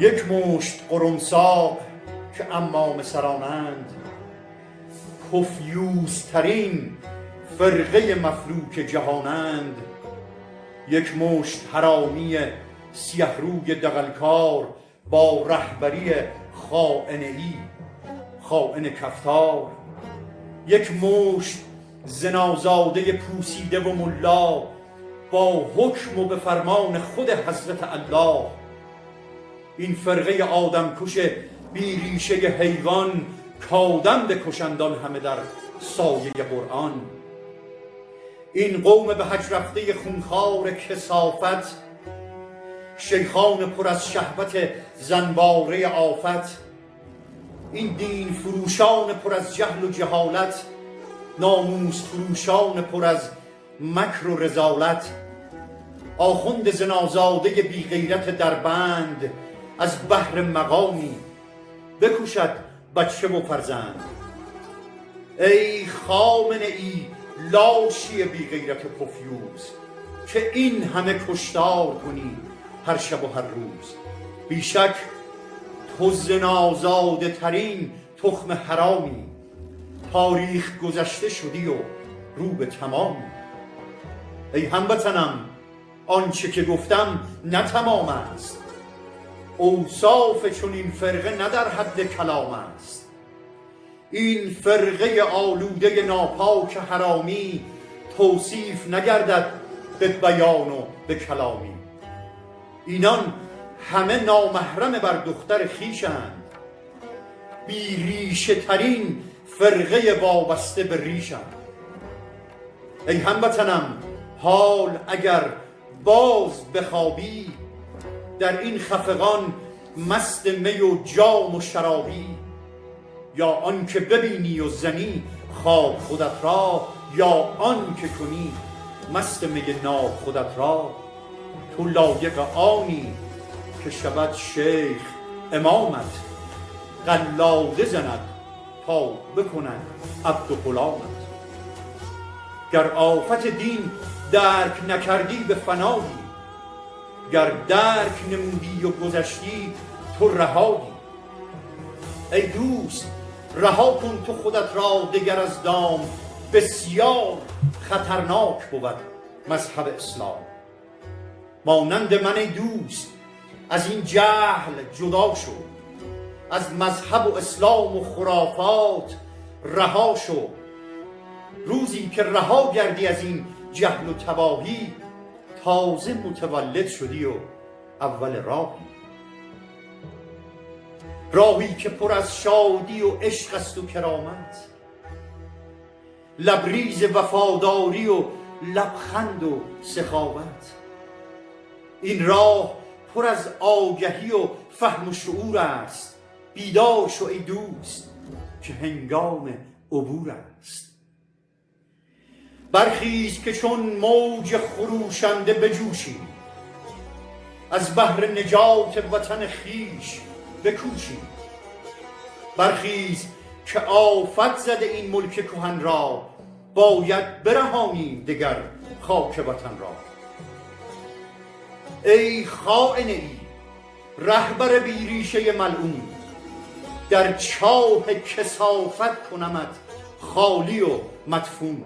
یک مشت قرمساق که امام سرانند ترین فرقه مفلوک جهانند. یک مشت حرامی سیه روی دقلکار با رهبری خائن ای خائن کفتار. یک مشت زنازاده پوسیده و ملا با حکم و به فرمان خود حضرت الله. این فرقه آدم کش بی ریشه حیوان کادم بکشندان همه در سایه قرآن. این قوم به حج رفته خونخوار کسافت شیخان پر از شهوت زنباره آفت. این دین فروشان پر از جهل و جهالت ناموس فروشان پر از مکر و رزالت. آخوند زنازاده بی غیرت در بند از بحر مقامی بکوشد بچه و فرزند. ای خامنه ای لاشی بی غیرت پفیوز که این همه کشتار کنی هر شب و هر روز. بیشک تو زنازاده ترین تخم حرامی تاریخ گذشته شدی و رو به تمامی. ای هموطنم آنچه که گفتم نه تمام است. اوصاف چون این فرقه نه در حد کلام است. این فرقه آلوده ناپاک حرامی توصیف نگردد به بیان و به کلامی. اینان همه نامحرم بر دختر خیشند بی ریشه ترین فرقه وابسته به ریشند. ای هموطنم حال اگر باز بخوابی در این خفقان مست می و جام و شرابی یا آن که ببینی و زنی خواب خودت را یا آن که کنی مست می ناب خودت را. تو لایق آنی که شود شیخ امامت قلاده زند تا بکند عبد و غلامت. گر آفت دین درک نکردی به فنایی گر درک نمودی و گذشتی تو رهایی. ای دوست رها کن تو خودت را دگر از دام. بسیار خطرناک بود مذهب اسلام. مانند من ای دوست از این جهل جدا شو. از مذهب و اسلام و خرافات رها شو. روزی که رها گردی از این جهل و تباهی تازه متولد شدی و اول راهی. راهی که پر از شادی و عشق است و کرامت. لبریز وفاداری و لبخند و سخاوت. این راه پر از آگهی و فهم و شعور است. بیدار شو ای دوست که هنگام عبور است. برخیز که چون موج خروشنده بجوشیم از بحر نجات وطن خیش بکوشیم برخیز که آفت زده این ملک کهن را باید برهانیم دگر خاک وطن را. ای خائن ای رهبر بیریشه ملعون در چاه کسافت کنمت خالی و مدفون.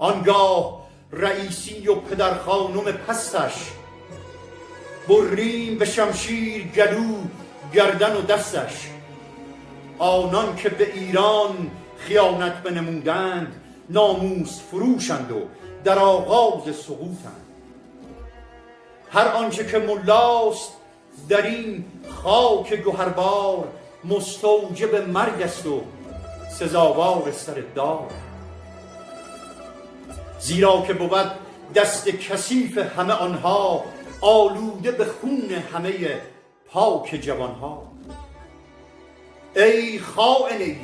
آنگاه رئیسی و پدر خانم پستش بریم به شمشیر گلو گردن و دستش. آنان که به ایران خیانت بنمودند ناموس فروشند و در آغاز سقوطند. هر آنچه که ملاست در این خاک گهربار مستوجب مرگ است و سزاوار سر دار. زیرا که بود دست کثیف همه آنها آلوده به خون همه پاک جوانها. ای خائن ای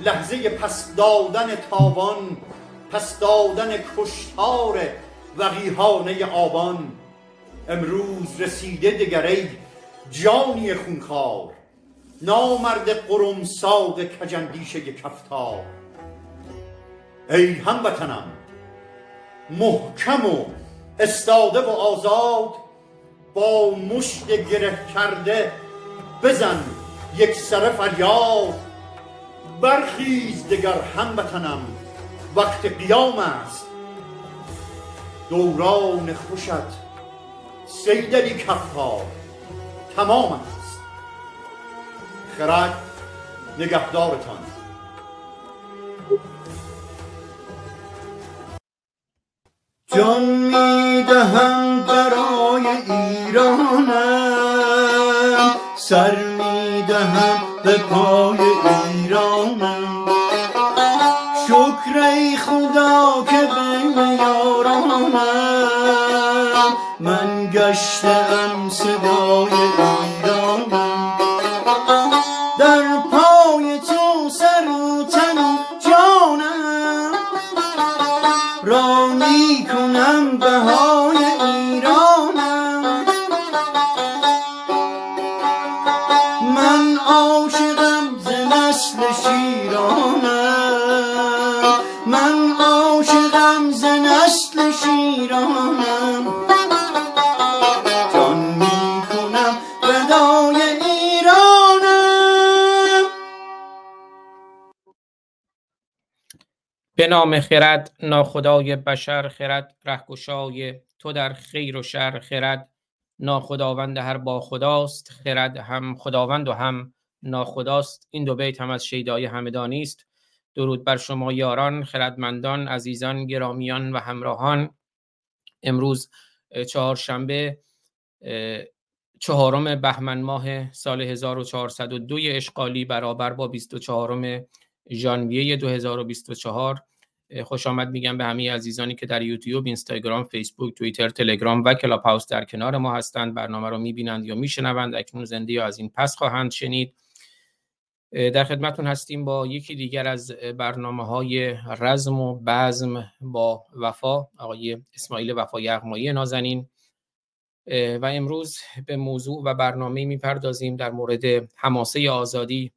لحظه پس دادن تاوان پس دادن کشتار وقیهانه آبان. امروز رسیده دگر ای جانی خونخوار نامرد قرمساق کجندیشه کفتار. ای هموطنم محکم و استاده و آزاد با مشت گره کرده بزن یک سر فریاد. برخیز دگر هموطنم وقت قیام است. دوران خوشت سیدلی کفها تمام است. خرد نگهدارتان. جان می‌دهم برای ایرانم. سر می‌دهم به پای ایرانم. شکر ای خدا که به یارانم من گشتم نام خرد ناخدای بشر خرد رهگشای تو در خیر و شر خرد. ناخداوند هر با خداست خرد هم خداوند و هم ناخداست. این دو بیت هم از شیدای همدانی است. درود بر شما یاران خردمندان عزیزان گرامیان و همراهان. امروز چهارشنبه چهارم بهمن ماه سال 1402 اشغالی برابر با 24 ژانویه 2024 اه، خوش آمد میگم به همه عزیزانی که در یوتیوب، اینستاگرام، فیسبوک، توییتر، تلگرام و کلاب هاوس در کنار ما هستند. برنامه رو می‌بینند یا میشنوند. اکنون زنده یا از این پس خواهند شنید. در خدمتون هستیم با یکی دیگر از برنامه های رزم و بزم با وفا. آقای اسماعیل وفا یغمایی نازنین. و امروز به موضوع و برنامه می‌پردازیم در مورد حماسه آزادی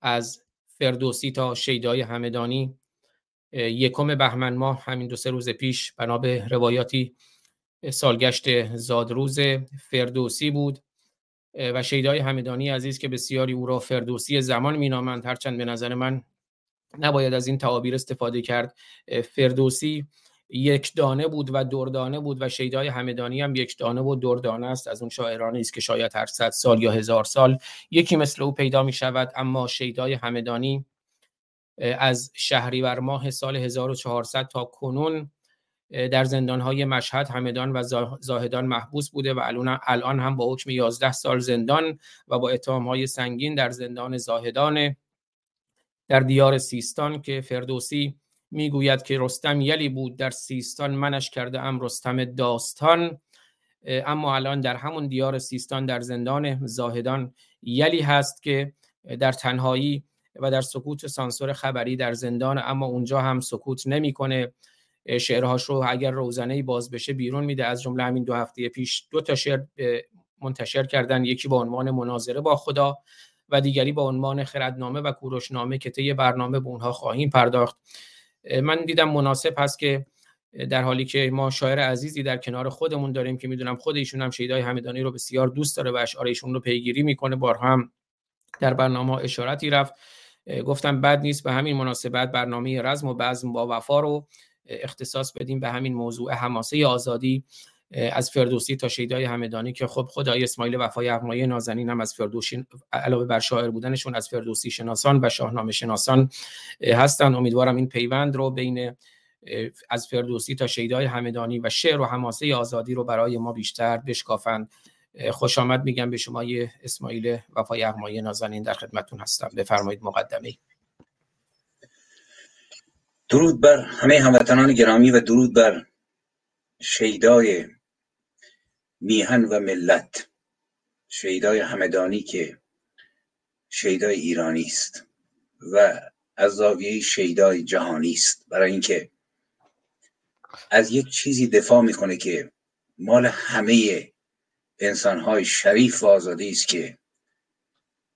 از فردوسی تا شیدای همدانی. یکم بهمن ماه همین دو سه روز پیش بنا به روایاتی سالگشت زادروز فردوسی بود و شیدای همدانی عزیز که بسیاری او را فردوسی زمان مینامند هرچند به نظر من نباید از این تعابیر استفاده کرد. فردوسی یک دانه بود و دردانه بود و شیدای همدانی هم یک دانه و دردانه است. از اون شاعرانی است که شاید هر صد سال یا هزار سال یکی مثل او پیدا می شود اما شیدای همدانی از شهریور ماه سال 1400 تا کنون در زندانهای مشهد همدان و زا- زاهدان محبوس بوده و الان هم با حکم 11 سال زندان و با اتهامهای سنگین در زندان زاهدان در دیار سیستان که فردوسی می‌گوید که رستم یلی بود در سیستان منش کرده ام رستم داستان. اما الان در همون دیار سیستان در زندان زاهدان یلی هست که در تنهایی و در سکوت سانسور خبری در زندان اما اونجا هم سکوت نمی‌کنه. شعرهاش رو اگر روزانه باز بشه بیرون میده. از جمله همین دو هفته پیش دو تا شعر منتشر کردن. یکی با عنوان مناظره با خدا و دیگری با عنوان خردنامه و کوروشنامه که طی برنامه به اونها خواهیم پرداخت. من دیدم مناسب هست که در حالی که ما شاعر عزیزی در کنار خودمون داریم که می‌دونم خود ایشون هم شیدای همدانی رو بسیار دوست داره و اشعار ایشون رو پیگیری می‌کنه. بارها هم در برنامه اشارتی رفت. گفتم بد نیست به همین مناسبت برنامه رزم و بزم با وفا رو اختصاص بدیم به همین موضوع حماسه آزادی از فردوسی تا شیدای همدانی که خب خدای اسماعیل وفای یغمایی نازنین هم از فردوسی علاوه بر شاعر بودنشون از فردوسی شناسان و شاهنامه شناسان هستن. امیدوارم این پیوند رو بین از فردوسی تا شیدای همدانی و شعر و حماسه آزادی رو برای ما بیشتر بشکافند. خوش آمد میگم به شما اسماعیل وفای یغمایی نازنین در خدمتتون هستم. بفرمایید مقدمه. درود بر همه هموطنان گرامی و درود بر شیدای میهن و ملت شیدای همدانی که شیدای ایرانی است و از زاویه شیدای جهانی است. برای اینکه از یک چیزی دفاع می‌کنه که مال همه انسانهای شریف و آزادی است که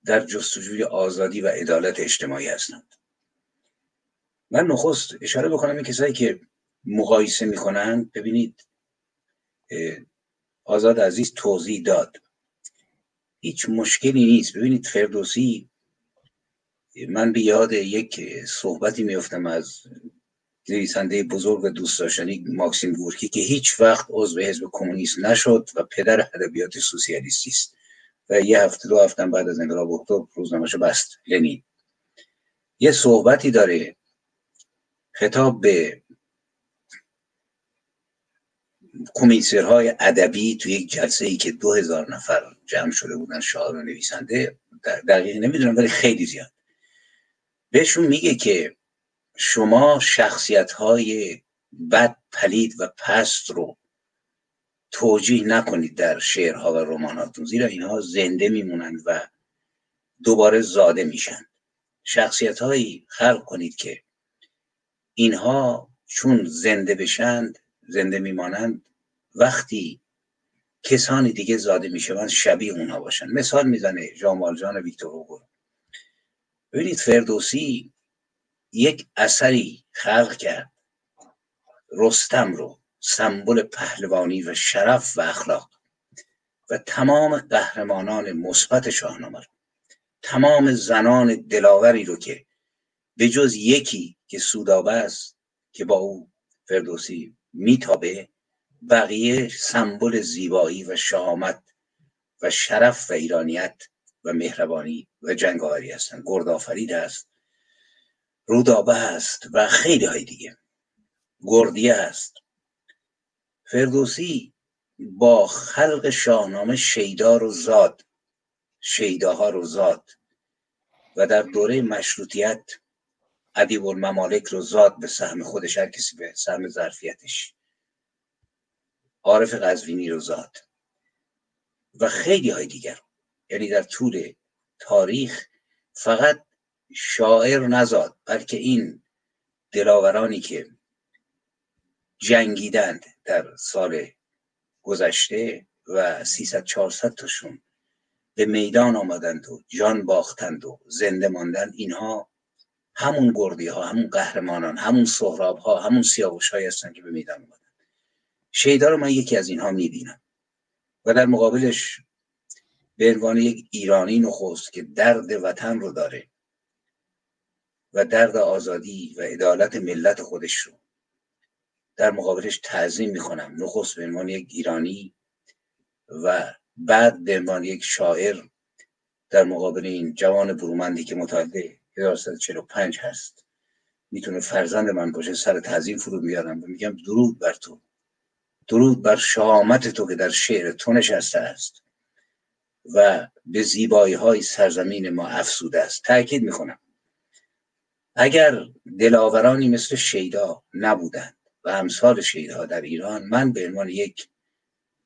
در جستجوی آزادی و عدالت اجتماعی هستند. من نخست اشاره بکنم این کسایی که مقایسه می‌کنن. ببینید آزاد عزیز توضیح داد. هیچ مشکلی نیست. ببینید فردوسی من به یاد یک صحبتی میفتم از نویسنده بزرگ و دوست داشتنی ماکسیم گورکی که هیچ وقت عضو حزب کمونیست نشد و پدر ادبیات سوسیالیستی است. و یه هفته دو هفته بعد از انقلاب اکتبر روزنامه‌شو بست. لنین. یه صحبتی داره. خطاب به کمیسرهای ادبی تو یک جلسه ای که دو هزار نفر جمع شده بودن شاعر و نویسنده دقیق نمی‌دونم ولی خیلی زیاد. بهشون میگه که شما شخصیت های بد پلید و پست رو توجیه نکنید در شعرها و رماناتون زیرا اینها زنده میمونند و دوباره زاده میشن. شخصیت هایی خلق کنید که اینها چون زنده بشند زنده میمانند وقتی کسانی دیگه زاده می‌شوند شبیه اونها باشن. مثال می‌زنه جان جان ویکتور اوگو ببینید فردوسی یک اثری خلق کرد. رستم رو سمبل پهلوانی و شرف و اخلاق و تمام قهرمانان مثبت شاهنامه رو تمام زنان دلاوری رو که به جز یکی که سودابه است که با او فردوسی میتابه بقیه سمبل زیبایی و شهامت و شرف و ایرانیت و مهربانی و جنگاوری هستند. گردآفرید است رودابه است و خیلی های دیگه. گردیه است. فردوسی با خلق شاهنامه شیدا رو زاد. شیداها رو زاد. و در دوره مشروطیت ادیب الممالک رو زاد به سهم خودش هر کسی به سهم ظرفیتش. عارف قزوینی رو زاد. و خیلی های دیگر. یعنی در طول تاریخ فقط شاعر نزاد بلکه این دلاورانی که جنگیدند در سال گذشته و 300 400 تاشون به میدان آمدند و جان باختند و زنده ماندند اینها همون گردی ها همون قهرمانان همون سهراب ها همون سیاوش های هستند که به میدان آمدند شیدا رو من یکی از اینها می‌بینم و در مقابلش به عنوان یک ایرانی نخست که درد وطن رو داره. و درد آزادی و عدالت ملت خودش رو. در مقابلش تعظیم می‌کنم. نخست به عنوان یک ایرانی و بعد به عنوان یک شاعر در مقابل این جوان برومندی که متولد 1345 هست. می‌تونه فرزند من باشه سر تعظیم فرود میارم و میگم درود بر تو. درود بر شهامت تو که در شعر تو نشسته است و به زیبایی های سرزمین ما افسوده است. تاکید می‌کنم. اگر دلاورانی مثل شیدا نبودند و امثال شیدا در ایران من به عنوان یک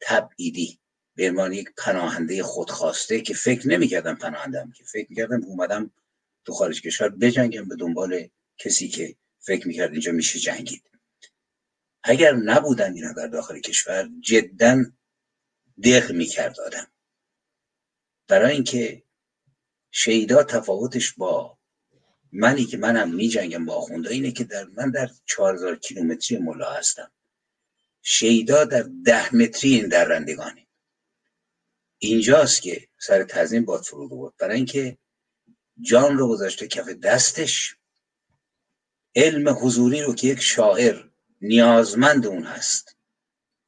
تبعیدی به عنوان یک پناهنده خودخواسته که فکر نمی‌کردم پناهندم که فکر می‌کردم اومدم تو خارج کشور بجنگم به دنبال کسی که فکر می‌کرد اینجا میشه جنگید. اگر نبودن اینا در داخل کشور جدا دق می‌کرد آدم. برای اینکه شیدا تفاوتش با منی که منم میجنگم با آخونده اینه که در من در 4000 کیلومتری ملا هستم. شیدا در ده متری این درندگانی اینجاست که سر تزین باد فرود بود برای اینکه جان رو گذاشته کف دستش علم حضوری رو که یک شاعر نیازمند اون هست.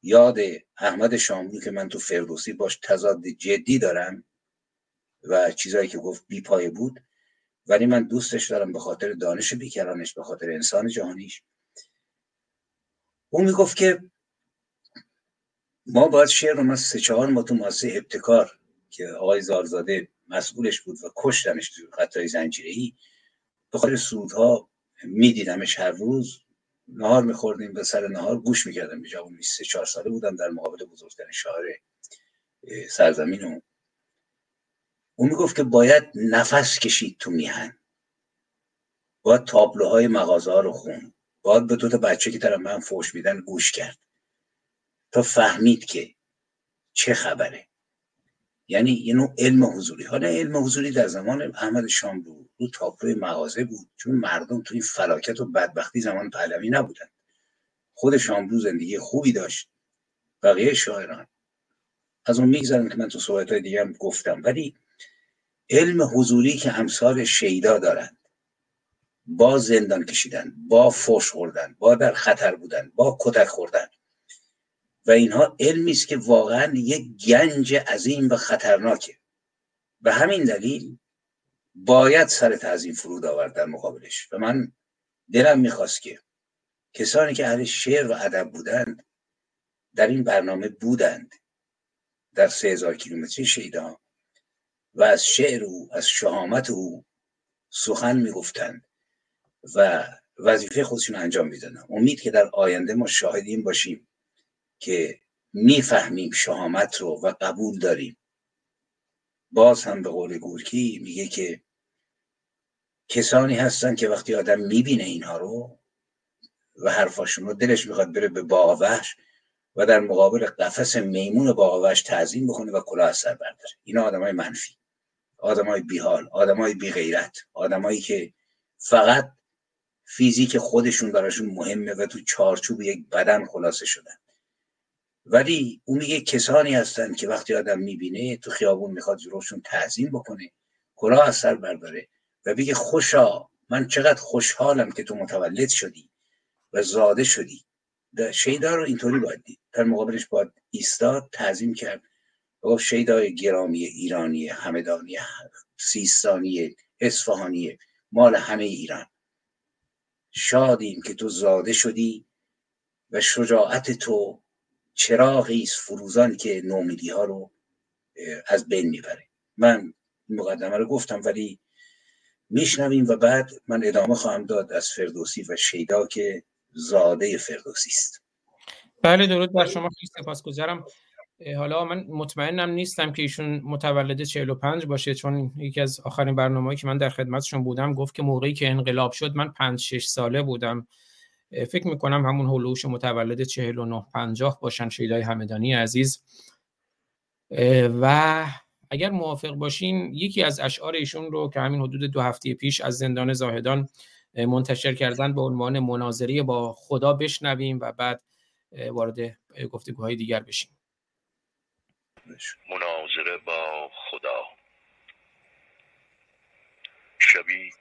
یاد احمد شاملو که من تو فردوسی باش تضاد جدی دارم و چیزایی که گفت بی پای بود. ولی من دوستش دارم به خاطر دانش بیکرانش به خاطر انسان جهانیش. اون می‌گفت که ما باید شعر رو من سه چهار ما تو ماسه ابتکار که آقای زارزاده مسئولش بود و کشتمش تو خطای زنجیری به خاطر سودها میدیدمش هر روز. نهار میخوردیم به سر نهار گوش می‌کردم. به جوان 24 ساله بودم در مقابل بزرگترین شاعر سرزمین و اون می‌گفت که باید نفس کشید تو میهن. باید تابلوهای مغازه ها رو خون. باید به دوتا بچه که طرف من فوش میدن گوش کرد. تا فهمید که چه خبره. یعنی یه نوع علم حضوری. حالا علم حضوری در زمان احمد شاملو رو تابلوی مغازه بود. چون مردم توی فلاکت و بدبختی زمان پهلوی نبودن. خود شاملو زندگی خوبی داشت. بقیه شاعران. از اون می‌گذارم که من تو صحبت های دیگه هم گفتم. ولی علم حضوری که امثال شیدا دارند. با زندان کشیدن با فوش خوردن با در خطر بودن با کتک خوردن. و اینها علمی است که واقعا یک گنج عظیم و خطرناکه. به همین دلیل باید سر تعظیم فرود آورد در مقابلش. و من دلم می‌خواست که کسانی که اهل شعر و ادب بودند در این برنامه بودند. در سه هزار کیلومتری شیدا و از شعر او از شهامت او سخن می‌گفتند و وظیفه خودشون انجام می‌دادن. امید که در آینده ما شاهدیم باشیم که می‌فهمیم شهامت رو و قبول داریم. باز هم به قول گورکی میگه که کسانی هستن که وقتی آدم می‌بینه اینها رو و حرفاشون رو دلش می‌خواد بره به باغوش و در مقابل قفس میمون باغوش تعظیم بکنه و کلاه از سر برداره. اینا آدمای منفی. آدمای بیحال آدمای بیغیرت آدمایی که فقط فیزیک خودشون براشون مهمه و تو چارچوب یک بدن خلاصه شدن. ولی اون میگه کسانی هستن که وقتی آدم می‌بینه تو خیابون می‌خواد جلوشون تعظیم بکنه کلاه از سر برداره و بگه خوشا من چقدر خوشحالم که تو متولد شدی و زاده شدی. شیدا رو اینطوری باید دید. در مقابلش باید ایستاد تعظیم کرد. گفت شیدای گرامی ایرانی همدانی سیستانی اصفهانی مال همه ایران. شادیم که تو زاده شدی و شجاعت تو چراغی است فروزان که نومیدی ها رو از بین می‌بره. من مقدمه رو گفتم ولی میشنویم و بعد من ادامه خواهم داد از فردوسی و شیدا که زاده فردوسی است. بله درود بر شما خیلی سپاسگزارم. حالا من مطمئنم نیستم که ایشون متولد 45 باشه چون یکی از آخرین برنامه‌ای که من در خدمتشون بودم گفت که موقعی که انقلاب شد من 5 6 ساله بودم. فکر می‌کنم همون هلوش متولد 49 50 باشن شیدای همدانی عزیز. و اگر موافق باشین یکی از اشعار ایشون رو که همین حدود دو هفته پیش از زندان زاهدان منتشر کردن به عنوان مناظری با خدا بشنویم و بعد وارد گفتگوهای دیگر بشیم. مناظره با خدا. شبی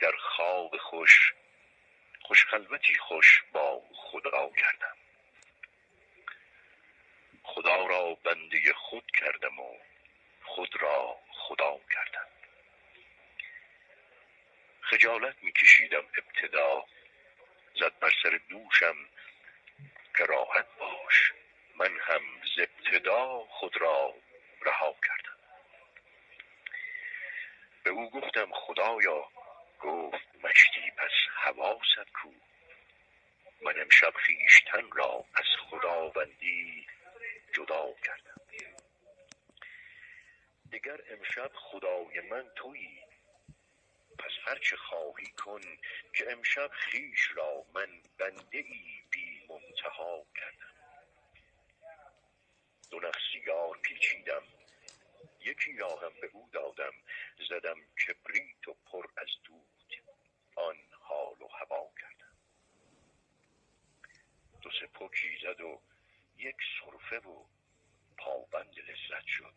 در خواب خوش خوش خلوتی خوش با خدا کردم. خدا را بنده خود کردم و خود را خدا کردم. خجالت میکشیدم ابتدا زد بر سر دوشم که راحت باش. من هم ابتدا خود را رها کردم. به او گفتم خدایا؟ گفت مشتی پس حواست کو. من امشب خیشتن را از خداوندی جدا کردم. دیگر امشب خدای من تویی. پس هرچه خواهی کن که امشب خیش را من بنده ای بی منتها کردم. دو سیگار پیچیدم. یکی را هم به او دادم زدم کبریت و پر از دود. آن حال و هوا کردم. دو سه پکی زد و یک صرفه و پابند لذت شد.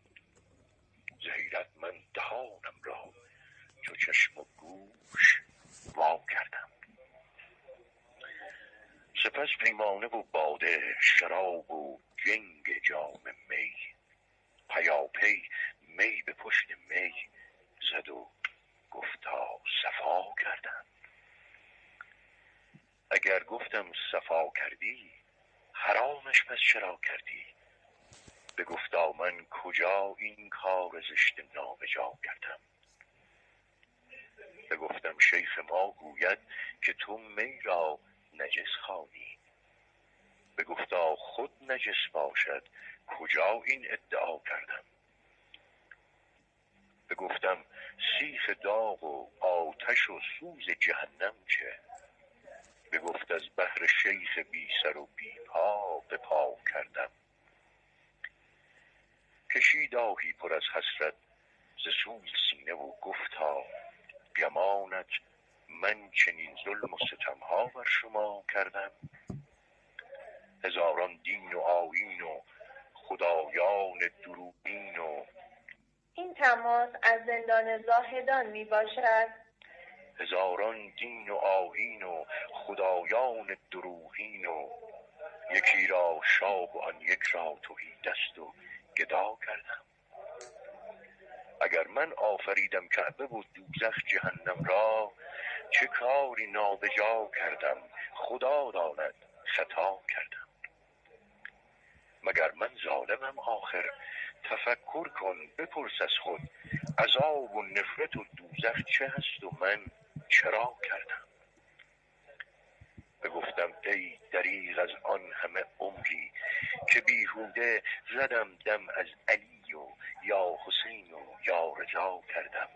زهیرت من دهانم را چو چشم و گوش وا کردم. سپس پیمانه و باده شراب و جنگ جام می. پیاپی می به پشت می زد و گفتا صفا کردم. اگر گفتم صفا کردی حرامش پس چرا کردی؟ به گفتا من کجا این کار زشت نابجا کردم؟ بگفتم شیخ ما گوید که تو می را نجس خانی گفتا خود نجس باشد کجا این ادعا کردم؟ بگفتم سیخ داغ و آتش و سوز جهنم چه؟ بگفت از بهر شیخ بی سر و بی پا به پا کردم. کشید آهی پر از حسرت ز سوی سینه و گفتا گمانت من چنین ظلم و ستمها بر شما کردم. هزاران دین و آیین و خدایان دروغین و این تماس از زندان زاهدان می باشد. هزاران دین و آیین و خدایان دروغین و یکی را شاه و آن یک را توهی دست و گدا کردم. اگر من آفریدم کعبه و دوزخ جهنم را چه کاری نابجا کردم؟ خدا داند خطا کردم. مگر من ظالمم آخر؟ تفکر کن بپرس از خود. عذاب و نفرت و دوزخ چه هست و من چرا کردم؟ بگفتم ای دریغ از آن همه عمری که بیهوده زدم دم از علی و یا حسین و یا رضا کردم.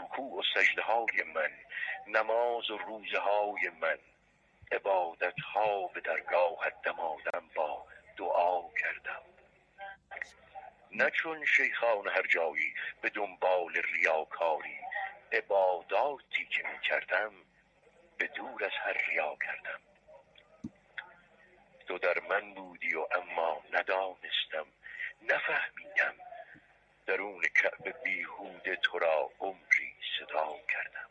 رکوع و سجده های من نماز و روزه های من. عبادت ها به درگاهت دمادم با دعا کردم. نه چون شیخان هر جایی به دنبال ریاکاری عباداتی که می کردم به دور از هر ریا کردم. تو در من بودی و اما ندانستم نفهمیدم درون کعبه بیهوده تو را عمری صدا کردم.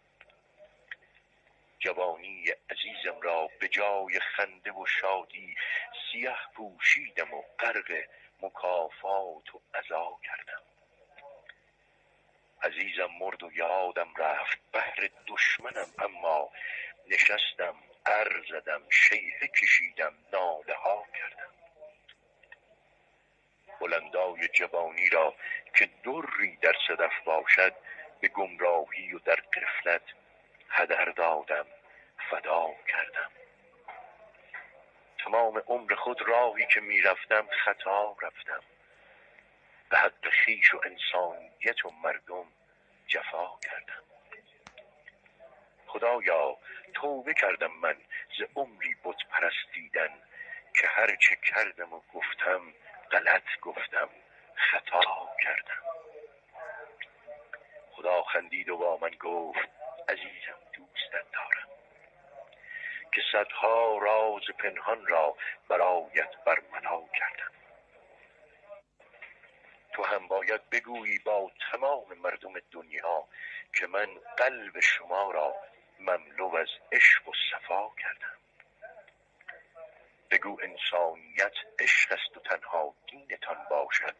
جوانی عزیزم را به جای خنده و شادی سیه پوشیدم و غرق مکافات و عزا کردم. عزیزم مرد و یادم رفت بهر دشمنم اما نشستم ار زدم شیهه کشیدم ناله ها کردم. بلندای جوانی را که دری در صدف باشد به گمراهی و در قفلت هدر دادم فدا کردم. تمام عمر خود راهی که می‌رفتم خطا رفتم. به حق خیش و انسانیت و مردم جفا کردم. خدایا توبه کردم من ز عمری بت پرستیدن که هر چه کردم و گفتم غلط گفتم خطا کردم. خدا خندید و با من گفت عزیزم دوستت دارم. که صدها راز پنهان را برایت برملا کردم. تو هم باید بگویی با تمام مردم دنیا که من قلب شما را مملو از عشق و صفا کردم. بگو انسانیت عشق است و تنها دینتان باشد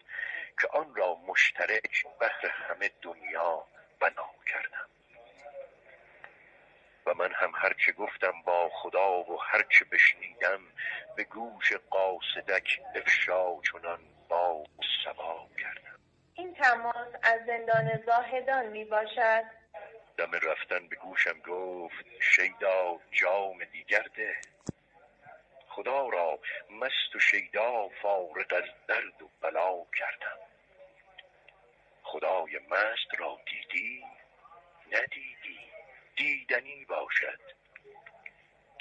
که آن را مشترک بهر همه دنیا بنا کردم. و من هم هرچه گفتم با خدا و هرچه بشنیدم به گوش قاصدک افشا چنان با سبا کردم. این تماس از زندان زاهدان می باشد؟ دم رفتن به گوشم گفت شیدا جام دیگر ده. خدا را مست و شیدا فارغ از درد و بلا کردم. خدای مست را دیدی؟ ندیدی. دیدنی باشد.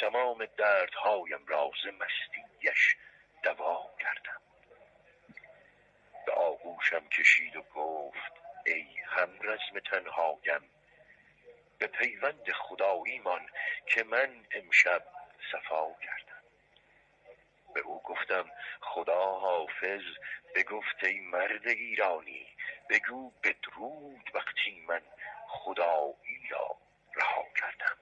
تمام دردهایم را ز مستیش دوا کردم. به آغوشم کشید و گفت ای هم رزم تنهایم به پیوند خداییمان که من امشب صفا کردم. به او گفتم خدا حافظ بگفت ای مرد ایرانی بگو بدرود وقتی من خدایی را رها کردم.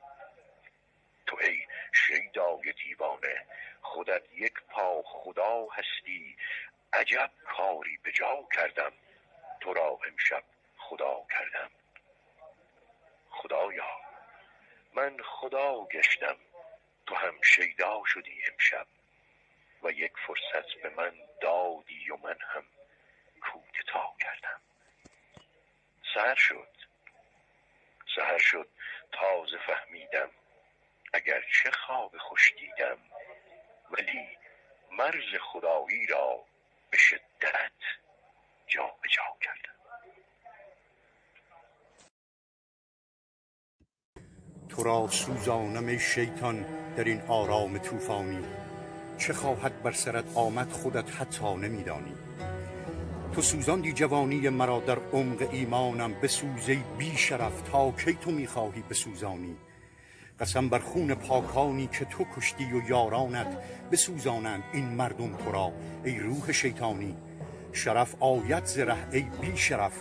تو ای شیدای دیوانه خودت یک پا خدا هستی عجب کاری به جا کردم تو را امشب خدا کردم. خدایا من خدا گشتم تو هم شیدا شدی امشب. و یک فرصت به من دادی و من هم کودتا کردم. سهر شد. سهر شد. تازه فهمیدم اگر چه خواب خوش دیدم ولی مرز خدایی را به شدت جا به جا کردم. تو را سوزانم شیطان در این آرام طوفانی. چه خواهد بر سرت آمد خودت حتی نمیدانی. تو سوزاندی جوانی مرا در عمق ایمانم بسوز ای بی شرف تا کی تو می‌خواهی بسوزانی؟ قسم بر خون پاکانی که تو کشتی و یارانت بسوزانند این مردم تو را ای روح شیطانی. شرف آیت زره ای بی شرف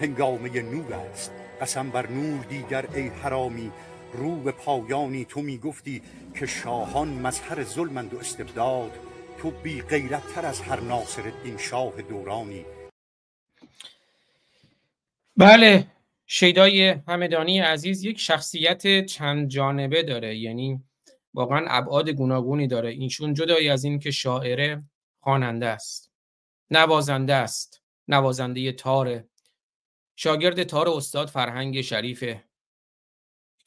هنگامه نور است. قسم بر نور دیگر ای حرامی. رو به پایانی تو می‌گفتی که شاهان مظهر ظلمند و استبداد تو بی غیرت تر از هر ناصر الدین شاه دورانی. بله شیدای همدانی عزیز یک شخصیت چند جانبه داره یعنی واقعا ابعاد گوناگونی داره. اینشون جدای از این که شاعره خواننده است نوازنده است نوازنده تاره شاگرد تار استاد فرهنگ شریفه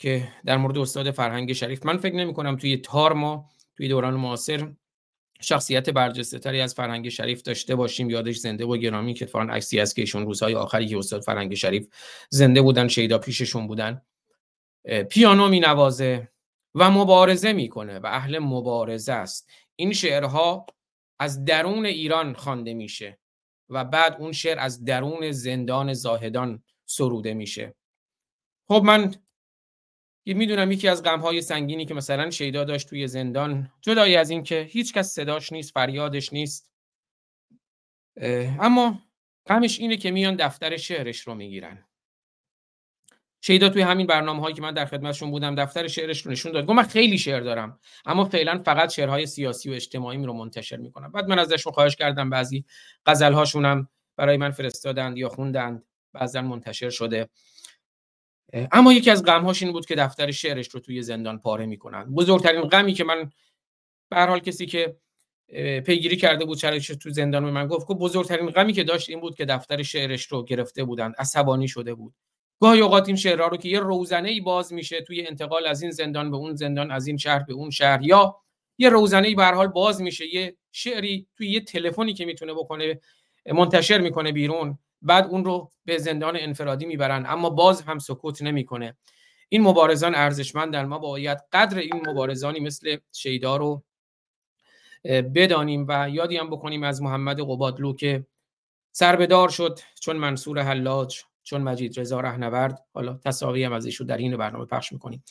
که در مورد استاد فرهنگ شریف من فکر نمی کنم توی تار ما توی دوران معاصر شخصیت برجسته تری از فرهنگ شریف داشته باشیم. یادش زنده و گرامی که فان عکسی است که ایشون روزهای آخری که استاد فرهنگ شریف زنده بودن شیدا پیششون بودن. پیانو می نوازه و مبارزه می‌کنه و اهل مبارزه است. این شعرها از درون ایران خوانده میشه و بعد اون شعر از درون زندان زاهدان سروده میشه. خب من می‌دونم یکی از غمهای سنگینی که مثلا شیدا داشت توی زندان جدایی از این که هیچ کس صداش نیست فریادش نیست. اما غمش اینه که میان دفتر شعرش رو می‌گیرن. شیدا توی همین برنامه هایی که من در خدمتشون بودم دفتر شعرش رو نشون داد. گفت من خیلی شعر دارم اما فعلا فقط شعرهای سیاسی و اجتماعی رو منتشر می‌کنم. بعد من ازشون خواهش کردم بعضی غزل هاشونم برای من فرستادند یا خوندند بعضا منتشر شده. اما یکی از غمهاش این بود که دفتر شعرش رو توی زندان پاره می‌کنن. بزرگترین غمی که من به حال کسی که پیگیری کرده بود چرا تو زندان به من گفت که بزرگترین غمی که داشت این بود که دفتر شعرش رو گرفته بودند عصبانی شده بود. گاهی اوقات این شعرها رو که یه روزنه ای باز میشه توی انتقال از این زندان به اون زندان از این شهر به اون شهر یا یه روزنه ای به حال باز میشه یه شعری توی یه تلفنی که می‌تونه بکنه منتشر می‌کنه بیرون. بعد اون رو به زندان انفرادی می‌برن. اما باز هم سکوت نمی‌کنه. این مبارزان ارزشمندن ما باید قدر این مبارزانی مثل شیدا رو بدانیم و یادی هم بکنیم از محمد قبادلو که سربدار شد چون منصور حلاج چون مجید رضا رهنورد. حالا تصاوی هم از ایشون در این برنامه پخش می‌کنیم.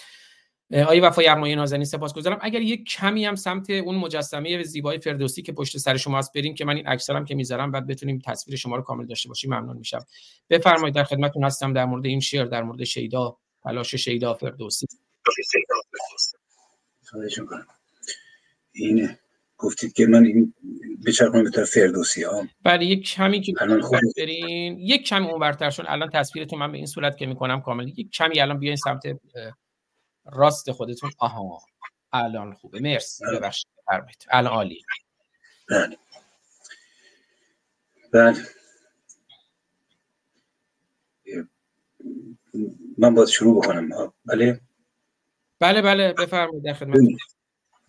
آقای وفای ارمایی نازنین سپاسگزارم. اگر یک کمی هم سمت اون مجسمه زیبای فردوسی که پشت سر شما هست بریم که من این عکسارم که می‌ذارم بعد بتونیم تصویر شما رو کامل داشته باشیم ممنون میشم. بفرمایید در خدمتتون هستم در مورد این شعر در مورد شیدا تلاش شیدا فردوسی. این گفتید که من این بچرخونم به طرف فردوسی ها بله یک کمی که برین. یک کمی اونورتر شون الان تصویرتون من به این صورت که می‌کنم کامل. یک کمی الان بیاین سمت راست خودتون. آها الان خوبه. مرسی. بله. ببخشید. فرمایید الان عالی. بله. بله. من باید شروع بکنم. بله. بله بله. بفرمایید در خدمت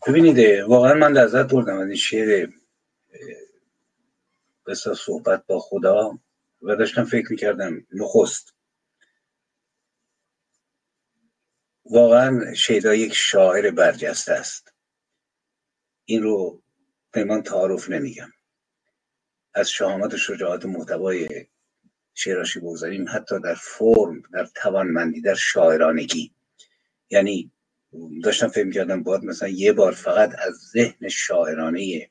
ببینید. واقعا من لذت بردم از این شعر بسا صحبت با خدا و داشتم فکر می‌کردم نخست. واقعا شیدا یک شاعر برجسته است. این رو پیمان تعارف نمیگم. از شهامت و شجاعت محتوای شعراشی بگذاریم حتی در فرم در توانمندی در شاعرانگی. یعنی داشتم فکر کردم باید مثلا یه بار فقط از ذهن شاعرانه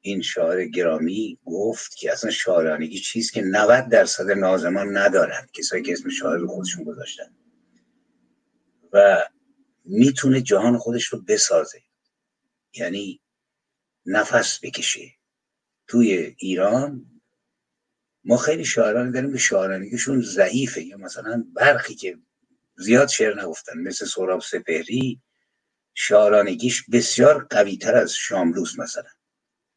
این شاعر گرامی گفت که اصلا شاعرانگی چیست که 90 درصد نازمان ندارند کسایی که اسم شاعر رو خودشون گذاشتن. و می‌تونه جهان خودش رو بسازه. یعنی نفس بکشه. توی ایران ما خیلی شاعرانی داریم که شاعرانگیشون ضعیفه. یا مثلا برخی که زیاد شعر نگفتن مثل سوراب سپهری شاعرانگیش بسیار قوی تر از شاملوس مثلا.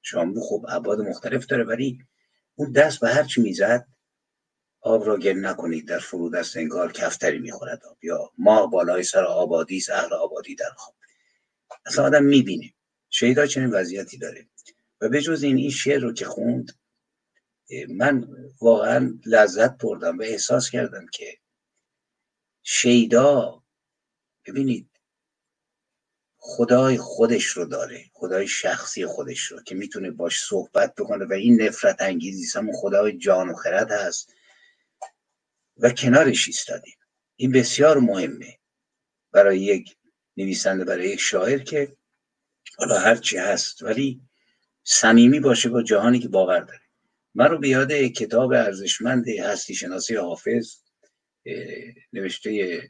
شاملو خب عباد مختلف داره ولی اون دست به هرچی می‌زد آب را گل نکنید در فرود است انگار کفتری می‌خورد آب. یا ما بالای سر آبادی است اهل آبادی در خواب. اصلا آدم می‌بینه. شیدا چنین وضعیتی داره. و به جز این این شعر رو که خوند من واقعا لذت بردم و احساس کردم که شیدا ببینید خدای خودش رو داره. خدای شخصی خودش رو که می‌تونه باش صحبت بکنه و این نفرت انگیزی همون خدای جان و خرد هست. و کنارش ایستادیم. این بسیار مهمه. برای یک نویسنده برای یک شاعر که حالا هر چی هست ولی صمیمی باشه با جهانی که باور داره. من رو به یاد کتاب ارزشمند هستی شناسی حافظ نوشته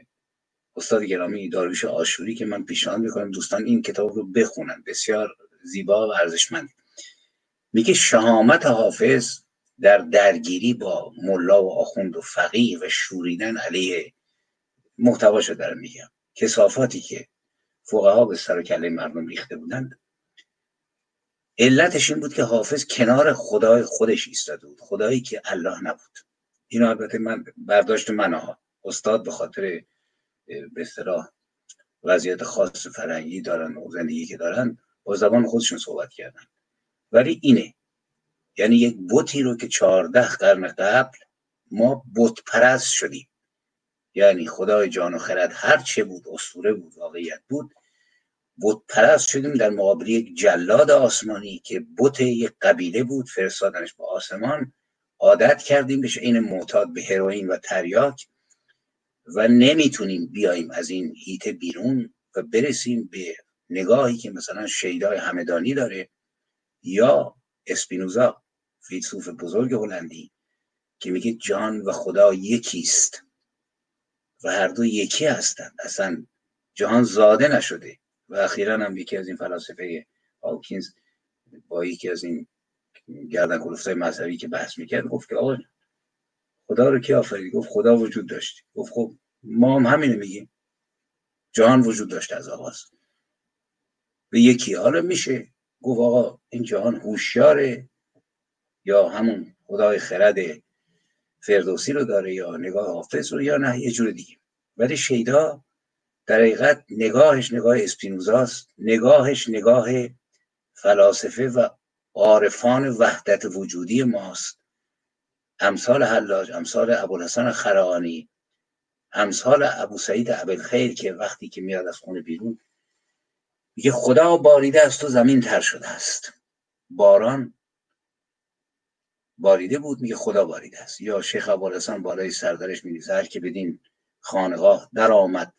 استاد گرامی داروش آشوری که من پیشنهاد می‌کنم دوستان این کتاب رو بخونن. بسیار زیبا و ارزشمند. میگه شهامت حافظ در درگیری با ملا و آخوند و فقیه و شوریدن علیه محتواشو دارم میگم. کسافاتی که فقها به سر و کله مردم ریخته بودند. علتش این بود که حافظ کنار خدای خودش ایستاده بود. خدایی که الله نبود. این البته من برداشت من ها استاد به خاطر به اصطلاح وضعیت خاص فرنگی دارن و زندگی که دارن با زبان خودشون صحبت کردن. ولی اینه یعنی یک بوتی رو که چهارده قرن قبل ما بت پرست شدیم. یعنی خدای جان و خرد هر چه بود اسطوره بود واقعیت بود بت پرست شدیم در مقابل یک جلاد آسمانی که بت یک قبیله بود فرستادنش به آسمان. عادت کردیم بشه این معتاد به هروئین و تریاک و نمی‌تونیم بیاییم از این هیته بیرون و برسیم به نگاهی که مثلا شیدای همدانی داره یا اسپینوزا. فیلسوف بزرگ هلندی که میگه جان و خدا یکیست و هر دو یکی هستند. اصلا جهان زاده نشده و اخیرا هم یکی از این فلاسفه هاوکینز با یکی از این گردن کلوفتای مذهبی که بحث می‌کرد گفت که آقا خدا رو کی آفرید گفت خدا وجود داشت. گفت خب ما هم همینه میگیم. جهان وجود داشت از آغاز. به یکی حالا میشه. گفت آقا این جهان هوشیاره. یا همون خدای خرد فردوسی رو داره یا نگاه حافظ رو یا نه یه جور دیگه. ولی شیدا در حقیقت نگاهش نگاه اسپینوزاست نگاهش نگاه فلاسفه و عارفان وحدت وجودی ماست. امثال حلاج امثال ابوالحسن خرانی امثال ابو سعید خیر که وقتی که میاد از خونه بیرون میگه خدا باریده است و زمین تر شده است. باران باریده بود میگه خدا باریده است. یا شیخ ابوالحسن بالای سردرش میگه هر که بدین خانقاه در آمد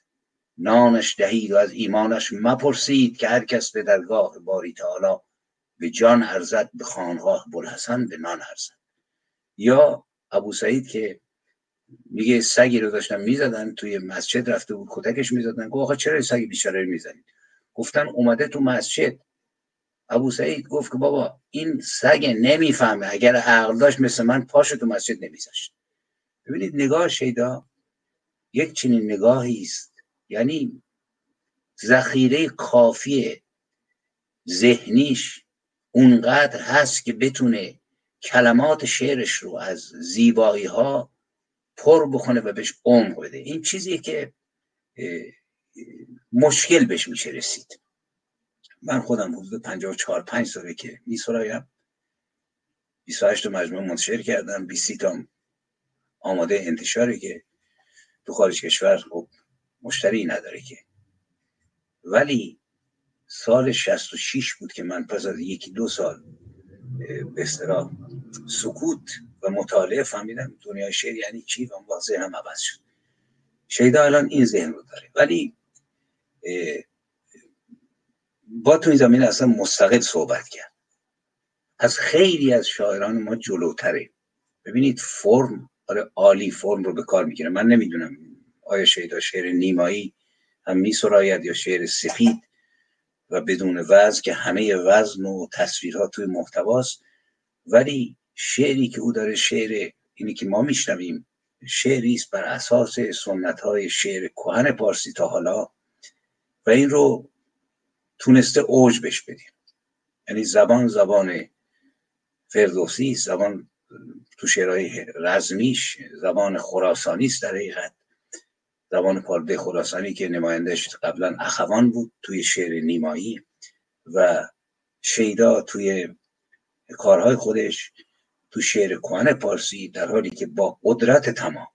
نانش دهید و از ایمانش مپرسید که هر کس به درگاه باری تعالی به جان ارزد به خانقاه بلحسن به نان ارزد. یا ابو سعید که میگه سگی رو داشتن می‌زدن توی مسجد رفته بود کتکش می‌زدن گفت آقا چرا سگی بیچاره می‌زنید؟ گفتن اومده تو مسجد. ابو سعید گفت که بابا این سگ نمی‌فهمه اگر عقل داشت مثل من پاش تو مسجد نمیذاشت. ببینید نگاه شیدا یک چنین نگاهی است. یعنی ذخیره کافی ذهنیش اونقدر هست که بتونه کلمات شعرش رو از زیبایی ها پر بکنه و بهش عمق بده. این چیزیه که مشکل بهش میشه رسید. من خودم حدود 54 5 ساله که میسرایم. 28 مجموعه منتشر کردم. 20 تا آماده انتشاره که تو خارج کشور خب مشتری نداره که. ولی سال 66 بود که من پس از یکی دو سال به اصطلاح سکوت و مطالعه فهمیدم دنیای شعر یعنی چی و اون هم عوض شد. شیدا الان این ذهن رو داره. ولی با تو این زمینه اصلا مستقل صحبت کرد. از خیلی از شاعران ما جلوتره. ببینید فرم آره عالی فرم رو به کار می‌گیره. من نمی‌دونم آیا شیدا شعر نیمایی هم میسراید یا شعر سفید و بدون وزن که همه وزن و تصویرها توی محتواست. ولی شعری که او داره شعر اینی که ما میشنویم شعری است بر اساس سنت های شعر کهن پارسی تا حالا. و این رو تونسته اوج بش بدیم. یعنی زبان زبان فردوسی زبان تو شعرهای رزمیش زبان خراسانی است در حقیقت. زبان پارده خراسانی که نمایندش قبلا اخوان بود توی شعر نیمایی و شیدا توی کارهای خودش تو شعر کوهن پارسی در حالی که با قدرت تمام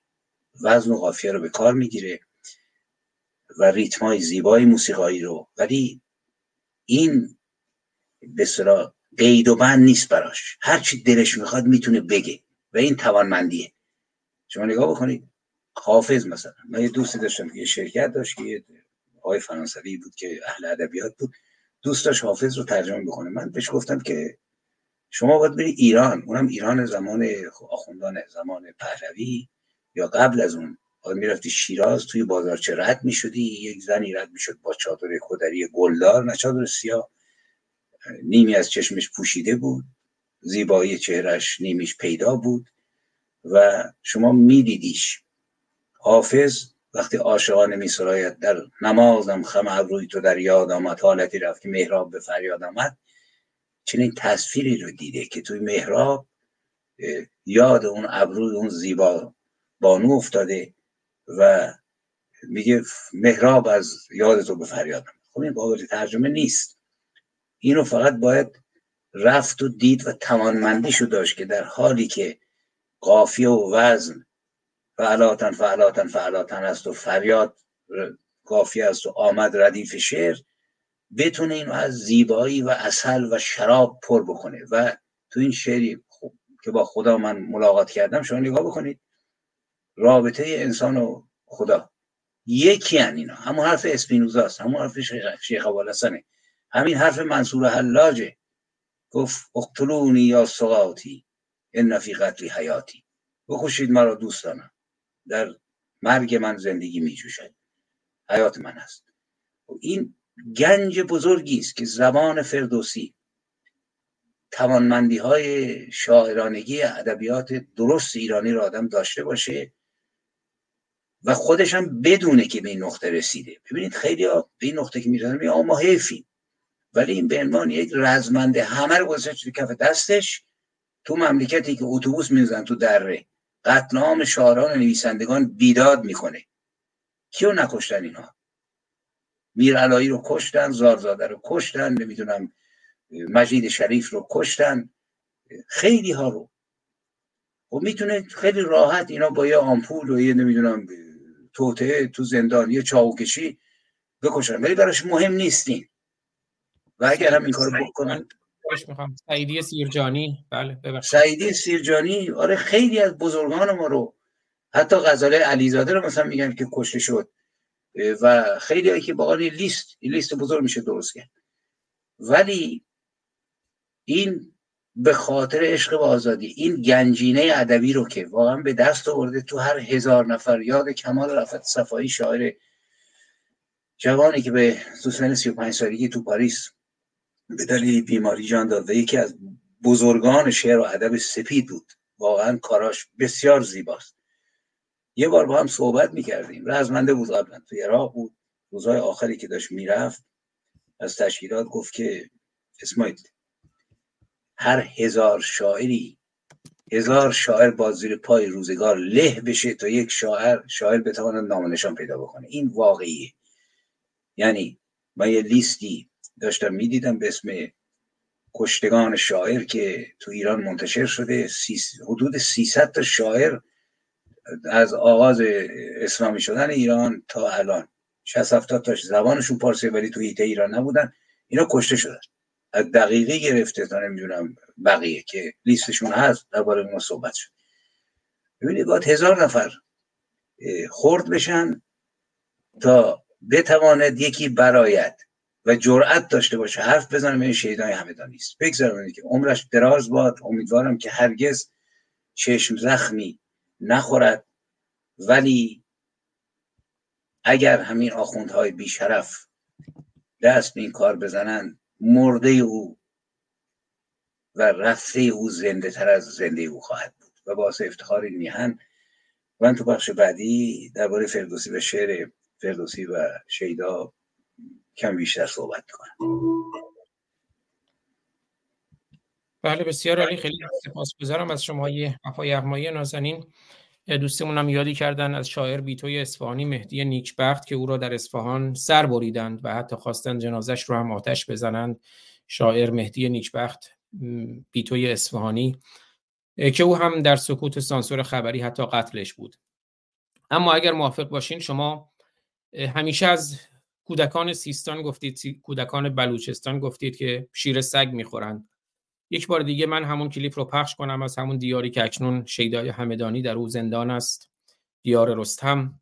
وزن و قافیه رو به کار می‌گیره و ریتمای زیبای موسیقایی رو ولی این به قید و بند نیست براش. هر چی دلش می‌خواد می‌تونه بگه و این توانمندیه. شما نگاه بکنید. حافظ مثلا. من یه دوستی داشتم که یه شرکت داشت که یه آقای فرانسوی بود که اهل ادبیات بود. دوست داشت حافظ رو ترجمه بکنه. من بهش گفتم که شما باید بری ایران. اونم ایران زمان آخوندان زمان پهلوی یا قبل از اون. می‌رفتی شیراز توی بازارچه رد می‌شدی؟ یک زنی رد می‌شد با چادر کدری گلدار نه چادر سیاه. نیمی از چشمش پوشیده بود زیبایی چهرش نیمیش پیدا بود و شما میدیدیش. حافظ وقتی عاشقانه می سراید در نمازم خم ابروی تو در یاد آمد حالتی رفت که مهراب به فریاد آمد. چنین تصویری رو دیده که توی مهراب یاد اون ابروی اون زیبا بانو افتاده. و میگه مهراب از یاد تو به فریاد خب این قابل ترجمه نیست. اینو فقط باید رفت و دید و توانمندیشو داشت که در حالی که قافیه و وزن فعلاتن فعلاتن فعلاتن است و فریاد قافیه است و آمد ردیف شعر بتونه اینو از زیبایی و اصل و شراب پر بکنه. و تو این شعری خوب که با خدا من ملاقات کردم شما نگاه بکنید. رابطه انسان و خدا. یکی هن اینا. همون حرف اسپینوزاست. همون حرف شیخ ابوالحسنه همین حرف منصور حلاجه. گفت اقتلونی یا سقاطی ان فی قتلی حیاتی. بکشید مرا دوستانم در مرگ من زندگی می جوشد حیات من است این گنج بزرگی است که زبان فردوسی توانمندی های شاعرانگی ادبیات درست ایرانی را آدم داشته باشه و خودش هم بدونه که به این نقطه رسیده. ببینید خیلی به این نقطه که می‌رسن میگه ما حیفیم. ولی این به عنوان یک رزمنده همه رو گذاشته کف دستش تو مملکتی که اتوبوس میزن تو دره قتل شاعران نویسندگان بیداد می‌کنه. کیو نکشتن اینا؟ میرعلایی رو کشتن زارزاده رو کشتن نمی‌دونم مجید شریف رو کشتن. خیلی ها رو. و خب می‌تونه خیلی راحت اینا با یه آمپول و یه نمی‌دونم توته تو زندان یه چاوکشی بکشن. ولی براش مهم نیستین. و اگر هم این کار بکنن می‌خوام. سعیدی سیرجانی. بله ببخشید. سعیدی سیرجانی آره خیلی از بزرگان ما رو حتی غزاله علیزاده رو مثلا میگن که کشته شد. و خیلی هایی که با لیست لیست بزرگ میشه درست کرد. ولی این به خاطر عشق و آزادی. این گنجینه ادبی رو که واقعا به دست آورده تو هر هزار نفر. یاد کمال رفت صفایی شاعر جوانی که به سوسن 35 سالگی تو پاریس به دلیل بیماری جان داد و یکی از بزرگان شعر و ادب سپید بود. واقعا کاراش بسیار زیباست. یه بار با هم صحبت می‌کردیم. رزمنده بود قبلا. تو عراق بود. روزهای آخری که داشت می‌رفت از تشکیلات گفت که اسماعیل هر هزار شاعری هزار شاعر با زیر پای روزگار له بشه تا یک شاعر شاعر بتواند نام پیدا بکنه. این واقعیه. یعنی من یه لیستی داشتم می‌دیدم به اسم کشتگان شاعر که تو ایران منتشر شده. حدود 300 تا شاعر از آغاز اسلامی شدن ایران تا الان. 60 70 تاش زبانشون پارسی ولی تو ایران نبودن. اینا کشته شدن. دقیقه گرفته تا نمی‌دونم بقیه که لیستشون هست درباره ما صحبت شد. ببینید باید هزار نفر خورد بشن تا بتواند یکی برایت و جرأت داشته باشه حرف بزنه به شهیدان همدانی است بگذارم که عمرش دراز باد. امیدوارم که هرگز چشم زخمی نخورد. ولی اگر همین آخوندهای بیشرف دست به این کار بزنن مرده او و رفته او زنده تر از زنده او خواهد بود. و باعث افتخار میهن من تو بخش بعدی درباره فردوسی و شعر فردوسی و شیدا کم بیشتر صحبت کنم بله بسیار عالی. خیلی سپاسگزارم از شما. وفای احمایی نازنین. دوستمون هم یادی کردن از شاعر بیتوی اصفهانی مهدی نیکبخت که او را در اصفهان سر بریدند و حتی خواستند جنازش رو هم آتش بزنند. شاعر مهدی نیکبخت بیتوی اصفهانی که او هم در سکوت سانسور خبری حتی قتلش بود. اما اگر موافق باشین شما همیشه از کودکان سیستان گفتید کودکان بلوچستان گفتید که شیر سگ می‌خورند. یک بار دیگه من همون کلیپ رو پخش کنم از همون دیاری که اکنون شیدای همدانی در او زندان است. دیار رستم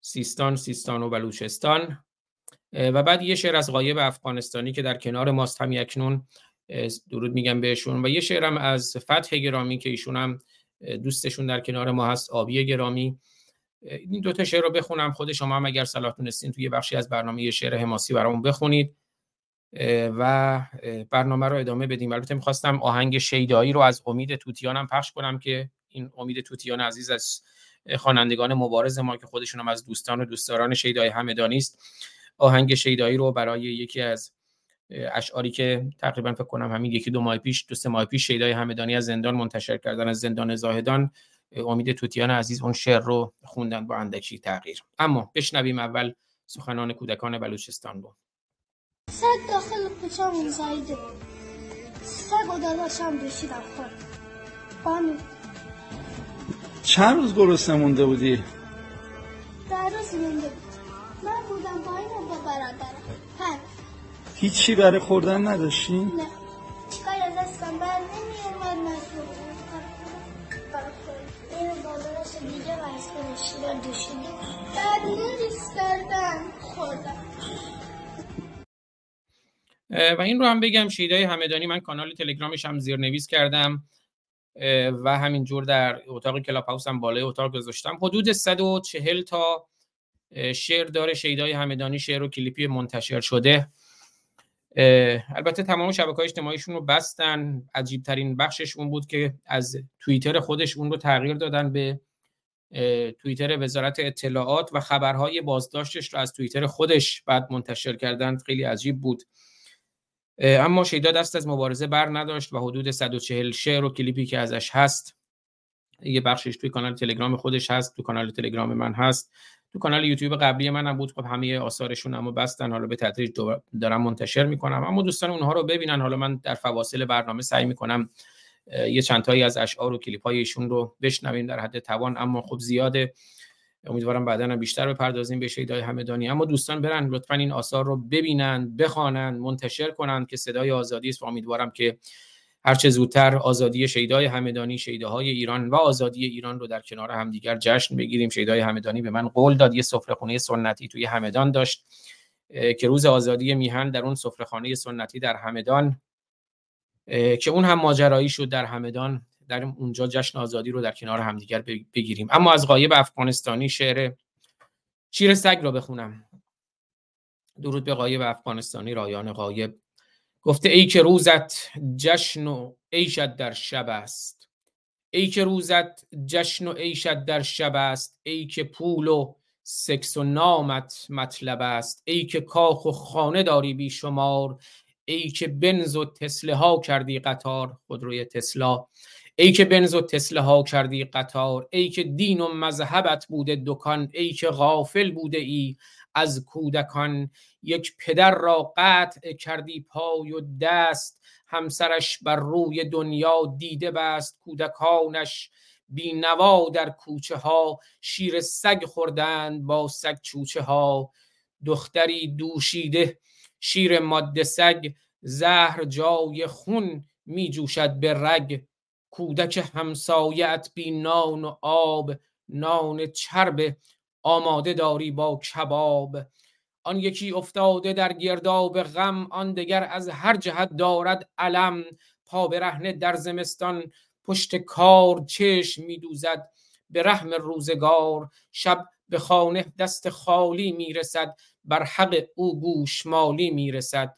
سیستان سیستان و بلوچستان. و بعد یه شعر از غایب افغانستانی که در کنار ماست هم اکنون درود میگم بهشون. و یه شعرم از فتح گرامی که ایشون هم دوستشون در کنار ما هست آبی گرامی. این دو تا شعر رو بخونم. خود شما هم اگر صلاح تونستین توی بخشی از برنامه شعر حماسی برامون بخونید. و برنامه رو ادامه بدیم. البته می‌خواستم آهنگ شیدایی رو از امید توتیانم پخش کنم که این امید توتیان عزیز از خوانندگان مبارز ما که خودشون هم از دوستان و دوستداران شیدای همدانی است. آهنگ شیدایی رو برای یکی از اشعاری که تقریبا فکر کنم همین یکی دو ماه پیش دو سه ماه پیش شیدای همدانی از زندان منتشر کردن از زندان زاهدان امید توتیان عزیز اون شعر رو خوندن با اندکی تغییر. اما بشنویم اول سخنان کودکان بلوچستان رو. سگ داخل کوچه زایده سگ و داداشم دوشیدم خورد بانو چند روز گرسنه مونده بودی؟ در روز مونده بود من بودم با این با برادرم هر هیچی برای خوردن نداشتی؟ نه چیکار از دستم بر نمی اومد مجبور این بادرش دیگه و از کنشیدن دوشیده بعد نریس کردن خوردم و این رو هم بگم شیدای همدانی من کانال تلگرامش هم زیرنویس کردم و همینجور در اتاق کلاب هاوس هم بالای اتاق گذاشتم. حدود 140 تا شعر داره شیدای همدانی شعر و کلیپی منتشر شده. البته تمام شبکه های اجتماعیشون رو بستن. عجیب ترین بخشش اون بود که از توییتر خودش اون رو تغییر دادن به توییتر وزارت اطلاعات و خبرهای بازداشتش رو از توییتر خودش بعد منتشر کردن. خیلی عجیب بود. اما شیدا دست از مبارزه بر نداشت و حدود 140 شعر و کلیپی که ازش هست یه بخشش توی کانال تلگرام خودش هست تو کانال تلگرام من هست. تو کانال یوتیوب قبلی من هم بود خب همه آثارشون اما بستن. حالا به تدریج دارم منتشر می‌کنم. اما دوستان اونها رو ببینن. حالا من در فواصل برنامه سعی می‌کنم یه چند تایی از اشعار و کلیپ رو بشنویم در حد توان. اما خب زیاده. امیدوارم بعدا هم بیشتر بپردازیم به شیدای همدانی اما دوستان برن لطفا این آثار رو ببینن بخوانن منتشر کنن که صدای آزادی است و امیدوارم که هرچه زودتر آزادی شیدای همدانی شیداهای ایران و آزادی ایران رو در کنار همدیگر جشن بگیریم. شیدای همدانی به من قول داد یه سفرهخونه سنتی توی همدان داشت که روز آزادی میهن در اون سفرهخانه سنتی در همدان که اون هم ماجرایی شد در همدان در اونجا جشن آزادی رو در کنار همدیگر بگیریم. اما از غایب افغانستانی شعر شیر سگ را بخونم. درود به غایب افغانستانی رایان غایب. گفته ای که روزت جشن و عیشت در شب است. ای که روزت جشن و عیشت در شب است. ای که پول و سکس و نامت مطلب است. ای که کاخ و خانه داری بی شمار. ای که بنز و تسله ها کردی قطار. خودروی تسلا. ای که بنز و تسله ها کردی قطار ای که دین و مذهبت بوده دکان ای که غافل بوده ای از کودکان. یک پدر را قطع کردی پای و دست همسرش بر روی دنیا دیده بست. کودکانش بینوا در کوچه ها شیر سگ خوردند با سگ چوچه ها. دختری دوشیده شیر ماده سگ زهر جای خون می جوشد به رگ. کودک همسایت بی نان و آب نان چرب آماده داری با کباب. آن یکی افتاده در گرداب غم آن دگر از هر جهت دارد علم. پا برهنه در زمستان پشت کار چشم میدوزد به رحم روزگار. شب به خانه دست خالی می‌رسد بر حق او گوشمالی می‌رسد.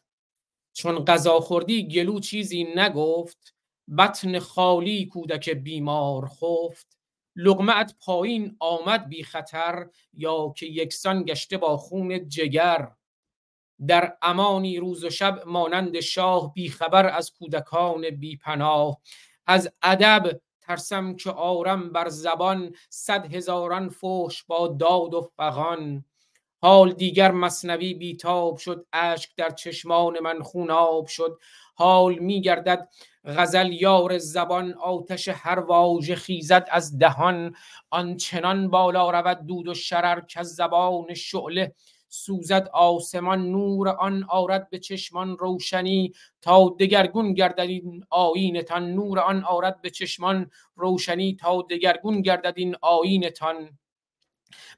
چون غذا خوردی گلو چیزی نگفت بطن خالی کودک بیمار خفت. لغمت پایین آمد بی خطر یا که یکسان گشته با خون جگر. در امانی روز و شب مانند شاه بی خبر از کودکان بی پناه. از ادب ترسم که آرم بر زبان صد هزاران فوش با داد و فغان. حال دیگر مصنوی بیتاب شد اشک در چشمان من خوناب شد. حال میگردد غزل یار زبان آتش هر واژه خیزد از دهان. آنچنان بالا رود دود و شرر که زبان شعله سوزد آسمان. نور آن آرد به چشمان روشنی تا دگرگون گردد این آینتان نور آن آرد به چشمان روشنی تا دگرگون گردد این آینتان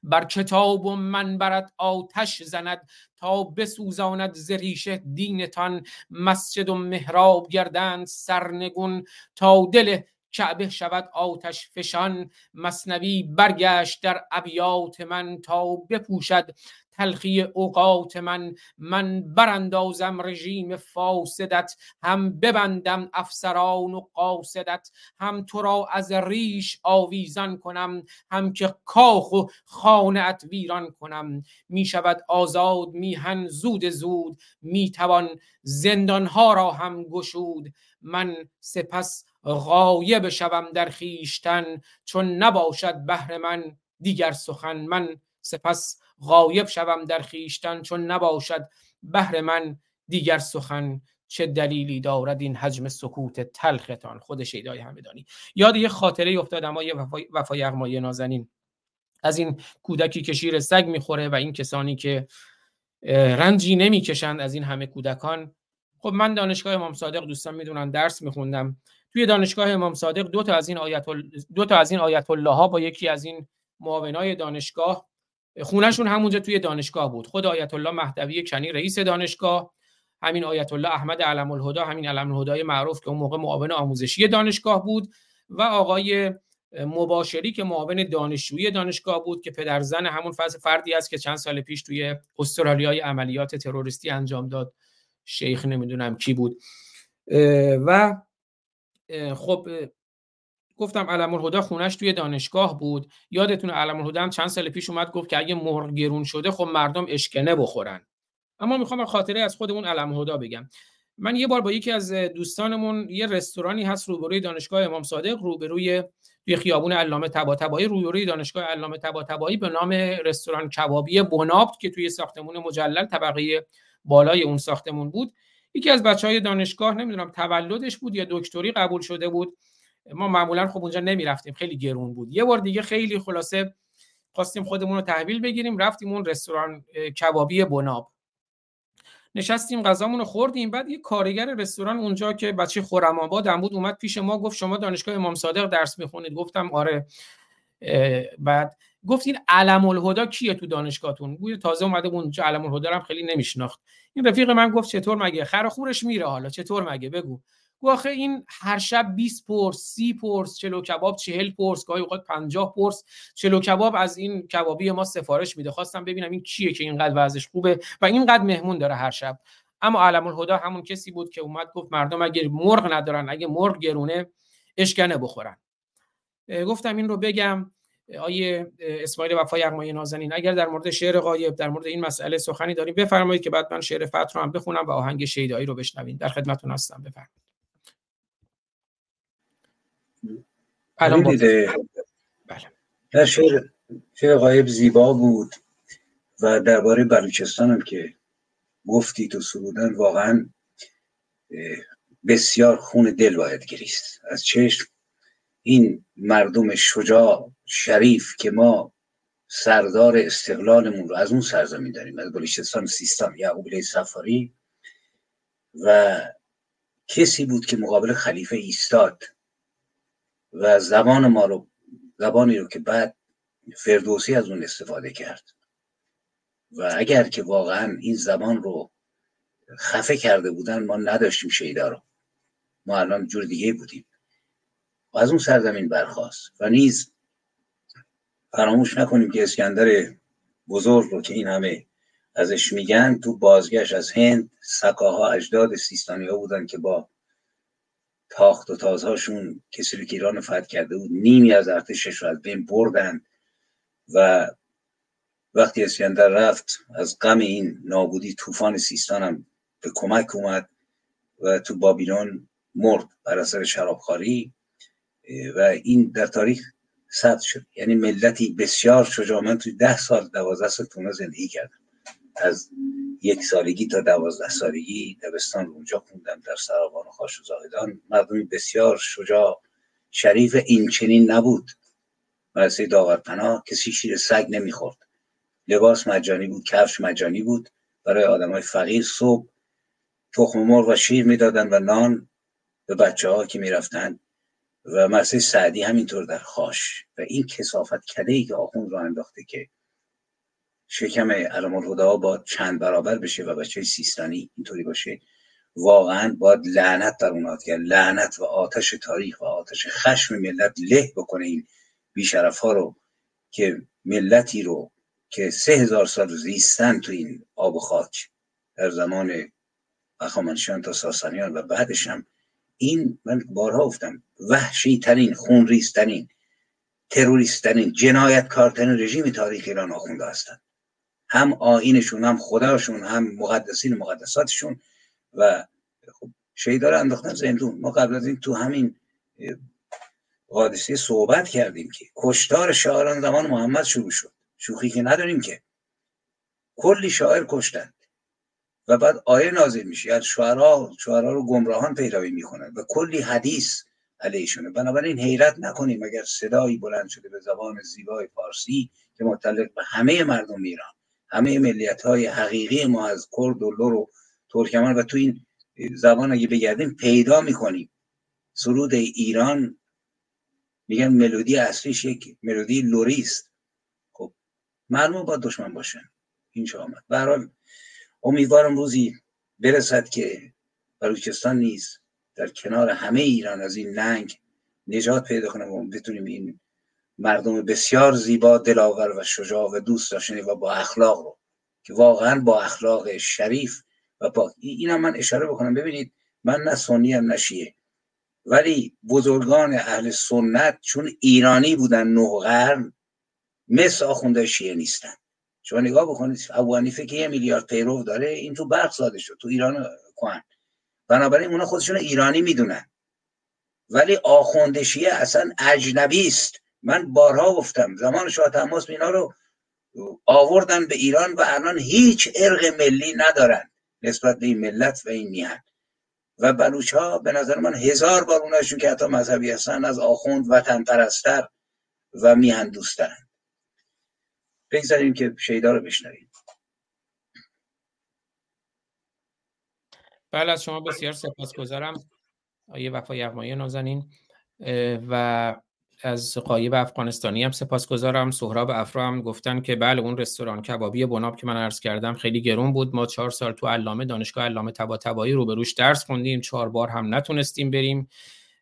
بر کتاب و منبرت آتش زند تا بسوزاند ز ریشه دینتان مسجد و محراب گردند سرنگون تا دل کعبه شود آتش فشان مصنوی برگشت در ابیات من تا بپوشد تلخی اوقات من من براندازم رژیم فاسدت هم ببندم افسران و قاصدت هم تو را از ریش آویزان کنم هم که کاخ و خانه ویران کنم. می شود آزاد میهن زود زود می توان زندانها را هم گشود. من سپس غایب شوم در خیشتن چون نباشد بهر من دیگر سخن. من سپس غایب شوم در خیشتن چون نباشد بهر من دیگر سخن. چه دلیلی دارد این حجم سکوت تلختان؟ خود شیدای همدانی یاد یه خاطره افتادم ما یه وفای اغمای نازنین. از این کودکی که شیر سگ می‌خوره و این کسانی که رنجی نمی‌کشند از این همه کودکان. خب من دانشگاه امام صادق دوستان می‌دونن درس میخوندم. توی دانشگاه امام صادق دو تا از این آیت دو تا از این آیت الله ها با یکی از این معاونای دانشگاه خونهشون همونجا توی دانشگاه بود. خود آیت الله مهدوی کنی رئیس دانشگاه همین آیت الله احمد علم الهدا همین علم الهدای معروف که اون موقع معاون آموزشی دانشگاه بود و آقای مباشری که معاون دانشجویی دانشگاه بود که پدر زن همون فردی است که چند سال پیش توی استرالیای عملیات تروریستی انجام داد. شیخ نمی‌دونم کی بود. و خب گفتم علم الهدا خونش توی دانشگاه بود. یادتون علم الهدا هم چند سال پیش اومد گفت که اگه مرغ گرون شده خب مردم اشکنه بخورن. اما می‌خوام خاطره از خودمون علم الهدا بگم. من یه بار با یکی از دوستانمون یه رستورانی هست روبروی دانشگاه امام صادق روبروی توی خیابون علامه طباطبایی روبروی دانشگاه علامه طباطبایی به نام رستوران کبابی بنابت که توی ساختمون مجلل طبقه بالای اون ساختمون بود. یکی از بچه های دانشگاه نمی‌دونم تولدش بود یا دکتری قبول شده بود ما معمولا خب اونجا نمی‌رفتیم خیلی گرون بود. یه بار دیگه خیلی خلاصه خواستیم خودمون رو تحویل بگیریم رفتیم اون رستوران کبابی بناب. نشستیم غذامون رو خوردیم بعد یه کارگر رستوران اونجا که بچه خورم آباد بود اومد پیش ما گفت شما دانشگاه امام صادق درس می‌خونید؟ گفتم آره. بعد گفت این علم الهدا کیه تو دانشگاهتون؟ گویا تازه اومده اونجا علم الهدا هم خیلی نمیشناخت. این رفیق من گفت چطور مگه؟ خر خورش میره حالا چطور مگه؟ بگو. گو آخه این هر شب 20 پرس 30 پرس چلو کباب 40 پرس گاهی اوقات 50 پرس. چلو کباب از این کبابی ما سفارش میده. خواستم ببینم این کیه که اینقدر وضعش خوبه و اینقدر مهمون داره هر شب. اما علم الهدا همون کسی بود که اومد گفت مردم اگر مرغ ندارن اگه مرغ گرونه اشکنه بخورن. گفتم این رو بگم. آیه اسماعیل وفای یغمای نازنین اگر در مورد شعر غایب در مورد این مسئله سخنی داریم بفرمایید که بعد من شعر فتح رو هم بخونم و آهنگ شیدایی رو بشنوین. در خدمتتون هستم. بفرمایید. الان بله. در شعر شعر غایب زیبا بود و درباره بلوچستان هم که گفتی تو سرودن واقعا بسیار خون دل باید گریست. از چشم این مردم شجاع شریف که ما سردار استقلالمون رو از اون سرزمین داریم از بلوچستان سیستان یعقوب سفاری و کسی بود که مقابل خلیفه ایستاد. و زبان ما رو زبانی رو که بعد فردوسی از اون استفاده کرد. و اگر که واقعا این زبان رو خفه کرده بودن ما نداشتیم شیدا رو. ما الان جور دیگه بودیم. و از اون سرزمین برخواست و نیز فراموش نکنیم که اسکندر بزرگ رو که این همه ازش میگن تو بازگشت از هند سکاها اجداد سیستانی ها بودن که با تاخت و تازهاشون کسی رو که ایران فتح کرده بود نیمی از ارتشش رو از بین بردن و وقتی اسکندر رفت از غم این نابودی طوفان سیستان هم به کمک اومد و تو بابیلون مرد بر اثر شرابخواری و این در تاریخ ثبت شد. یعنی ملتی بسیار شجاع من توی ده سال دوازده سال تونه زندگی کردم از یک سالگی تا دوازده سالگی دبستان رو اونجا خوندم در سراوان خاش و زاهدان. مردمی بسیار شجاع شریف این چنین نبود. مدرسه داورپناه کسی شیر سگ نمی‌خورد. لباس مجانی بود کفش مجانی بود. برای آدم های فقیر صبح تخم مرغ و شیر می‌دادن و نان به بچه ها که می‌رفتن. و مرسه سعدی همینطور در خاش. و این کسافت کده ای که آخوند را انداخته که شکم علم الهدا با چند برابر بشه و بچه سیستانی اینطوری باشه. واقعا باید لعنت در اونات کرد لعنت و آتش تاریخ و آتش خشم ملت له بکنه این بیشرف ها رو که ملتی رو که سه هزار سال زیستن تو این آب و خاک در زمان اخامنشیان تا ساسانیان و بعدش هم این من بارها گفتم وحشی ترین خونریز ترین تروریست ترین جنایتکارترین رژیم تاریخ ایران آخونده هستند هم آینشون هم خداشون هم مقدسین مقدساتشون. و خب شهیدا رو انداختن زندون. ما قبل از این تو همین حادثه صحبت کردیم که کشتار شاعران زمان محمد شروع شد. شوخی که نداریم که. کلی شاعر کشتن. و بعد آیه نازل میشه. از شعرا شعرا رو گمراهان پیروی می‌کنن و کلی حدیث علیشونه بنابراین حیرت نکنیم اگر صدایی بلند شده به زبان زیبای فارسی که متعلق به همه مردم ایران. همه ملیت های حقیقی ما از کرد و لور و ترکمن و تو این زبان اگه بگردیم پیدا می‌کنیم. سرود ایران میگن ملودی اصلیش یک ملودی لوریست خب معلوم با دشمن باشن. این چه آمد. برحال امیدوارم روزی برسد که بلوچستان نیز در کنار همه ایران از این ننگ نجات پیدا کنه و بتونیم این مردم بسیار زیبا دلاور و شجاع و دوست داشتنی و با اخلاق رو که واقعا با اخلاق شریف و با اینم من اشاره بکنم. ببینید من نه سنی هم نشیه ولی بزرگان اهل سنت چون ایرانی بودن نه قرن مثل آخونده شیعه نیستن. شما نگاه بکنید ابو حنیفه که یه میلیارد پیرو داره این تو برق ساده شد تو ایران کن بنابراین اونا خودشون ایرانی می‌دونن. ولی آخونده شیعه اصلا اجنبی است. من بارها گفتم زمان شاه تماس اینا رو آوردن به ایران و الان هیچ ارق ملی ندارن نسبت به این ملت و این میهن. و بلوچ ها به نظر من هزار بار اوناشون که حتی مذهبی هستن از آخوند وطن پرستر و میهن دوستن. بگذاریم که شیدا رو بشنویم. بله از شما بسیار سپاسگزارم. آیه وفا یغمایی نازنین. و از قایب افغانستانی هم سپاسگزارم. سهراب افرا هم گفتن که بله اون رستوران کبابی بناب که من عرض کردم خیلی گرون بود. ما چهار سال تو علامه دانشگاه علامه تبا تبایی روبروش درس خوندیم. چهار بار هم نتونستیم بریم.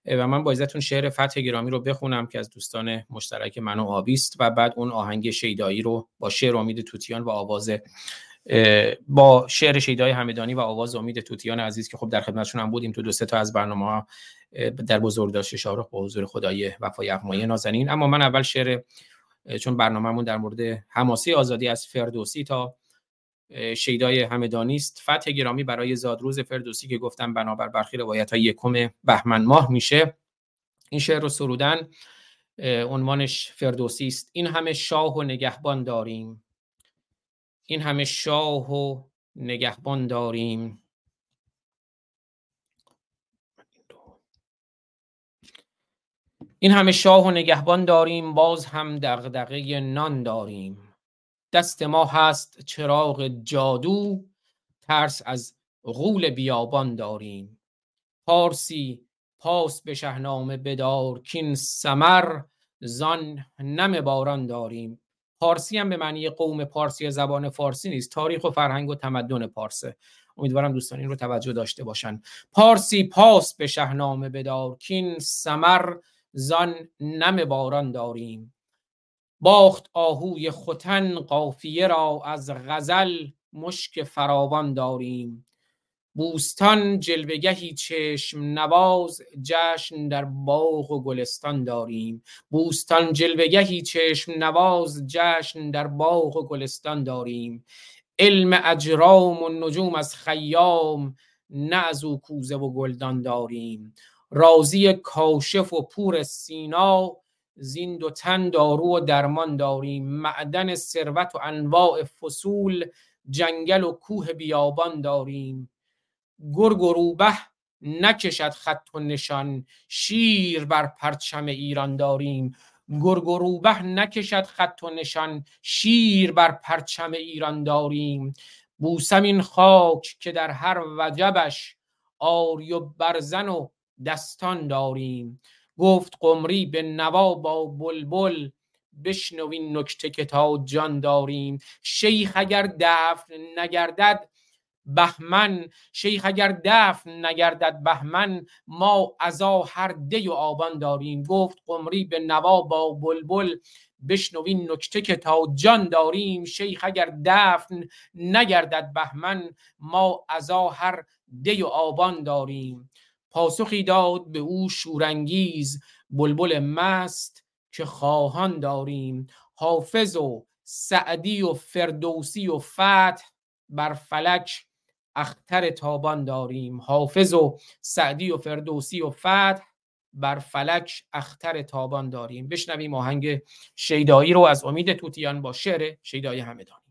و من با ازتون شعر فتح گرامی رو بخونم که از دوستان مشترک من و آبیست و بعد اون آهنگ شیدایی رو با شعر امید توتیان و آواز با شعر شیدای همدانی و آواز امید توتیان عزیز که خب در خدمتشون هم بودیم تو دو سه تا از برنامه در بزرگ داشت شارخ با حضور خدای وفای یغمایی نازنین. اما من اول شعر چون برنامهمون در مورد حماسی آزادی از فردوسی تا شیدای همدانی است فتح گرامی برای زادروز فردوسی که گفتم بنابر برخی روایت های یکم بهمن ماه میشه. این شعر رو سرودن عنوانش فردوسی است. این همه شاه و نگهبان داریم. این همه شاه و نگهبان داریم. این همه شاه و نگهبان داریم باز هم دغدغه نان داریم. دست ما هست چراغ جادو ترس از غول بیابان داریم. پارسی پاس به شهنامه بدار کین سمر زان نم باران داریم. پارسی هم به معنی قوم پارسی زبان فارسی نیست. تاریخ و فرهنگ و تمدن پارسه. امیدوارم دوستان این رو توجه داشته باشن. پارسی پاس به شهنامه بدار کین سمر زان نم باران داریم. باخت آهوی ختن قافیه را از غزل مشک فراوان داریم. بوستان جلوگهی چشم نواز جشن در باغ و گلستان داریم. بوستان جلوگهی چشم نواز جشن در باغ و گلستان داریم. علم اجرام و نجوم از خیام نه از او کوزه و گلدان داریم. رازی کاشف و پور سینا زین دو تن دارو و درمان داریم معدن ثروت و انواع فصول جنگل و کوه بیابان داریم. گرگ و روبه نکشد خط و نشان شیر بر پرچم ایران داریم. گرگ و روبه نکشد خط و نشان شیر بر پرچم ایران داریم. بوسم این خاک که در هر وجبش آری و برزن و دستان داریم. گفت قمری به نوا با بلبل بشنوین نکته که تا جان داریم. شیخ اگر دفن نگردد بهمن شیخ اگر دفن نگردد بهمن ما ازا هر دی و آبان داریم. گفت قمری به نوا با بلبل بشنوین نکته که تا جان داریم. شیخ اگر دفن نگردد بهمن ما ازا هر دی و آبان داریم. پاسخی داد به او شورانگیز بلبل مست که خواهان داریم. حافظ و سعدی و فردوسی و فتح بر فلک اختر تابان داریم. حافظ و سعدی و فردوسی و فتح بر فلک اختر تابان داریم. بشنویم آهنگ شیدایی رو از امید توتیان با شعر شیدایی همدانی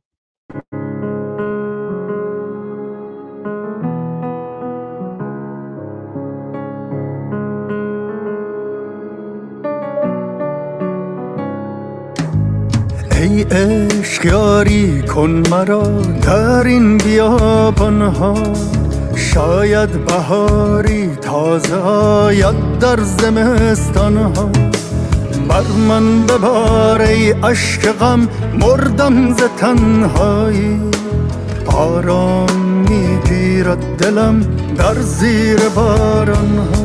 عشق یاری کن مرا. در این بیابان ها شاید بهاری تازه آید در زمستان ها. بر من ببار ای عشق غم مردم ز تنهایی. آرام می‌گیرد دلم در زیر باران ها.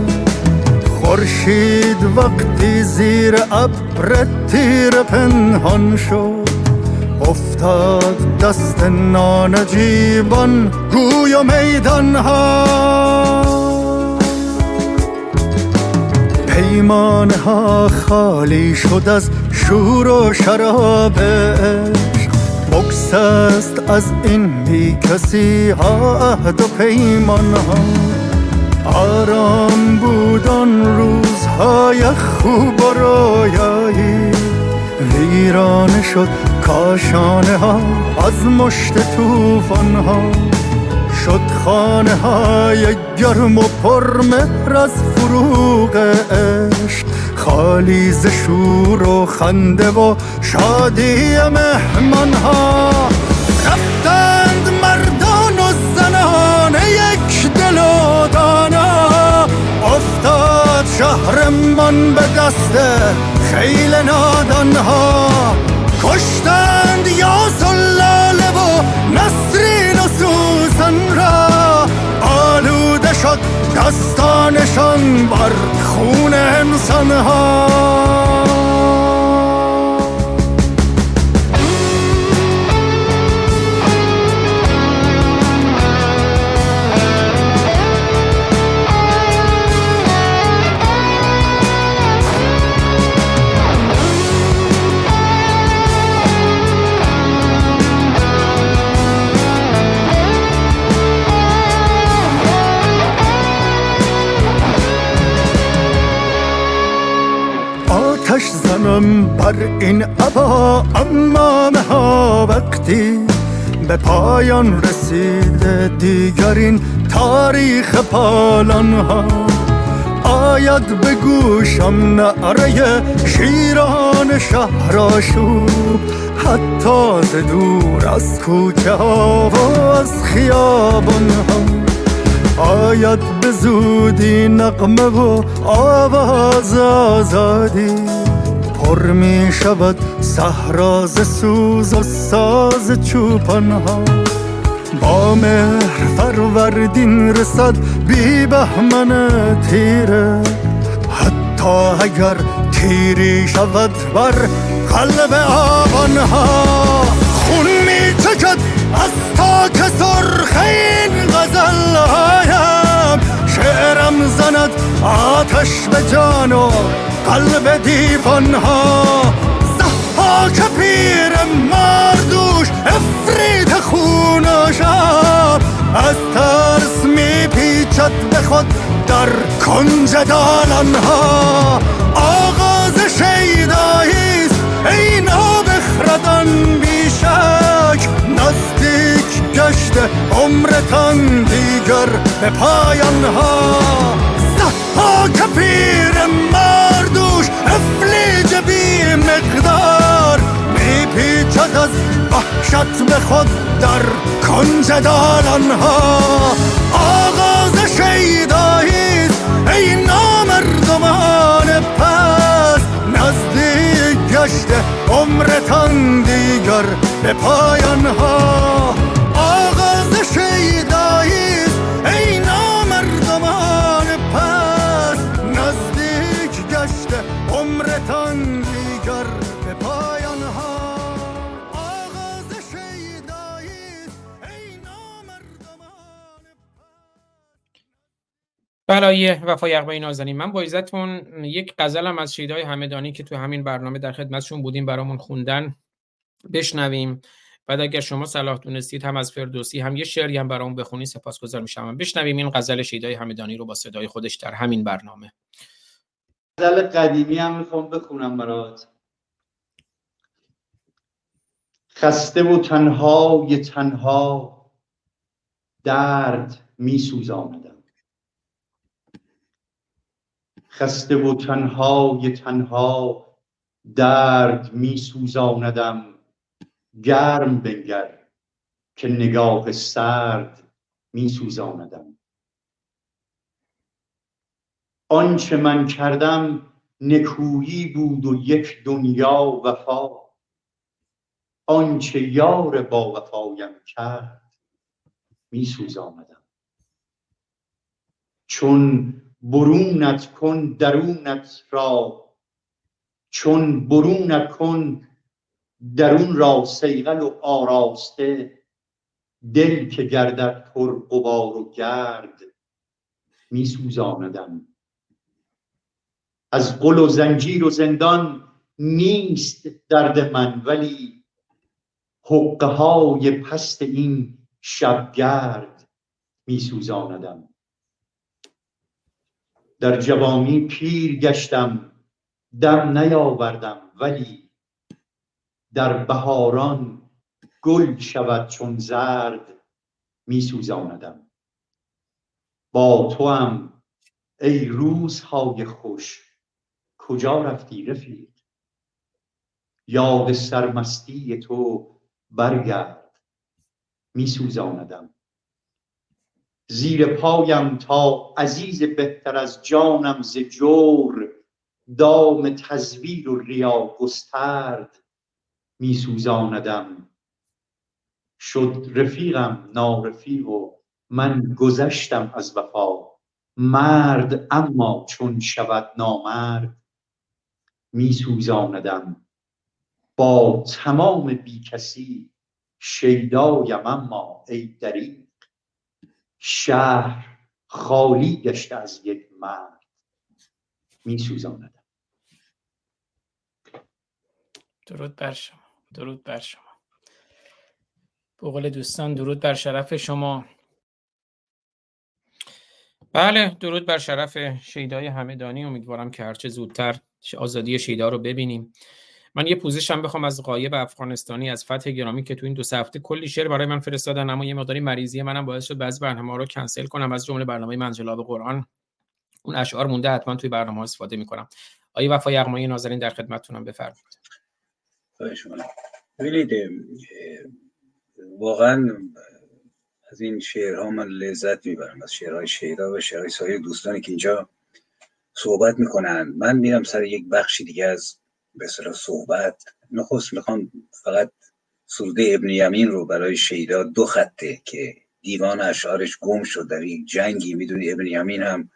خورشید وقتی زیر ابر تیر پنهان شد. افتاد دست نانجیبان گوی و میدان ها پیمان ها خالی شد از شور و شراب عشق بکس است از این بی کسی ها عهد و پیمان ها آرام بود آن روزهای خوب و رویایی. ویرانه شد کاشانه ها از مشت توفان ها. شد خانه های گرم و پرمهر از فروغ عشق. خالی ز شور و خنده و شادی مهمان ها. رفتند مردان و زنان یک دل و دانا. افتاد شهرمان به دست خیل نادان ها. کشتند یاس و لاله و نسرین و سوسن را آلوده شد دستانشان بر خون انسان ها زنم بر این عبا اما ها وقتی به پایان رسیده دیگر این تاریخ پالان ها آید به گوشم نعره شیران شهرآشوب حتی ز دور از کوچه ها و از خیابان ها آید به زودی نقمه و آواز آزادی. پر می شود صحرا ز سوز و ساز چوپان ها با مهر فروردین رسد بی بهمن تیره. حتی اگر تیری شود بر قلب آبان ها خون می چکد از تاک سرخ این غزل هایم شعرم زند آتش به جان و قلب دیوان ها که پیر مردوش افرید خون و شب. از ترس می پیچد به خود در کنج دالان ها آغاز شیداییست ای نابخردان بیشک. نزدیک گشته عمرتان دیگر به پایان ها که پیر مردوش مقدار میپیچد از وحشت به خود در کنج دالانها آغاز شیداییست ای نامردمان پس. نزدیک گشته عمرتان دیگر به پایان ها برای وفای اقبای نازنین من با عزتون یک غزلم از شیدای همدانی که تو همین برنامه در خدمتشون بودیم برامون خوندن بشنویم. بعد اگر شما صلاح دونستید هم از فردوسی هم یه شعری هم برامون بخونی سپاسگزار میشم. بشنویم این غزل شیدای همدانی رو با صدای خودش در همین برنامه. غزل قدیمی هم می‌خوام بخونم برات. خسته و تنهای تنها درد میسوزاندم خسته و تنهای تنها درد میسوزاندم گرم بنگر که نگاه سرد میسوزاندم آنچه من کردم نکویی بود و یک دنیا وفا. آنچه یار با وفایم کرد میسوزاندم چون برونت کن درونت را چون برونت کن درون را سیغل و آراسته دل که گردد پر غبار و گرد میسوزاندم. از قل و زنجیر و زندان نیست درد من ولی حقه های پست این شبگرد میسوزاندم. در جوانی پیر گشتم دم نیاوردم ولی در بهاران گل شود چون زرد میسوزاندم. با تو هم ای روزهای خوش کجا رفتی رفیق؟ یاد سرمستی تو برگرد میسوزاندم. زیر پایم تا عزیز بهتر از جانم ز جور دام تزویر و ریا گسترد میسوزاندم. شد رفیقم نارفیق و من گذشتم از وفا. مرد اما چون شود نامرد میسوزاندم. با تمام بیکسی شیدایم اما ای دریغ شهر خالی گشته از یک مرد. میسوزاندم. درود بر شما. درود بر شما. بقول دوستان درود بر شرف شما. بله درود بر شرف شیدای همدانی امیدوارم که هرچه زودتر آزادی شیدا رو ببینیم. من یه پوزش هم بخوام از قایب افغانستانی از فتح گرامی که تو این دو هفته کلی شعر برای من فرستادن اما یه مقداری مریضی منم باعث شد بعضی برنامه رو کنسل کنم. از جمله برنامه منجلاب قرآن اون اشعار مونده حتما توی برنامه استفاده می‌کنم. آیه وفای یغمایی ناظرین در خدمتتونم بفرمایید. ببینید واقعا از این شعرها من لذت می‌برم. از شعرهای شیدا و شعرهای سایر دوستانی که اینجا صحبت می‌کنن. من میرم سر یک بخشی دیگه از به صحبت. نخست می‌خوام فقط سروده ابن یمین رو برای شیدا دو خطه که دیوان اشعارش گم شد در یک جنگی. می‌دونی ابن یمین هم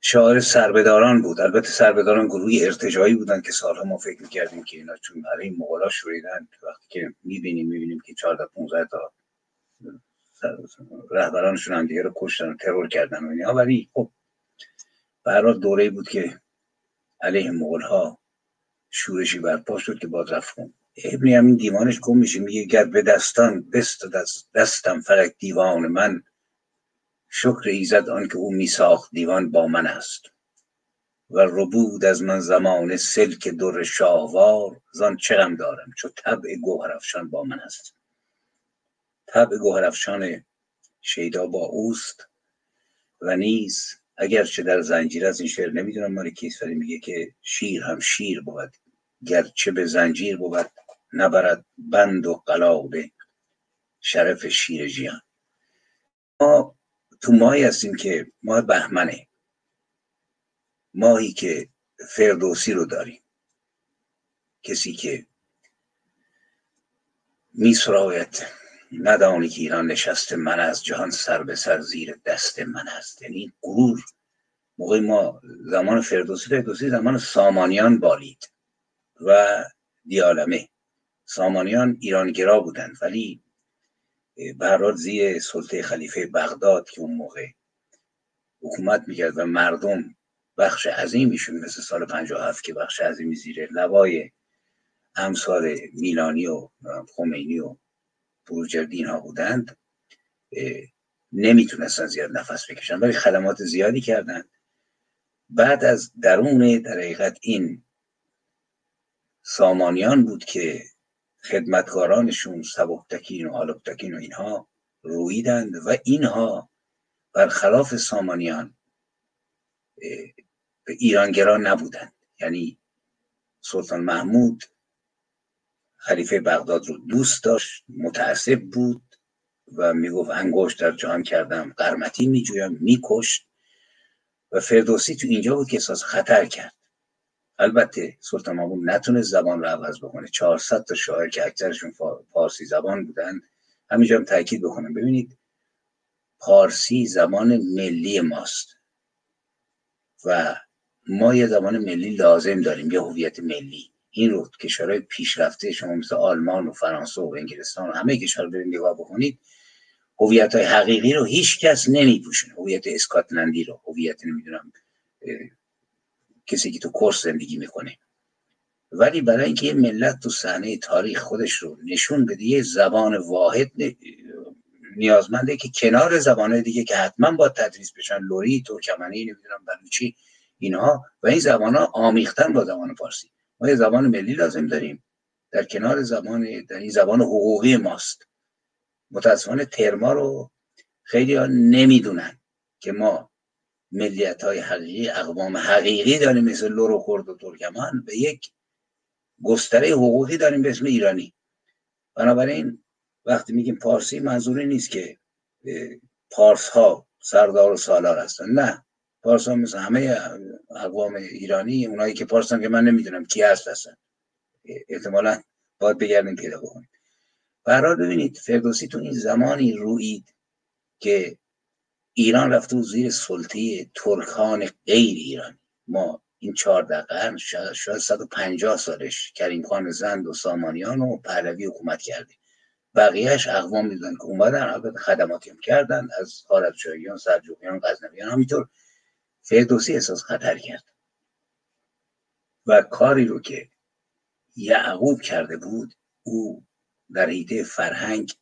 شعار سربداران بود. البته سربداران گروه ارتجایی بودن که سالها ما فکر می‌کردیم که اینا چون برای مغلا شوریدن وقتی که می‌بینیم می‌بینیم که 14 15 تا رهبرانشون هم دیگه رو کشتن و ترور کردن و اینا. ولی خب برای دوره بود که علیه مغول ها شورشی برپا شد که باز رفت ابن همین دیوانش گم میشه میگه گر به دستان بست دست دستم فرک دیوان من شکر ایزد آن که او میساخت دیوان با من است. و ربود از من زمان سلک در شاهوار زان چرم دارم چو طبع گوهرفشان با من است. طبع گوهرفشان شیدا با اوست و نیز اگرچه در زنجیر از این شعر نمی‌دونم مال کیست ولی میگه که شیر هم شیر بود. گرچه به زنجیر بود نبرد بند و قلاده شرف شیر جیان. ما تو ماهی هستیم که ماه بهمنه. ماهی که فردوسی رو داریم. کسی که می سراید ندانی که ایران نشست من از جهان سر به سر زیر دست من است. یعنی گرور موقع ما زمان فردوسی فردوسی زمان سامانیان بالید و دیالمه. سامانیان ایرانگرا بودند ولی برات زیر سلطه خلیفه بغداد که اون موقع حکومت می‌کرد و مردم بخش عظیمیشون مثل سال 57 که بخش عظیمی زیر لوای امثال میلانی و خمینی و بروجردین ها بودند نمی‌تونستن زیاد نفس بکشن ولی خدمات زیادی کردند بعد از درون در حقیقت این سامانیان بود که خدمتکارانشون سبکتکین و آلبتکین و اینها رویدند و اینها برخلاف سامانیان به ایرانگرا نبودند. یعنی سلطان محمود خلیفه بغداد رو دوست داشت متعصب بود و می‌گفت انگشت در جهان کردم قرمتی میجویم میکشت و فردوسی تو اینجا بود که احساس خطر کرد. البته سلطان محمود نتونه زبان رو عوض بکنه. 400 تا شاعر که اکثرشون فارسی زبان بودن. همینجا هم تاکید بکنم. ببینید پارسی زبان ملی ماست و ما یه زبان ملی لازم داریم یه هویت ملی. این رو کشورهای پیشرفته شما مثل آلمان و فرانسه و انگلستان و همه کشور رو نگاه بکنید هویت های حقیقی رو هیچ کس نمیپوشونه. هویت اسکاتلندی رو هویت نمی‌دونم کسی که تو کورس زندگی می‌کنه. ولی برای اینکه ملت تو صحنه تاریخ خودش رو نشون بده یه زبان واحد نیازمنده که کنار زبانهای دیگه که حتما با تدریس بشن لوری ترکمنی نمی‌دونم بلوچی اینها و این زبان ها آمیختن با زبان فارسی. ما یه زبان ملی لازم داریم. در کنار زبان در این زبان حقوقی ماست. متاسفانه ترما رو خیلی ها نمی‌دونن که ما ملیت های حقیقی اقوام حقیقی داریم مثل لور و کرد و ترکمان به یک گستره حقوقی داریم به اسم ایرانی. بنابراین وقتی میگیم پارسی منظوری نیست که پارس ها سردار و سالار هستن. نه. پارس ها مثل همه اقوام ایرانی اونایی که پارسان که من نمی‌دونم کی هست هستن احتمالا باید بگردیم پیدا بکنیم برای ببینید فردوسی تو این زمانی روید که ایران رفته و زیر سلطه ترکان غیر ایران ما این چهارده قرن شاید, شاید 150 سالش کریم خان زند و سامانیان و پهلوی حکومت کرده. بقیهش اقوام می‌دونن که اومدن البته خدماتی هم کردن از خارجشاهیان سلجوقیان غزنویان همینطور. فردوسی احساس خطر کرد. و کاری رو که یعقوب کرده بود او در ایده فرهنگ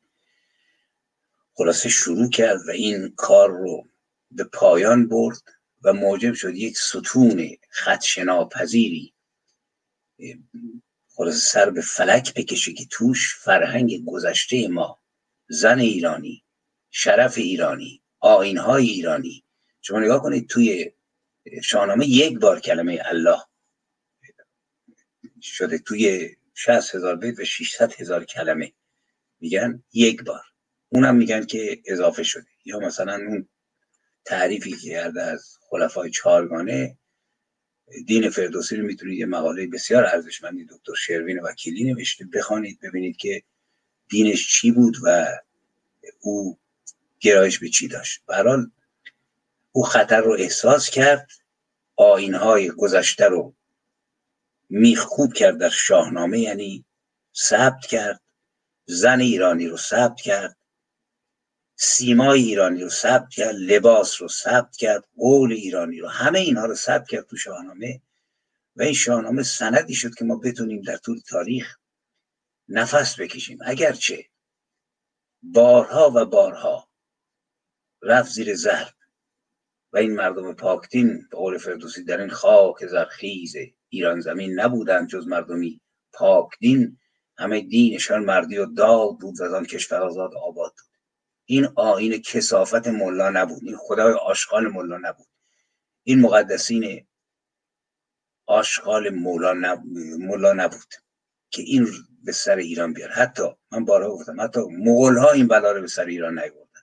خلاصه شروع کرد و این کار رو به پایان برد و موجب شد یک ستون خدشناپذیری خلاصه سر به فلک بکشه که توش فرهنگ گذشته ما زن ایرانی شرف ایرانی آینهای ایرانی. شما نگاه کنید توی شاهنامه یک بار کلمه الله شده توی 60 هزار بیت و 600 هزار کلمه. میگن یک بار. اونم میگن که اضافه شده. یا مثلا اون تعریفی که کرده از خلفای چهارگانه دین فردوسی رو می‌تونید یه مقاله بسیار ارزشمندی دکتر شروین وکیلی نوشته. بخوانید ببینید که دینش چی بود و او گرایش به چی داشت. برحال او خطر رو احساس کرد آینهای گذشته رو میخکوب کرد در شاهنامه یعنی ثبت کرد زن ایرانی رو ثبت کرد سیمای ایرانی رو ثبت کرد لباس رو ثبت کرد قول ایرانی رو همه اینها رو ثبت کرد تو شاهنامه. و این شاهنامه سندی شد که ما بتونیم در طول تاریخ نفس بکشیم. اگرچه بارها و بارها رفت زیر ضرب این مردم پاکتین به قول فردوسی در این خاک زرخیز ایران زمین نبودند جز مردمی پاکدین. همه دینشان مردی و داغ بود و از آن کشور آزاد آباد بود. این آین کسافت ملا نبود. این خدای آشغال ملا نبود. این مقدسین آشغال مولا, نب... ملا نبود که این به سر ایران بیار. حتی من بارها گفتم حتی مغول ها این بلا رو به سر ایران نیوردن.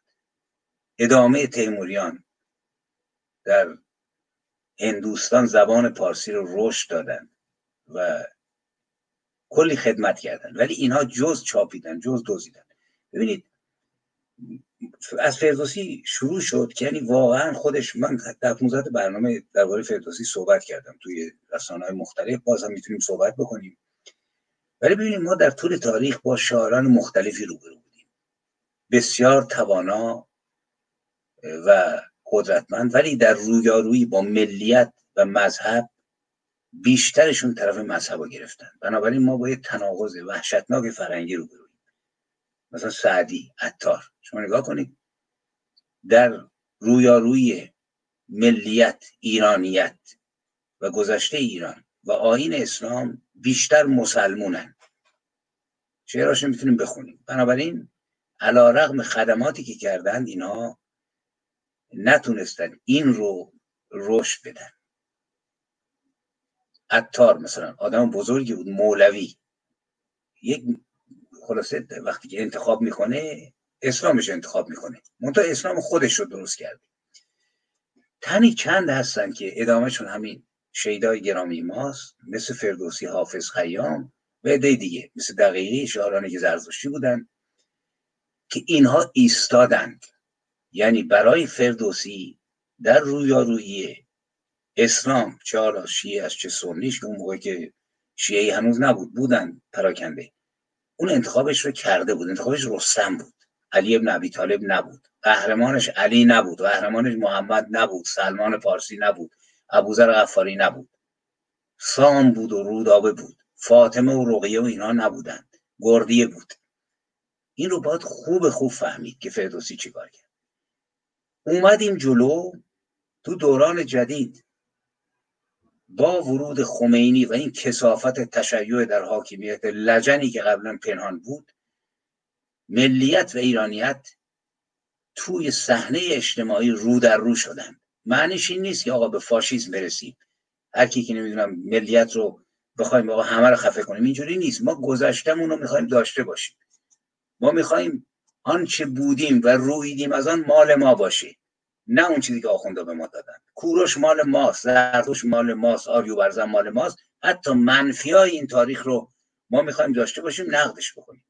ادامه تیموریان در هندوستان زبان پارسی رو رشد دادن و کلی خدمت کردن. ولی اینها جز چاپیدن جز دزدیدن. ببینید از فردوسی شروع شد که یعنی واقعا خودش من در 15 برنامه درباره فردوسی صحبت کردم توی رسانه های مختلف. باز هم می‌تونیم صحبت بکنیم. ولی ببینید ما در طول تاریخ با شاعران مختلفی روبرو بودیم. بسیار توانا و قدرتمند ولی در رویارویی با ملیت و مذهب بیشترشون طرف مذهب رو گرفتن. بنابراین ما با یه تناقض وحشتناک فرنگی رو برویم مثلا سعدی عطار. شما نگاه کنید در رویاروی ملیت ایرانیت و گذشته ایران و آین اسلام بیشتر مسلمونن. شعراشون می‌تونیم بخونیم. بنابراین علا رغم خدماتی که کردند اینها نتونستن این رو رشد بدن. عطار مثلا آدم بزرگی بود مولوی. یک خلاصه وقتی که انتخاب می‌کنه اسلامش انتخاب می‌کنه. منتها اسلام خودش رو درست کرده. تنی چند هستن که ادامهشون همین شیدای گرامی ماست مثل فردوسی حافظ خیام و عده دیگه مثل دقیقی شعرانی که زرزشتی بودن که اینها ایستادند. یعنی برای فردوسی در رویارویی اسلام چه حالا شیعه از چه سنیش اون موقع که شیعه هنوز نبود بودن پراکنده. اون انتخابش رو کرده بود انتخابش رستم بود. علی ابن ابی طالب نبود. قهرمانش علی نبود. قهرمانش محمد نبود. سلمان پارسی نبود. ابوذر غفاری نبود. سام بود و رودابه بود. فاطمه و رقیه و اینا نبودند. گردیه بود. این رو باید خوب خوب فهمید که فردوسی چیکار کرد. اومدیم جلو تو دوران جدید با ورود خمینی و این کسافت تشیع در حاکمیت لجنی که قبلا پنهان بود ملیت و ایرانیت توی صحنه اجتماعی رو در رو شدن معنیش این نیست که آقا به فاشیسم برسیم. هر کی که نمی‌دونم ملیت رو بخوایم آقا همه رو خفه کنیم اینجوری نیست. ما گذشتمون رو می‌خوایم داشته باشیم. ما می‌خوایم آنچه بودیم و رویدیم از آن مال ما باشه نه اون چیزی که آخونده به ما دادن. کوروش مال ماست زرتوش مال ماست آریو برزن مال ماست. حتی منفی های این تاریخ رو ما می‌خوایم داشته باشیم نقدش بکنیم.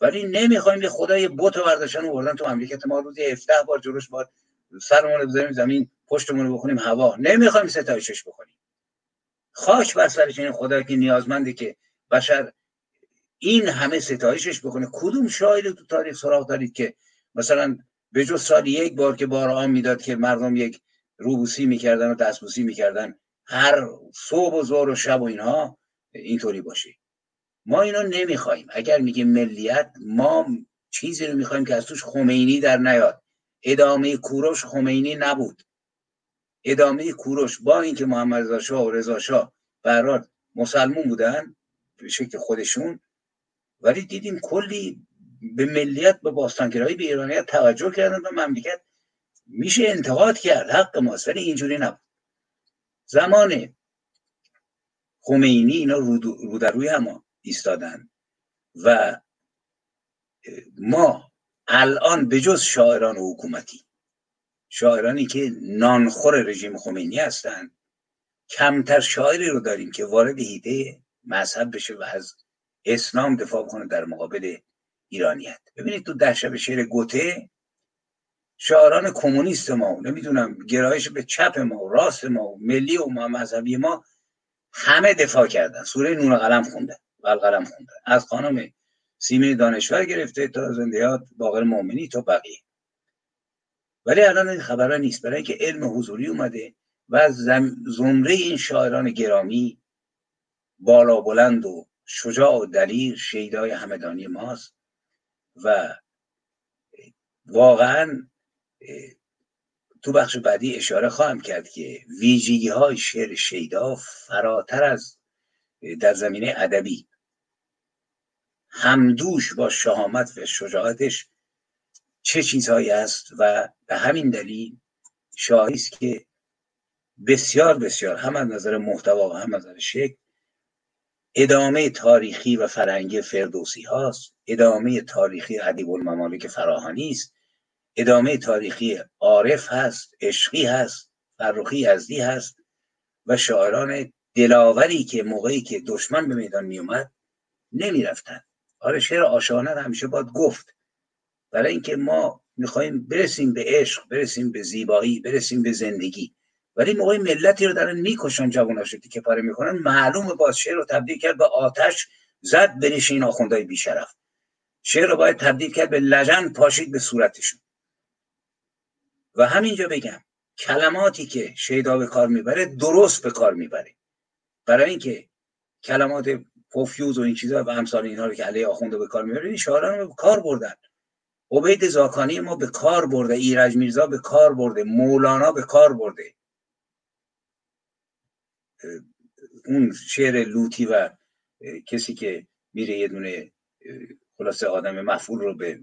ولی نمی‌خوایم یه خدای بت برداشتن آوردن تو مملکت ما. روزی 17 بار جلوش باد سرمون بزنیم زمین پشتمون رو هوا. نمی‌خوایم ستایشش بکنیم. خاک بر سرش این خدا که نیازمنده که بشر این همه ستایشش بکنه. کدوم شاعر تو تاریخ سراغ دارید که مثلا به جز سال یک بار که بار آن می‌داد که مردم یک روبوسی می‌کردن و دستبوسی می‌کردن هر صبح و ظهر و شب و اینها اینطوری باشه. ما اینا نمی‌خوایم اگر میگه ملیت ما چیزی رو می‌خوایم که از توش خمینی در نیاد. ادامه کوروش خمینی نبود. ادامه کوروش با اینکه محمد رضا شاه و رضا شاه مسلمون بودن به شکل خودشون ولی دیدیم کلی به ملیت به باستانگرایی به ایرانیت توجه کردن و مملکت میشه انتقاد کرد. حق ماست ولی اینجوری نبود. زمان خمینی اینا رو در روی هم ایستادن و ما الان به جز شاعران و حکومتی شاعرانی که نانخور رژیم خمینی هستند کمتر شاعری رو داریم که وارد هیده مذهب بشه و از اسلام دفاع کنه در مقابل ایرانیت. ببینید تو ده شب شعر گوته شاعران کمونیست ما نمی‌دونم گرایش به چپ ما و راست ما و ملی و ما مذهبی ما همه دفاع کردن. سوره نور قلم خوندن قلم خوندن از خانم سیمین دانشور گرفته تا زندیات باقر مومنی تا بقیه. ولی الان این خبرها نیست. برای اینکه علم حضوری اومده و زمره این شاعران گرامی بالا بلند و شجاع و دلیر شیدای همدانی ماست و واقعا تو بخش بعدی اشاره خواهم کرد که ویژگی های شعر شیدا فراتر از در زمینه ادبی. همدوش با شهامت و شجاعتش چه چیزهایی است و به همین دلیل شاهی است که بسیار بسیار هم از نظر محتوا و هم از نظر شکل ادامه تاریخی و فرنگی فردوسی هاست. ادامه تاریخی ادیب الممالک فراهانی است. ادامه تاریخی عارف هست عشقی هست فرخی یزدی هست و شاعران دلاوری که موقعی که دشمن به میدان می اومد نمی‌رفتن آره شعر عاشقانه همیشه باید گفت. برای اینکه ما می‌خوایم برسیم به عشق برسیم به زیبایی برسیم به زندگی. ولی موقع ملتی رو دارن می‌کشن جواناشو که پاره می‌کنن معلومه باز شعر رو تبدیل کرد به آتش زد بنشین آخوندهای بیشرف. شعر رو باید تبدیل کرد به لجن پاشید به صورتشون. و همینجا بگم کلماتی که شیدا به کار می‌بره درست به کار می‌بره. برای اینکه کلمات پوفیوز و این چیزا و امثال اینها رو که علیه آخونده به کار می‌بره این شاعران رو به کار بردن. عبید زاکانی ما به کار برده ایرج میرزا به کار برده مولانا به کار برده. اون شعر لوتی و کسی که میره یه دونه خلاصه آدم مفعول رو به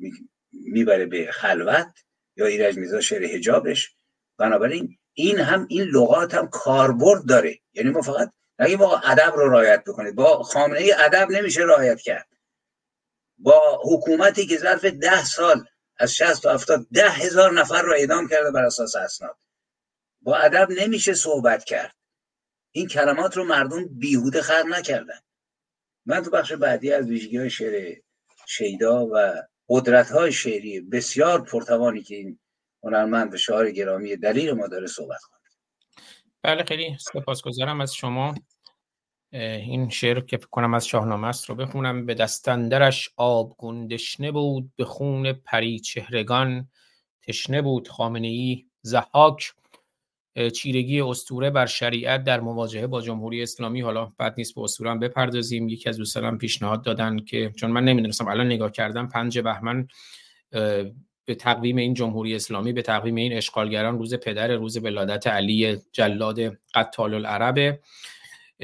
می‌بره به خلوت یا ایرج میرزا شعر حجابش. بنابراین این هم این لغات هم کاربرد داره. یعنی ما فقط نگیم با ادب رو رعایت بکنید. با خامنه ادب نمیشه رعایت کرد. با حکومتی که ظرف ده سال از 60 تا 70 ده هزار نفر رو اعدام کرده بر اساس اسناد. با ادب نمیشه صحبت کرد. این کلمات رو مردم بیهوده خر نکردن. من تو بخش بعدی از ویژگی های شعر شیدا و قدرت های شعری بسیار پرتوانی که این هنرمند و شاعر گرامی دلیل ما داره صحبت کنه. بله خیلی سپاسگزارم از شما. این شعر که فکر کنم از شاهنامه است رو بخونم. به دستندرش آب گندشنه بود به خون پری چهرگان تشنه بود. خامنه ای زحاک چیرگی استوره بر شریعت در مواجهه با جمهوری اسلامی. حالا بعد نیست به استوره هم بپردازیم. یکی از دوستانم پیشنهاد دادن که چون من نمی‌دونستم الان نگاه کردم پنج بهمن به تقویم این جمهوری اسلامی به تقویم این اشغالگران روز پدر روز ولادت علی جلاد قتال العرب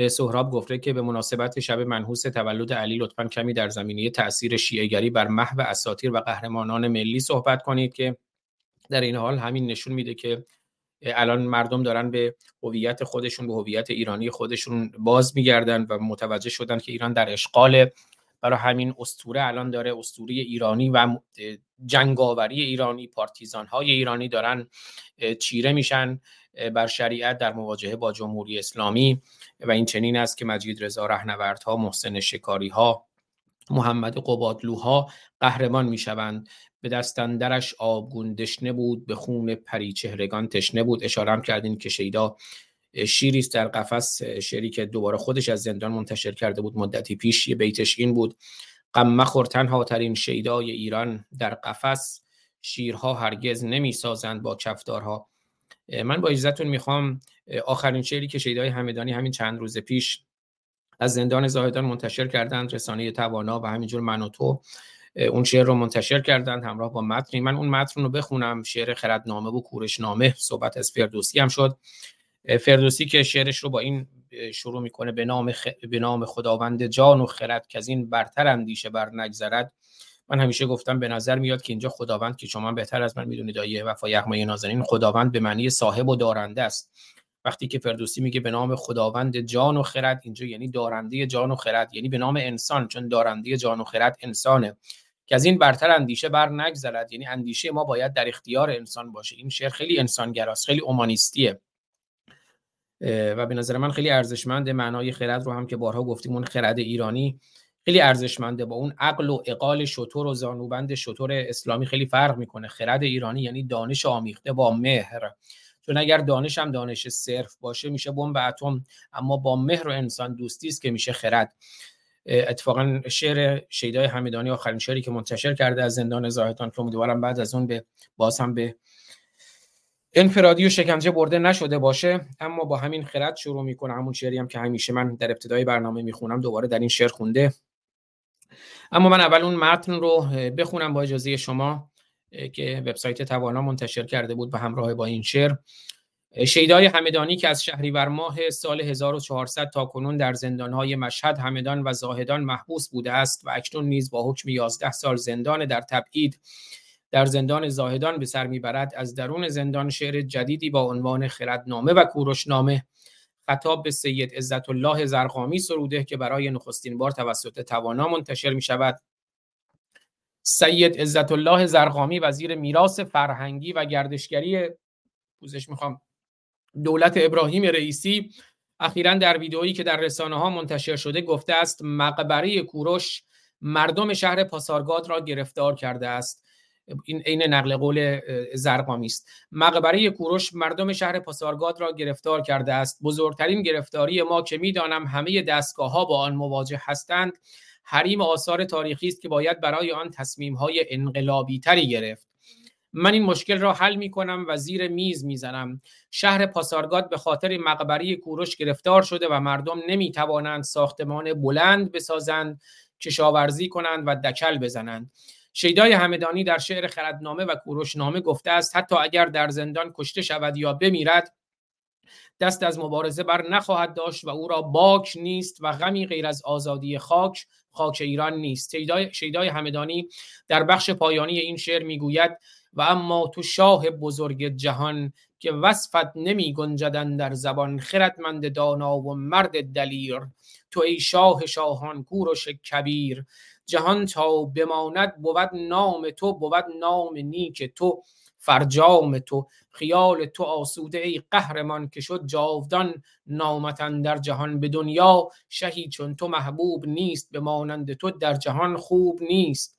سهراب گفته که به مناسبت شب منحوس تولد علی لطفا کمی در زمینه تاثیر شیعهگری بر محو اساطیر و قهرمانان ملی صحبت کنید که در این حال همین نشون میده که الان مردم دارن به هویت خودشون به هویت ایرانی خودشون باز میگردن و متوجه شدن که ایران در اشغال برای همین استوره الان داره استوره ایرانی و جنگاوری ایرانی پارتیزان های ایرانی دارن چیره میشن بر شریعت در مواجهه با جمهوری اسلامی و این چنین است که مجید رضا رهنوردها محسن شکاری ها محمد قبادلوها قهرمان می‌شوند. به دستندرش آبگون دشنه بود به خون پری چهرگان تشنه بود. اشاره هم کردین که شیدا شیری است در قفس شعری که دوباره خودش از زندان منتشر کرده بود. مدتی پیش یه بیتش این بود. غم مخور تنها ترین شیدای ایران در قفس. شیرها هرگز نمی سازند با کفدارها. من با اجازهتون می‌خوام آخرین شعری که شیدای همدانی همین چند روز پیش از زندان زاهدان منتشر کردند رسانه توانا و همینجور من و تو اون شعر رو منتشر کردند همراه با متنی. من اون متن رو بخونم شعر خردنامه و کورشنامه صحبت از فردوسی هم شد. فردوسی که شعرش رو با این شروع می‌کنه به نام, خ... به نام خداوند جان و خرد که از این برتر اندیشه بر نگذرد. من همیشه گفتم به نظر میاد که اینجا خداوند که شما بهتر از من می‌دونید آیه وفا یغمای نازنین خداوند به معنی صاحب و دارنده است. وقتی که فردوسی میگه به نام خداوند جان و خرد اینجا یعنی دارنده جان و خرد یعنی به نام انسان چون دارنده جان و خرد انسانه. که از این برتر اندیشه بر نگذرد یعنی اندیشه ما باید در اختیار انسان باشه. این شعر خیلی انسانگراست خیلی اومانیستیه. و به نظر من خیلی ارزشمند معنای خرد رو هم که بارها گفتیم اون خرد ایرانی خیلی ارزشمنده با اون عقل و اقال شطور و زانوبند شطور اسلامی خیلی فرق می‌کنه. خرد ایرانی یعنی دانش آمیخته با مهر. چون اگر دانش هم دانش صرف باشه میشه بمب اتم اما با مهر و انسان دوستی است که میشه خرد. اتفاقا شعر شیدای حمیدانی آخرین شعری که منتشر کرده از زندان زاهدان که امیدوارم بعد از اون به باز هم به انفرادی و شکنجه برده نشده باشه. اما با همین خرد شروع می‌کنه همون شعری هم که همیشه من در ابتدای برنامه می‌خونم دوباره در این شعر خونده. اما من اول اون متن رو بخونم با اجازه شما. که وبسایت توانا منتشر کرده بود به همراه با این شعر. شیدای همدانی که از شهریور ماه سال 1400 تا کنون در زندانهای مشهد همدان و زاهدان محبوس بوده است و اکنون نیز با حکم 11 سال زندان در تبعید در زندان زاهدان به سر می‌برد. از درون زندان شعر جدیدی با عنوان خردنامه و کوروشنامه خطاب به سید عزت الله زرقامی سروده که برای نخستین بار توسط توانا منتشر می شود سید عزت الله زرقامی وزیر میراث فرهنگی و گردشگری پوزش می‌خوام دولت ابراهیم رئیسی اخیرا در ویدئویی که در رسانه ها منتشر شده گفته است مقبره کوروش مردم شهر پاسارگاد را گرفتار کرده است. این عین نقل قول زرقامی است. مقبره کوروش مردم شهر پاسارگاد را گرفتار کرده است. بزرگترین گرفتاری ما که می‌دانم همه دستگاه ها با آن مواجه هستند. حریم آثار تاریخی است که باید برای آن تصمیم های انقلابی تری گرفت. من این مشکل را حل می کنم و زیر میز می‌زنم. شهر پاسارگاد به خاطر مقبره کوروش گرفتار شده و مردم نمی توانند ساختمان بلند بسازند کشاورزی کنند و دکل بزنند. شیدای همدانی در شعر خردنامه و کوروشنامه گفته است حتی اگر در زندان کشته شود یا بمیرد دست از مبارزه بر نخواهد داشت و او را باک نیست و غمی غیر از آزادی خاک خاک ایران نیست. شیدای, همدانی در بخش پایانی این شعر می‌گوید و اما تو شاه بزرگ جهان که وصفت نمی گنجدن در زبان خردمند دانا و مرد دلیر. تو ای شاه شاهان کوروش کبیر جهان تا بماند بود نام تو بود نام نیک تو. فرجام تو خیال تو آسوده ای قهرمان که شد جاودان نامتن در جهان به دنیا. شهی چون تو محبوب نیست به مانند تو در جهان خوب نیست.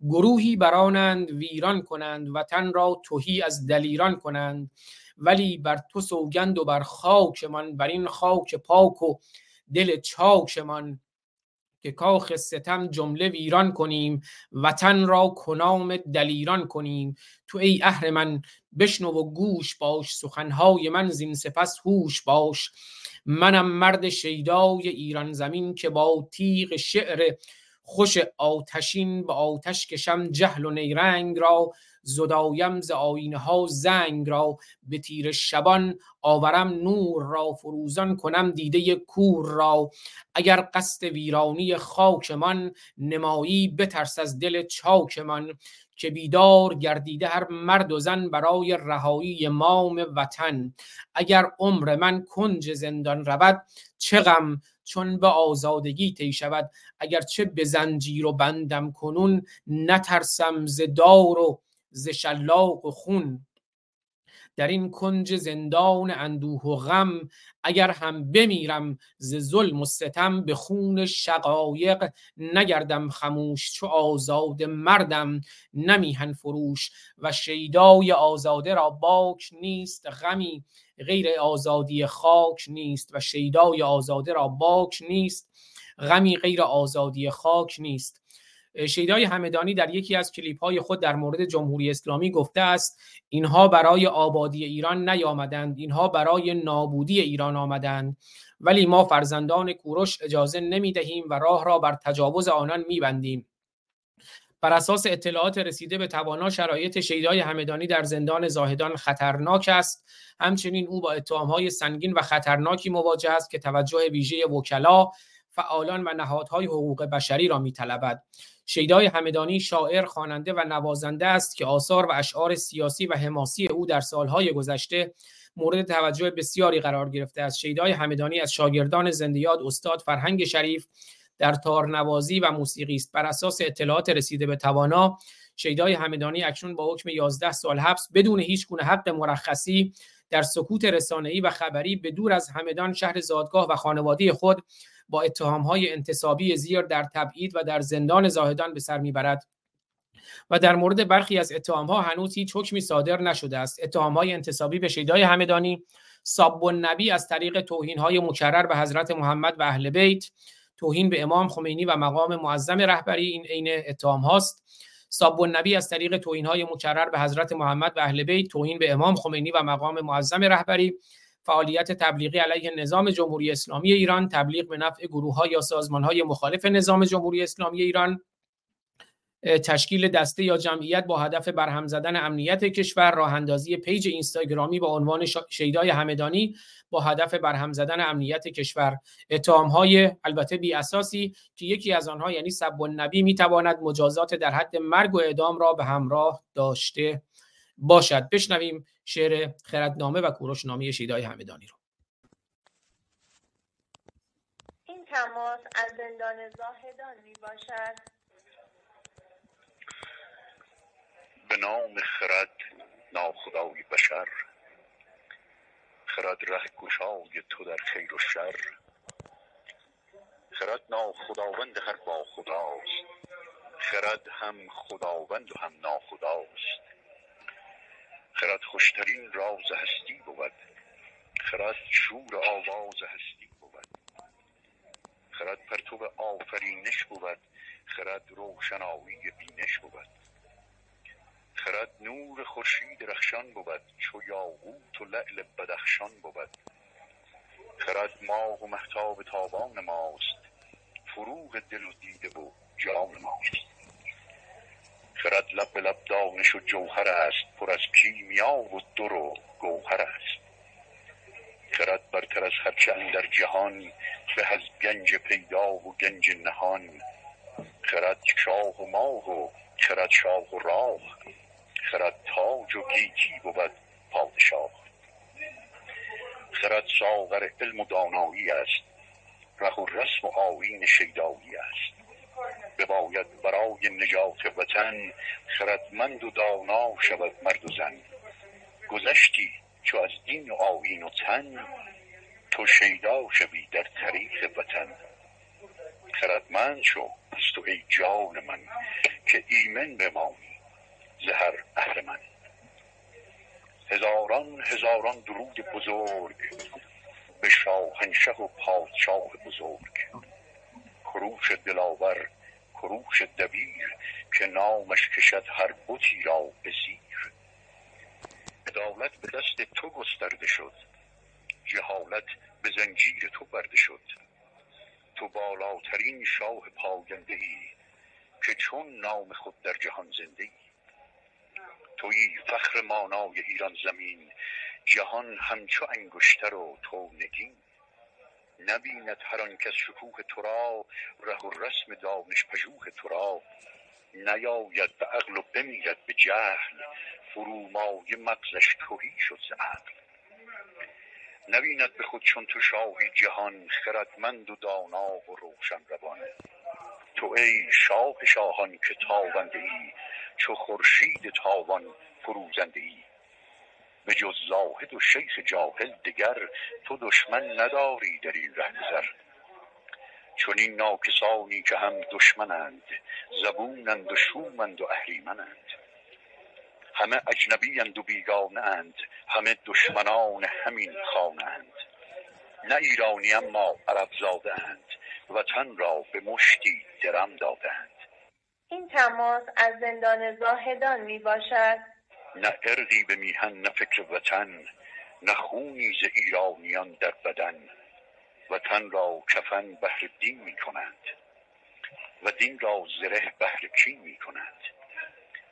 گروهی برانند ویران کنند وطن را توهی از دلیران کنند. ولی بر تو سوگند و بر خاکمان بر این خاک پاک و دل چاکمان. که کاخ ستم جمله ویران کنیم وطن را کنام دلیران کنیم. تو ای من بشنو و گوش باش سخنهای من زین سپس هوش باش. منم مرد شیدای ایران زمین که با تیغ شعر خوش آتشین به آتش کشم جهل و نیرنگ را زدایم ز آینه ها زنگ را به تیر شبان آورم نور را فروزان کنم دیده کور را اگر قصد ویرانی خاکمان نمایی بترس از دل چاکمان که بیدار گردیده هر مرد و زن برای رهایی مام وطن اگر عمر من کنج زندان رود چه غم چون به آزادگی طی شود اگر چه به زنجیر و بندم کنون نترسم ز دار و ز و خون. در این کنج زندان اندوه و غم اگر هم بمیرم ز ظلم و ستم به خون شقایق نگردم خموش چو آزاد مردم نمیهن فروش. و شیدای آزاده را باک نیست غمی غیر آزادی خاک نیست. و شیدای آزاده را باک نیست غمی غیر آزادی خاک نیست. شیدای همدانی در یکی از کلیپ های خود در مورد جمهوری اسلامی گفته است اینها برای آبادی ایران نیامدند اینها برای نابودی ایران آمدند. ولی ما فرزندان کوروش اجازه نمی دهیم و راه را بر تجاوز آنان می بندیم بر اساس اطلاعات رسیده به توانا شرایط شیدای همدانی در زندان زاهدان خطرناک است. همچنین او با اتهامهای سنگین و خطرناکی مواجه است که توجه ویژه وکلا فعالان و نهادهای حقوق بشری را میطلبد. شیدای همدانی شاعر خواننده و نوازنده است که آثار و اشعار سیاسی و حماسی او در سالهای گذشته مورد توجه بسیاری قرار گرفته است. شیدای همدانی از شاگردان زندیات استاد فرهنگ شریف در تارنوازی و موسیقی است. بر اساس اطلاعات رسیده به توانا شیدای همدانی اکنون با حکم 11 سال حبس بدون هیچ گونه حق مرخصی در سکوت رسانه‌ای و خبری به دور از همدان شهر زادگاه و خانواده خود با اتهامهای انتصابی زیر در تبعید و در زندان زاهدان به سر می‌برد. و در مورد برخی از اتهامها هنوز هیچ حکمی صادر نشده است. اتهامهای انتصابی به شیدای همدانی ساب نبی از طریق توهینهای مکرر به حضرت محمد و اهل بیت توهین به امام خمینی و مقام معظم رهبری این عین اتهام هاست ساب نبی از طریق توهین های مکرر به حضرت محمد و اهل بیت توهین به امام خمینی و مقام معظم رهبری. فعالیت تبلیغی علیه نظام جمهوری اسلامی ایران تبلیغ به نفع گروه ها یا سازمان های مخالف نظام جمهوری اسلامی ایران تشکیل دسته یا جمعیت با هدف برهم زدن امنیت کشور راه اندازی پیج اینستاگرامی با عنوان شیدای همدانی با هدف برهم زدن امنیت کشور. اتهام های البته بی اساسی که یکی از آنها یعنی سب النبی می تواند مجازات در حد مرگ و اعدام را به همراه داشته باشد. بشنویم شعر خردنامه و کوروشنامه شیدای همدانی رو. این تماس از زندان زاهدان می باشد. به نام خرد ناخدای بشر خرد ره گشای تو در خیر و شر. خرد ناخداوند هر با خداست خرد هم خداوند و هم ناخداست. خرد خوشترین راز هستی بود. خرد شور آواز هستی بود. خرد پرتو آفرینش بود. خرد روشنایی بینش بود. خرد نور خورشید رخشان بود. چو یاقوت و لعل بدخشان بود. خرد ماه و محتاب تابان ماست. فروغ دل و دیده و جان ماست. خرد لب به لب دانش و جوهر است پر از کیمیا و در و گوهر است. خرد برتر از هرچه در جهان به از گنج پیدا و گنج نهان. خرد شاه و ماه و خرد شاه و راه. خرد تاج و گیتی بود پادشاه. خرد ساغر علم و دانایی است. ره و رسم و آیین شیدایی است. بباید برای نجات وطن خردمند و دانا شود مرد و زن. گذشتی چو از دین و آیین و تن تو شیدا شوی در طریق وطن. خردمند شو از تو ای جان من که ایمن بمانی زهر اهرمن هزاران هزاران درود بزرگ به شاهنشه و پادشاه بزرگ. کروش دلاور کروش دبیر که نامش کشد هر بتی را به زیر. عدالت به دست تو گسترده شد جهالت به زنجیر تو برده شد. تو بالاترین شاه پاینده ای که چون نام خود در جهان زنده ای فخر مانای ایران زمین جهان همچو انگشتر و تو نگین نبیند هر آن کس شکوه تو را ره و رسم دانش پژوه تو را. نیاید به عقل و بمیرد به جهل فرومایه مغزش تهی شد ز عقل. نبیند به خود چون تو شاهی جهان خردمند و دانا و روشن روان. تو ای شاه شاهان که تابنده ای چو خورشید تابان فروزنده ای به جز زاهد و شیخ جاهل دگر تو دشمن نداری در این رهگذر چون این ناکسانی که هم دشمنند زبونند و شومند و اهریمنند. همه اجنبی اند و بیگانه همه دشمنان همین خانه اند نه ایرانی اما عرب زاده اند وطن را به مشتی درم داده اند این تماس از زندان زاهدان می باشد نه ارقی به میهن نه فکر وطن نه خونی ز ایرانیان در بدن. وطن را کفن بهر دین می کنند و دین را زره بهر کین می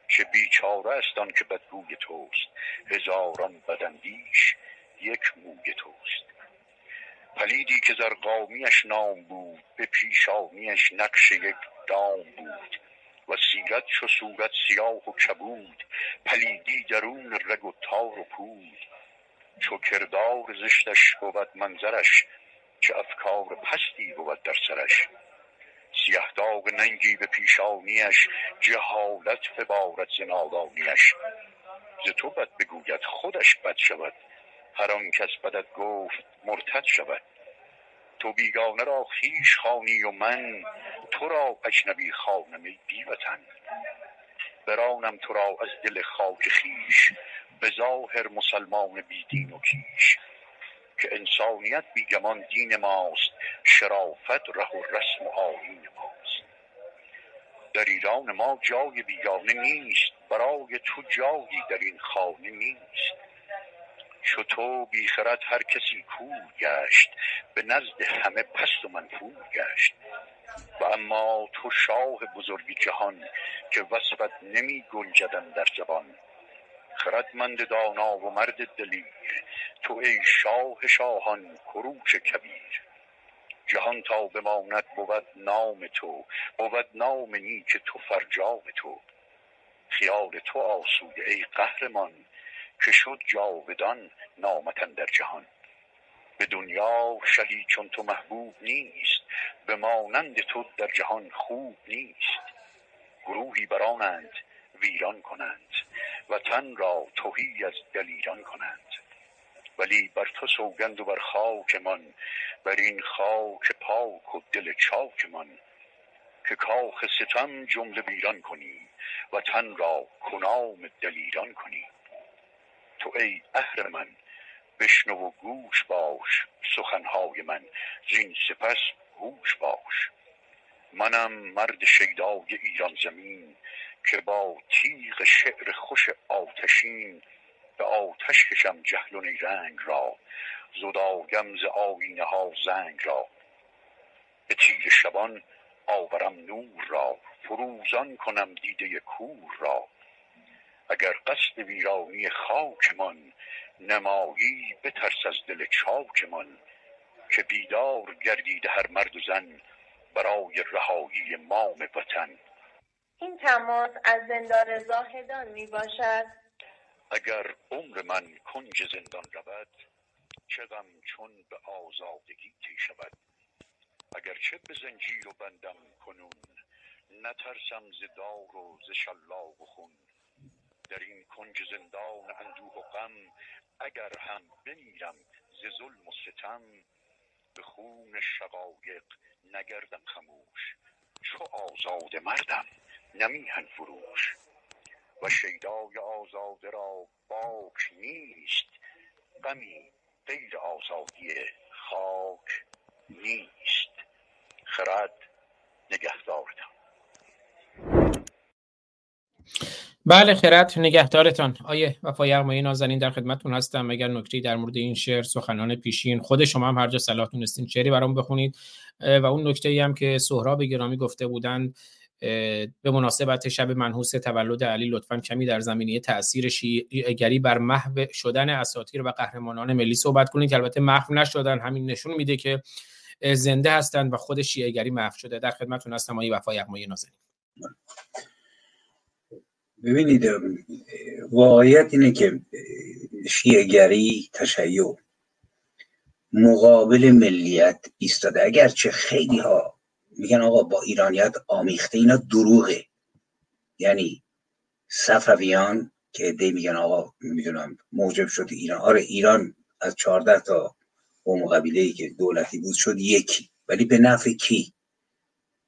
که بیچاره است آن که بدگوی توست. هزاران بداندیش یک موی توست. پلیدی که زرقامیش نام بود به پیشانیش نقش یک دام بود. و سیرت چو صورت سیاه و کبود پلیدی درون رگ و تار و پود. چو کردار زشتش بود منظرش چه افکار پستی بود در سرش. سیه داغ ننگی به پیشانیش جهالت ببارد ز نادانیش. ز تو بد بگوید خودش بد شود. هر آن کس بدت گفت مرتد شود. تو بیگانه را خویش خوانی و من تو را اجنبی خوانم ای وطن برانم تو را از دل خاک خویش به ظاهر مسلمان بی دین و کیش. که انسانیت بیگمان دین ماست شرافت ره و رسم و آیین ماست. در ایران ما جای بیگانه نیست برای تو جایی در این خانه نیست. چو تو بی خرد هر کسی کور گشت به نزد همه پست و منفور گشت. و اما تو شاه بزرگ جهان که وصفت نمی گنجد در زبان خردمند دانا و مرد دلیر تو ای شاه شاهان کروش کبیر. جهان تا بماند بود نام تو بود نام نیک تو فرجام تو. خیال تو آسوده ای قهرمان. که شد جاودان نامتن در جهان. به دنیا شهی چون تو محبوب نیست به مانند تو در جهان خوب نیست. گروهی برانند ویران کنند وطن را تهی از دلیران کنند. ولی بر تو سوگند و بر خاکمان بر این خاک پاک و دل چاکمان که کاخ ستم جمله ویران کنی و تن را کنام دلیران کنی. تو ای اهر من بشنو و گوش باش سخنهای من زین سپس هوش باش. منم مرد شیدای ایران زمین که با تیغ شعر خوش آتشین به آتش کشم جهل و نیرنگ را زداگم ز آینه ها زنگ را. به تیر شبان آورم نور را فروزان کنم دیده کور را. اگر قصد ویرانی خاکمان نمایی بترس از دل چاکمان که بیدار گردیده هر مرد و زن برای رهایی مام وطن. این تماس از زندان زاهدان می باشد. اگر عمر من کنج زندان رود چه غم چون به آزادگی طی شود؟ اگر چه به زنجیر و بندم کنون نترسم ز دار و ز شلاق و خون. در این کنج زندان اندوه و غم اگر هم بمیرم ز ظلم و ستم به خون شقایق نگردم خموش. چو آزاد مردم نه میهن فروش. و شیدای آزاده را باک نیست غمی غیر آزادی خاک نیست. خرد نگهدارتان بله خیرت نگهدارتان. آیه وفای یغمایی نازنین در خدمتتون هستم. اگر نکتی در مورد این شعر سخنان پیشین خود شما هم هر جا صلاح تونستین شعری برام بخونید. و اون نکته ای هم که سهراب گرامی گفته بودند به مناسبت شب منحوس تولد علی لطفا کمی در زمینه تاثیر شیعهگری بر محو شدن اساطیر و قهرمانان ملی صحبت کنید. که البته محو نشدن. همین نشون میده که زنده هستند و خود شیعهگری محو شده. در خدمتتون هستم آقای وفای یغمایی نازنین. ببینید واقعیت اینه که شیعهگری تشیع مقابل ملیت ایستاده. اگرچه خیلی ها میگن آقا با ایرانیت آمیخته اینا دروغه. یعنی صفویان که دی میگن آقا می‌دونم موجب شد ایران. آره ایران از 14 تا قوم قبیله ای که دولتی بود شد یکی. ولی به نفع کی؟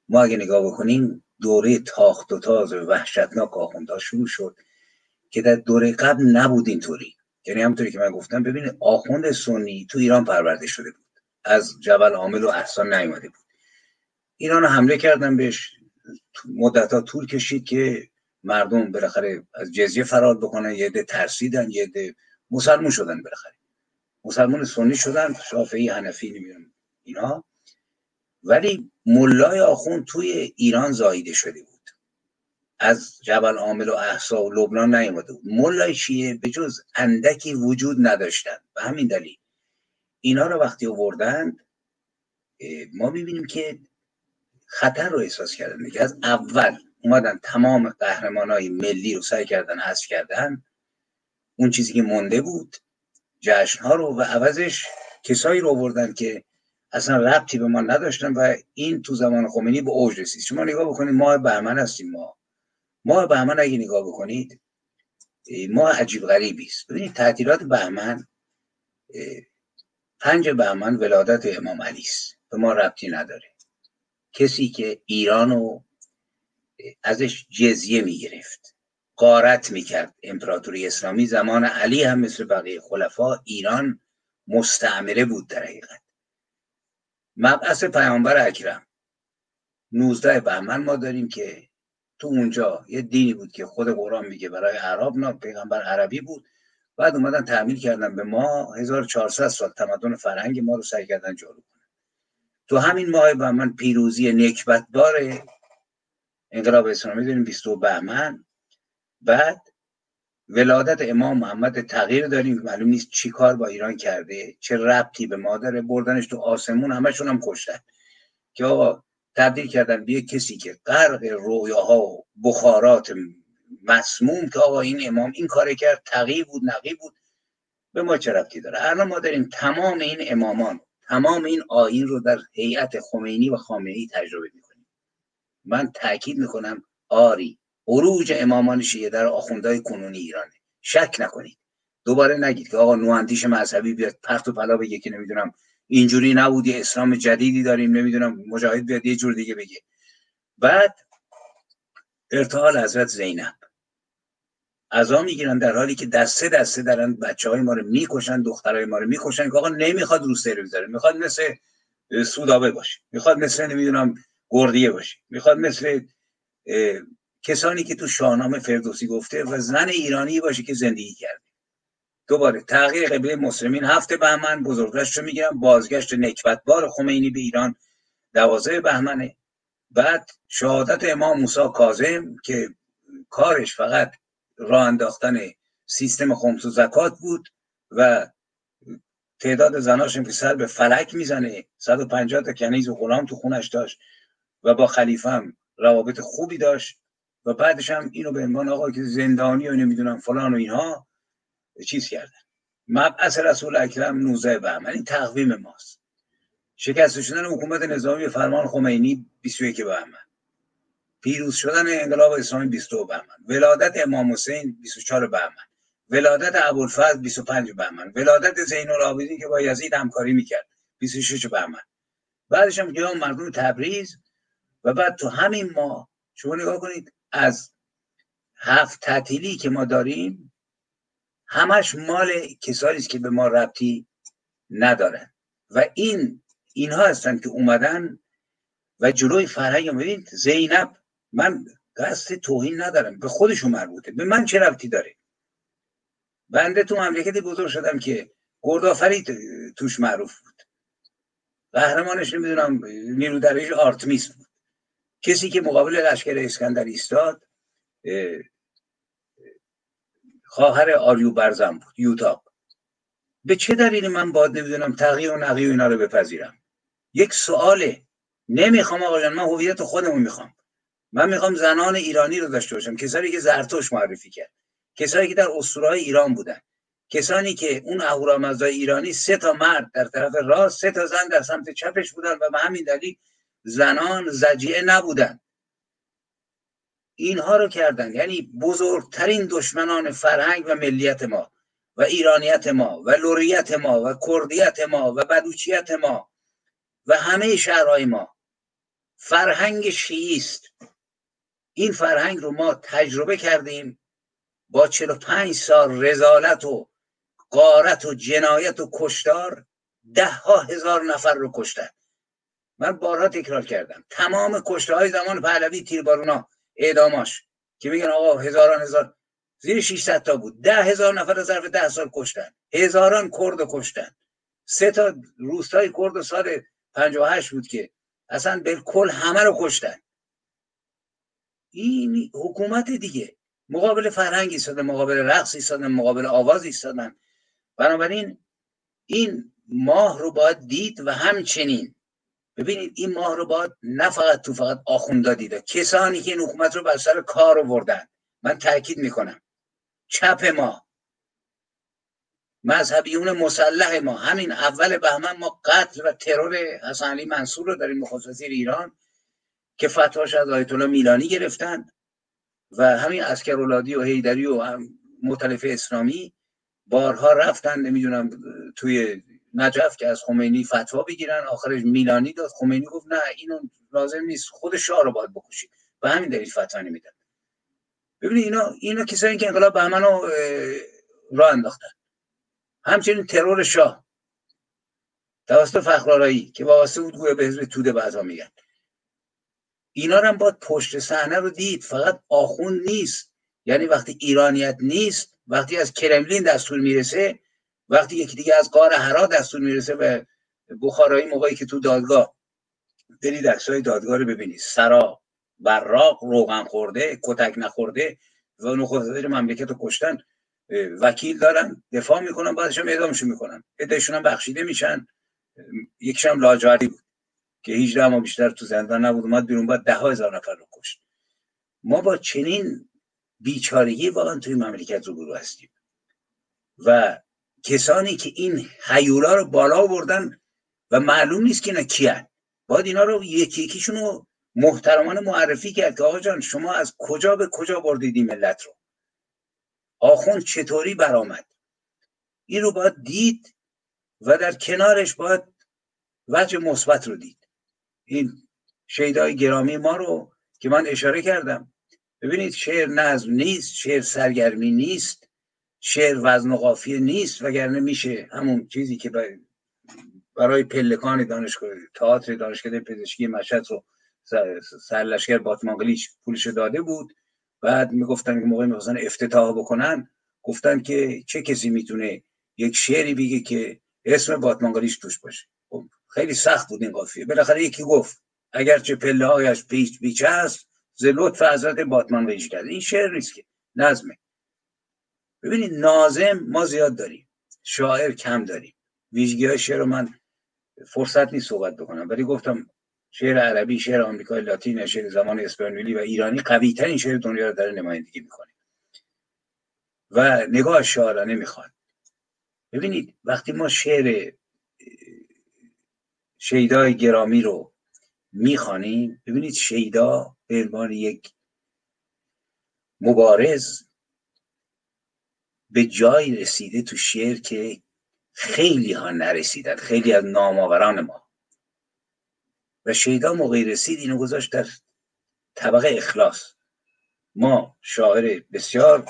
ما اگه نگاه بکنیم دوره تاخت و تاز و وحشتناک آخوندها شروع شد که در دوره قبل نبود اینطوری. یعنی همونطوری که من گفتم ببینید آخوند سنی تو ایران پرورده شده بود. از جبل عامل و احسان نیومده بود. ایران حمله کردن بهش. مدت طول کشید که مردم بالاخره از جزیه فرار بکنن. یه ده ترسیدن یه ده مسلمون شدن بالاخره. مسلمان سنی شدن شافعی حنفی نمی‌دونم اینا. ولی ملای آخون توی ایران زاییده شده بود. از جبل عامل و احسا و لبنان نیومده بود. ملای شیعه به جز اندکی وجود نداشتن. و همین دلیل. اینا رو وقتی آوردند ما می‌بینیم که خطر رو احساس کردن. که از اول اومدن تمام قهرمان های ملی رو سعی کردن حذف کردن. اون چیزی که مونده بود جشن ها رو و عوضش کسایی رو آوردن که اصلا ربطی به ما نداشتن و این تو زمان خمینی به اوج رسید. شما نگاه بکنید ماه بهمن هستیم ما. ماه بهمن اگه نگاه بکنید ماه عجیب غریبی است. ببینید تعطیلات بهمن پنج بهمن ولادت امام علی است. به ما ربطی نداره. کسی که ایرانو ازش جزیه می‌گرفت قارت می‌کرد. امپراتوری اسلامی زمان علی هم مثل بقیه خلفا ایران مستعمره بود در حقیقت. مبعث پیامبر اکرم. 19 بهمن ما داریم که تو اونجا یه دینی بود که خود قرآن میگه برای عرب نه پیغمبر عربی بود. بعد اومدن تعمیل کردن به ما 1400 سال تمدن فرهنگ ما رو سعی کردن جارو کنن. تو همین ماه بهمن پیروزی نکبت داره انقلاب اسلامی داریم 22 بهمن. بعد ولادت امام محمد تغییر داریم. معلوم نیست چی کار با ایران کرده. چه ربطی به ما داره. بردنش تو آسمون همشون هم کشتن. که آقا تبدیل کردن به کسی که غرق رویاها و بخارات مسموم که آقا این امام این کار کرد تقی بود نقی بود. به ما چه ربطی داره؟ الان ما داریم تمام این امامان تمام این آین رو در هیئت خمینی و خامنه تجربه می‌کنیم. من تاکید می‌کنم آری عروج امامان شیعه در آخوندهای کنونی ایرانه. شک نکنید. دوباره نگید که آقا نواندیش مذهبی بیاد پرت و پلا بگه که نمی‌دونم اینجوری نبود اسلام جدیدی داریم نمی‌دونم مجاهد بیاد یه جور دیگه بگه. بعد ارتحال حضرت زینب. ازا می‌گیرن در حالی که دسته دسته دارن بچه های ما رو می‌کشن دخترهای ما رو می‌کشن که آقا نمی‌خواد روسیه رو بذاره. می‌خواد مثل سودابه باشه. می‌خواد مثل نمی‌دونم گردیه باشه. می‌خواد مثل کسانی که تو شاهنامه فردوسی گفته و زن ایرانی باشه که زندگی کرده. دوباره تغییر قبله مسلمین هفته بهمن بزرگداشت رو می‌گیرم بازگشت نکبتبار خمینی به ایران دوازه بهمنه بعد شهادت امام موسی کاظم که کارش فقط راه انداختن سیستم خمس و زکات بود و تعداد زناشم که سر به فلک می‌زنه. 150 تا کنیز و غلام تو خونش داشت و با خلیفه هم روابط خوبی داشت. و بعدش هم اینو به عنوان آقا که زندانی و نمی‌دونم فلان و اینها چیز کردن. مبعث رسول اکرم 19 بهمن این تقویم ماست. شکست شدن حکومت نظامی فرمان خمینی 21 بهمن پیروز شدن انقلاب اسلامی 22 بهمن ولادت امام حسین 24 بهمن ولادت ابوالفضل 25 بهمن ولادت زین العابدین که با یزید همکاری می‌کرد. 26 بهمن بعدش هم قیام مردم تبریز و بعد تو همین ما شما نگاه کنید از هفت تعطیلی که ما داریم همش مال کسانی است که به ما ربطی ندارن. و این اینها هستن که اومدن و جلوی فرهنگ ببینید زینب من قصد توهین ندارم به خودشون مربوطه. به من چه ربطی داره؟ بنده تو مملکتی بزرگ شدم که گردآفری توش معروف بود. قهرمانش نمی‌دونم نیرو درش آرتمیس بود. کسی که مقابل لشکر اسکندر ایستاد خواهر آریو برزم بود یوتاب به چه دلیلی من باید نمی‌دونم تغییر و نقی و اینا رو بپذیرم؟ یک سواله نمی‌خوام آقایان من هویت خودمو می‌خوام. من می‌خوام زنان ایرانی رو داشته باشم کسانی که زرتوش معرفی کرد کسانی که در اسطورهای ایران بودن کسانی که اون اهورامزدای ایرانی سه تا مرد در طرف راست سه تا زن در سمت چپش بودن و به همین دلیل زنان زجیه نبودن. اینها رو کردن. یعنی بزرگترین دشمنان فرهنگ و ملیت ما و ایرانیت ما و لوریت ما و کردیت ما و بدوچیت ما و همه شهرهای ما. فرهنگ شیعیست. این فرهنگ رو ما تجربه کردیم با 45 سال رزالت و قارت و جنایت و کشتار ده ها هزار نفر رو کشتن. من بارها تکرار کردم. تمام کشته های زمان پهلوی تیربارونا اعداماش که میگن آقا هزاران هزار زیر 600 تا بود. ده هزار نفر ظرف ده سال کشتن. هزاران کرد کشتن. سه تا روستای کرد سال 58 بود که اصلا کل همه رو کشتن. این حکومت دیگه. مقابل فرهنگ ایستادن مقابل رقص ایستادن مقابل آواز ایستادن. بنابراین این ماه رو باید دید و همچنین ببینید این ماه رو باید نه فقط تو فقط آخوندا دیده. کسانی که این حکومت رو بر سر کار آوردن. من تاکید می‌کنم. چپ ما. مذهبیون مسلح ما. همین اول بهمن ما قتل و ترور حسن علی منصور رو داریم مخصوص ایران که فتواش از آیت الله میلانی گرفتن و همین اسکرولادی و هیدری و هم مختلف اسلامی بارها رفتن نمی‌دونم توی نجف که از خمینی فتوا بگیرن. آخرش میلانی داد. خمینی گفت نه اینو لازم نیست. خود شاه رو باید بکشید. و همین دلیل فتوا نمیدن. ببینید اینا اینا کسایی که انقلاب بهمن رو راه انداختن. همچنین ترور شاه. توسط فخرآرایی که وابسته بود گویا به توده بعضا میگن. اینا هم باید پشت صحنه رو دید. فقط آخون نیست. یعنی وقتی ایرانیت نیست وقتی از کرملین دستور می‌رسه وقتی یکی دیگه از قار هرا دستور می‌رسه به بخارایی موقعی که تو دادگاه برید عکسای دادگاه رو ببینید سرا براق روغن خورده کتک نخورده و نخست مملکت رو کشتن. وکیل دارن دفاع می‌کنن بعدش هم اعدامشون می‌کنن. ادهشون هم بخشیده میشن. یکیش هم لاجوردی بود که 18 ما بیشتر تو زندان نبود اومد بیرون بعد ده هزار نفر رو کشت. ما با چنین بیچارگی واقعا توی مملکت رو هستیم. و کسانی که این حیولا رو بالا بردن و معلوم نیست که اینا کیان. باید اینا رو یکی یکیشون رو محترمانه معرفی کرد که آقا جان شما از کجا به کجا بردیدی ملت رو؟ آخوند چطوری برآمد؟ این رو باید دید و در کنارش باید وجه مثبت رو دید. این شیدای گرامی ما رو که من اشاره کردم. ببینید شعر نظم نیست شعر سرگرمی نیست. شعر وزن و قافیه نیست وگرنه میشه همون چیزی که برای پلکان دانشگاه تئاتر دانشکده پزشکی مشهد رو سرلشکر باتمانگلیش پولش داده بود. بعد می‌گفتن که موقع می‌خواستن افتتاح بکنن. گفتن که چه کسی می‌تونه یک شعری بگه که اسم باتمانگلیش توش باشه؟ خب، خیلی سخت بود این قافیه. بالاخره یکی گفت اگرچه پله هایش پیچ پیچ است ز لطف حضرت باتمان کرده این شعر نیست که نظمه. ببینید نازم ما زیاد داریم شاعر کم داریم. ویژگی های شعر رو من فرصت نیست صحبت بکنم ولی گفتم شعر عربی شعر آمریکای لاتین شعر زمان اسپانیولی و ایرانی قوی ترین شعر دنیا رو داره نمایندگی می‌کنه. و نگاه شاعرانه می‌خواد. ببینید وقتی ما شعر شیدای گرامی رو می‌خوانیم ببینید شیدا به عنوان یک مبارز به جای رسیده تو شعر که خیلی ها نرسیدن خیلی از نامآوران ما. و شیدا موقعی رسید اینو گذاشت در طبقه اخلاص. ما شاعر بسیار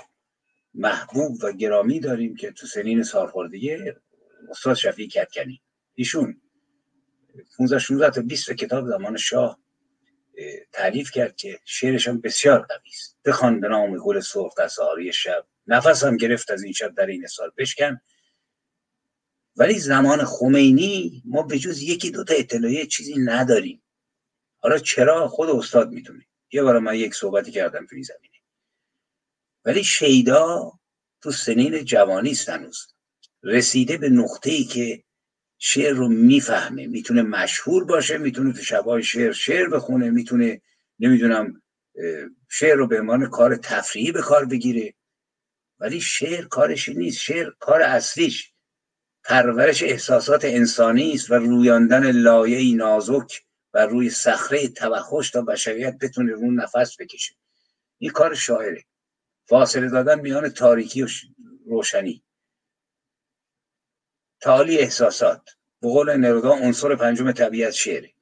محبوب و گرامی داریم که تو سنین سالخوردگی استاد شفیع کتکنی. ایشون 15 16 تا 20 کتاب زمان شاه تعریف کرد که شعرش هم بسیار قوی است. بخوان به نام گل سرخ در سهاری شب. نفسم گرفت از این شب در این سال بشکن. ولی زمان خمینی ما به جز یکی دوتا اطلاعیه چیزی نداریم. حالا چرا خود استاد می‌تونه؟ یه بار من یک صحبتی کردم توی زمینه. ولی شیدا تو سنین جوانی هنوز. رسیده به نقطه ای که شعر رو می‌فهمه. می‌تونه مشهور باشه می‌تونه تو شبای شعر شعر بخونه می‌تونه نمی‌دونم شعر رو به عنوان کار تفریحی به کار بگیره. ولی شعر کارش نیست. شعر کار اصلیش. پرورش احساسات انسانی است و رویاندن لایه نازک و روی صخره توخش تا بشریت بتونه رو نفس بکشه. این کار شاعره. فاصله دادن میان تاریکی و روشنی. تعالی احساسات. به قول نرودا عنصر پنجم طبیعت شعره.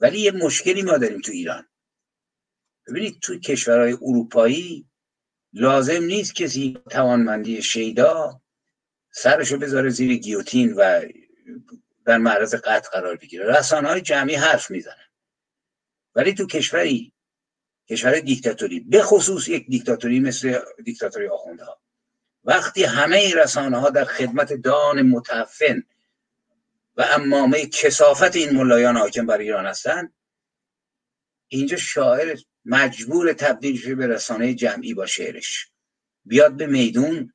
ولی یه مشکلی ما داریم تو ایران. ببینید تو کشورهای اروپایی لازم نیست کسی توانمندی شیدا سرشو بذاره زیر گیوتین و در معرض قطع قرار بگیره. رسانه های جمعی حرف می‌زنن. ولی تو کشوری کشور دیکتاتوری به خصوص یک دیکتاتوری مثل دیکتاتوری آخونده ها وقتی همه رسانه ها در خدمت دان متفن و امامه کسافت این ملایان حاکم بر ایران هستند اینجا شاعر مجبور تبدیل شه به رسانه جمعی با شعرش. بیاد به میدون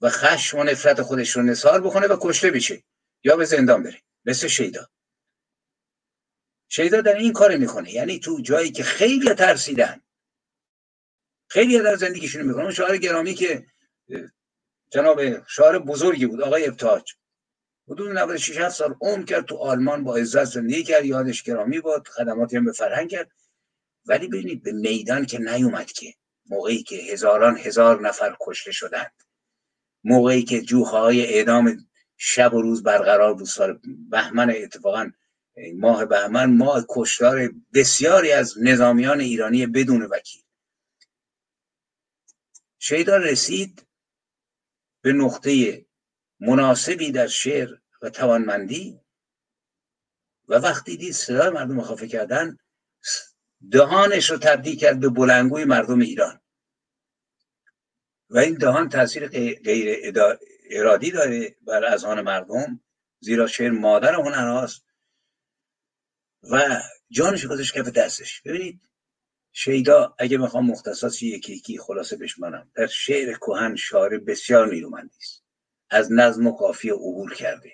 و خشم و نفرت خودش رو نثار بکنه و کشته بشه. یا به زندان بره. مثل شیدا. شیدا در این کار می‌کنه. یعنی تو جایی که خیلی ترسیدن. خیلی در زندگیشون می‌کنه. شاعر گرامی که جناب شاعر بزرگی بود آقای ابتاج. حدود 96 7 سال عمر کرد تو آلمان با عزت زندگی کرد. یادش گرامی بود. خدماتی هم به فرهنگ کرد. ولی ببینید به میدان که نیومد که موقعی که هزاران هزار نفر کشته شدند موقعی که جوخه اعدام شب و روز برقرار بود سال بهمن اتفاقا ماه بهمن ماه کشتار بسیاری از نظامیان ایرانی بدون وکیل. شیدا رسید به نقطه مناسبی در شعر و توانمندی و وقتی دید صدای مردم خافه کردن دهانش رو تبدیل کرد به بلنگوی مردم ایران. و این دهان تاثیر غیر ارادی داره بر اذهان مردم زیرا شعر مادر هنر هاست و جانش گذاشت کف دستش. ببینید شیدا اگه می‌خوام مختصات یکی یکی خلاصه بشمانم در شعر کهن شاعر بسیار نیرومندی است. از نظم و قافیه عبور کرده.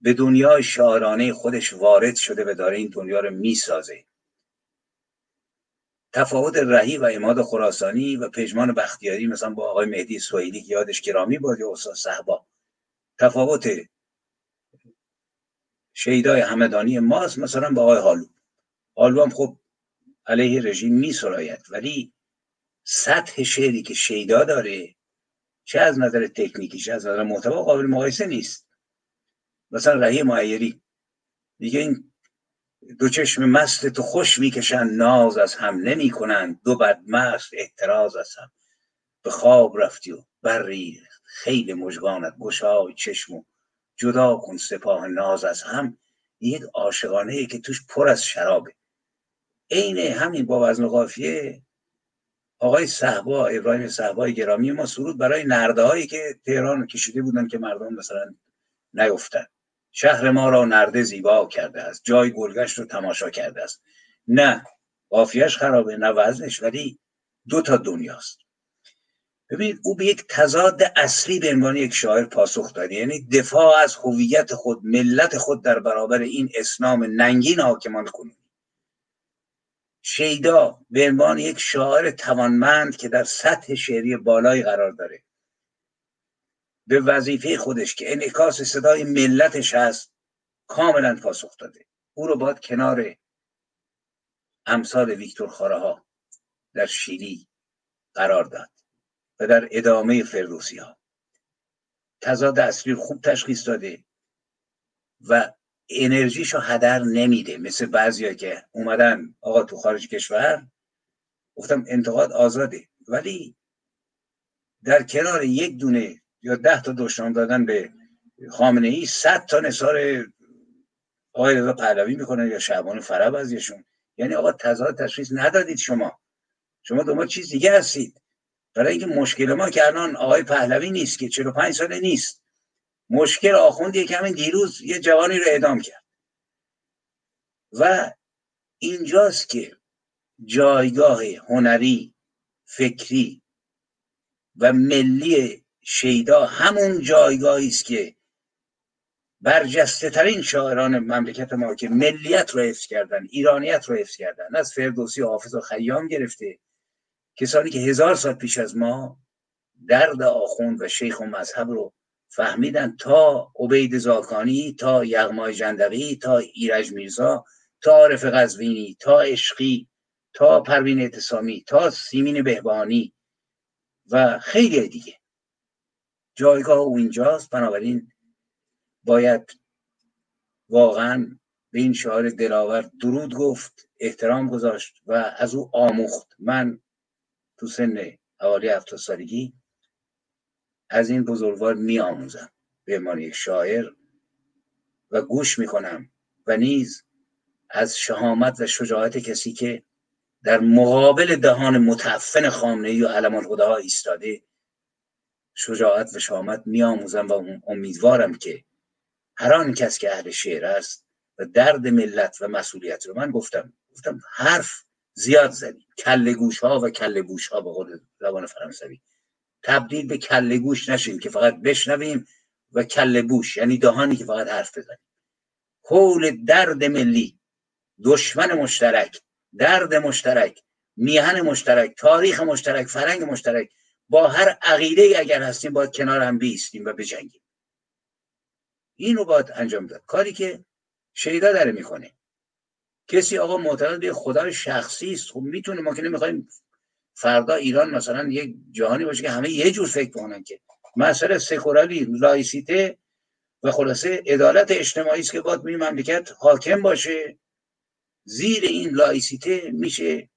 به دنیای شاعرانه خودش وارد شده و داره این دنیا رو می‌سازه. تفاوت رهی و اماد خراسانی و پژمان بختیاری مثلا با آقای مهدی سوئیلی که یادش گرامی بود یا استاد صحبا. تفاوت شیدای همدانی ماست مثلا با آقای حالو حالو هم خب علیه رژیم می سراید ولی سطح شعری که شیدا داره چه از نظر تکنیکی چه از نظر محتوا قابل مقایسه نیست. مثلا رهی معیری. میگه این دو چشم مست تو خوش می‌کشند ناز از هم نمی کنند دو بدمست احتراز از هم. به خواب رفتی و بری خیلی مجگانت گشای چشم و جدا کن سپاه ناز از هم. یک عاشقانه که توش پر از شرابه. عین همین با وزن قافیه آقای صحبا ابراهیم صحبای گرامی ما سرود برای نرده هایی که تهران کشیده بودن که مردم مثلا نیفتن. شهر ما را نرده زیبا کرده است. جای گلگشت رو تماشا کرده است. نه قافیهش خرابه نه وزنش ولی دو تا دنیاست. ببینید او به یک تضاد اصلی به عنوان یک شاعر پاسخ داده. یعنی دفاع از هویت خود ملت خود در برابر این اسلام ننگین حاکمان کنونی شیدا به عنوان یک شاعر توانمند که در سطح شعری بالایی قرار داره. به وظیفه خودش که انعکاس صدای ملتش هست کاملا پاسخ داده. او رو باید کنار امثال ویکتور خاره ها در شیلی قرار داد و در ادامه فردوسی ها تضاد اصلی خوب تشخیص داده و انرژیشو هدر نمیده. مثل بعضیا که اومدن آقا تو خارج کشور؟ گفتم انتقاد آزاده. ولی در کنار یک دونه یا ده تا دشنام دادن به خامنه ای صد تا نصار آقای رضا پهلوی می‌کنن یا شعبان فرا بعضیشون یعنی آقا تضاد تشخیص ندادید شما. شما دنبال چیز دیگه هستید. برای اینکه مشکل ما که الان آقای پهلوی نیست که 45 ساله نیست. مشکل آخوندیه که همین دیروز یه جوانی رو اعدام کرد. و اینجاست که جایگاه هنری فکری و ملی شیدا همون جایگاهی است که برجسته ترین شاعران مملکت ما که ملیت رو حفظ کردن ایرانیت رو حفظ کردن. از فردوسی و حافظ و خیام گرفته. کسانی که هزار سال پیش از ما درد آخوند و شیخ و مذهب رو فهمیدن تا عبید زاکانی تا یغمای جندقی تا ایرج میرزا تا عارف قزوینی تا عشقی تا پروین اعتصامی تا سیمین بهبانی و خیلی دیگه. جایگاه او اینجاست. بنابراین باید واقعا به این شاعر دلاور درود گفت احترام گذاشت و از او آموخت. من تو سن حوالی هفتاد سالگی از این بزرگوار می آموزم به عنوان یک شاعر و گوش می کنم و نیز از شهامت و شجاعت کسی که در مقابل دهان متعفن خامنه و علمان خداها ایستاده شجاعت و شهامت میآموزم و امیدوارم که هر آن کس که اهل شعر است و درد ملت و مسئولیت رو من گفتم گفتم حرف زیاد زدیم کله گوش ها و کله بوش ها به قول زبان فرانسوی. تبدیل به کله گوش نشیم که فقط بشنویم و کله بوش یعنی دهانی که فقط حرف بزنیم. حول درد ملی دشمن مشترک درد مشترک میهن مشترک تاریخ مشترک فرنگ مشترک با هر عقیده اگر هستیم باید کنار هم بیستیم و بجنگیم. اینو باید انجام داد. کاری که شیدا داره می‌کنه کسی آقا معتقد به خدای شخصی است خب می‌تونه ما که نمی‌خوایم فردا ایران مثلا یک جهانی باشه که همه یه جور فکر کنن که مسئله سکولاری لایسیته و خلاصه عدالت اجتماعی است که باید می مملکت حاکم باشه. زیر این لایسیته میشه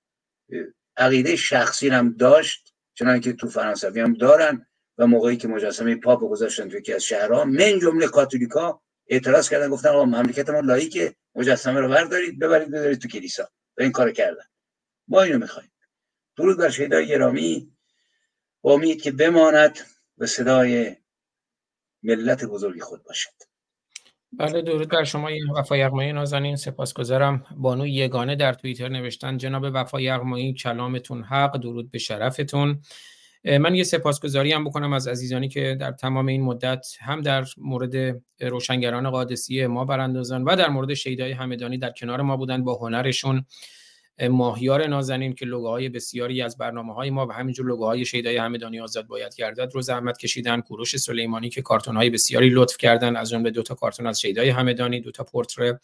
عقیده شخصی هم داشت. چنانکه که تو فرانسه هم دارن و موقعی که مجسمه پاپ گذاشتن تو یکی از شهرها من جمله کاتولیکا اعتراض کردن گفتن آقا مملکت ما لایکه مجسمه رو بردارید ببرید بذارید تو کلیسا. و این کار کردن. ما اینو می‌خوایم. درود بر شهدای گرامی. امید که بماند و صدای ملت بزرگی خود باشد. بله درود بر شما وفا یغمایی نازنین. سپاسگزارم. بانو یگانه در توییتر نوشتن جناب وفا یغمایی کلامتون حق درود به شرفتون. من یه سپاسگزاری هم بکنم از عزیزانی که در تمام این مدت هم در مورد روشنگران قادسی ما براندازان و در مورد شیدای همدانی در کنار ما بودن با هنرشون. ماهیار نازنین که لوگوهای بسیاری از برنامه های ما و همینجور لوگوهای شیدای همدانی آزاد باید گردد رو زحمت کشیدن کوروش سلیمانی که کارتون های بسیاری لطف کردن از جمله دو تا کارتون از شیدای همدانی دو تا پورتره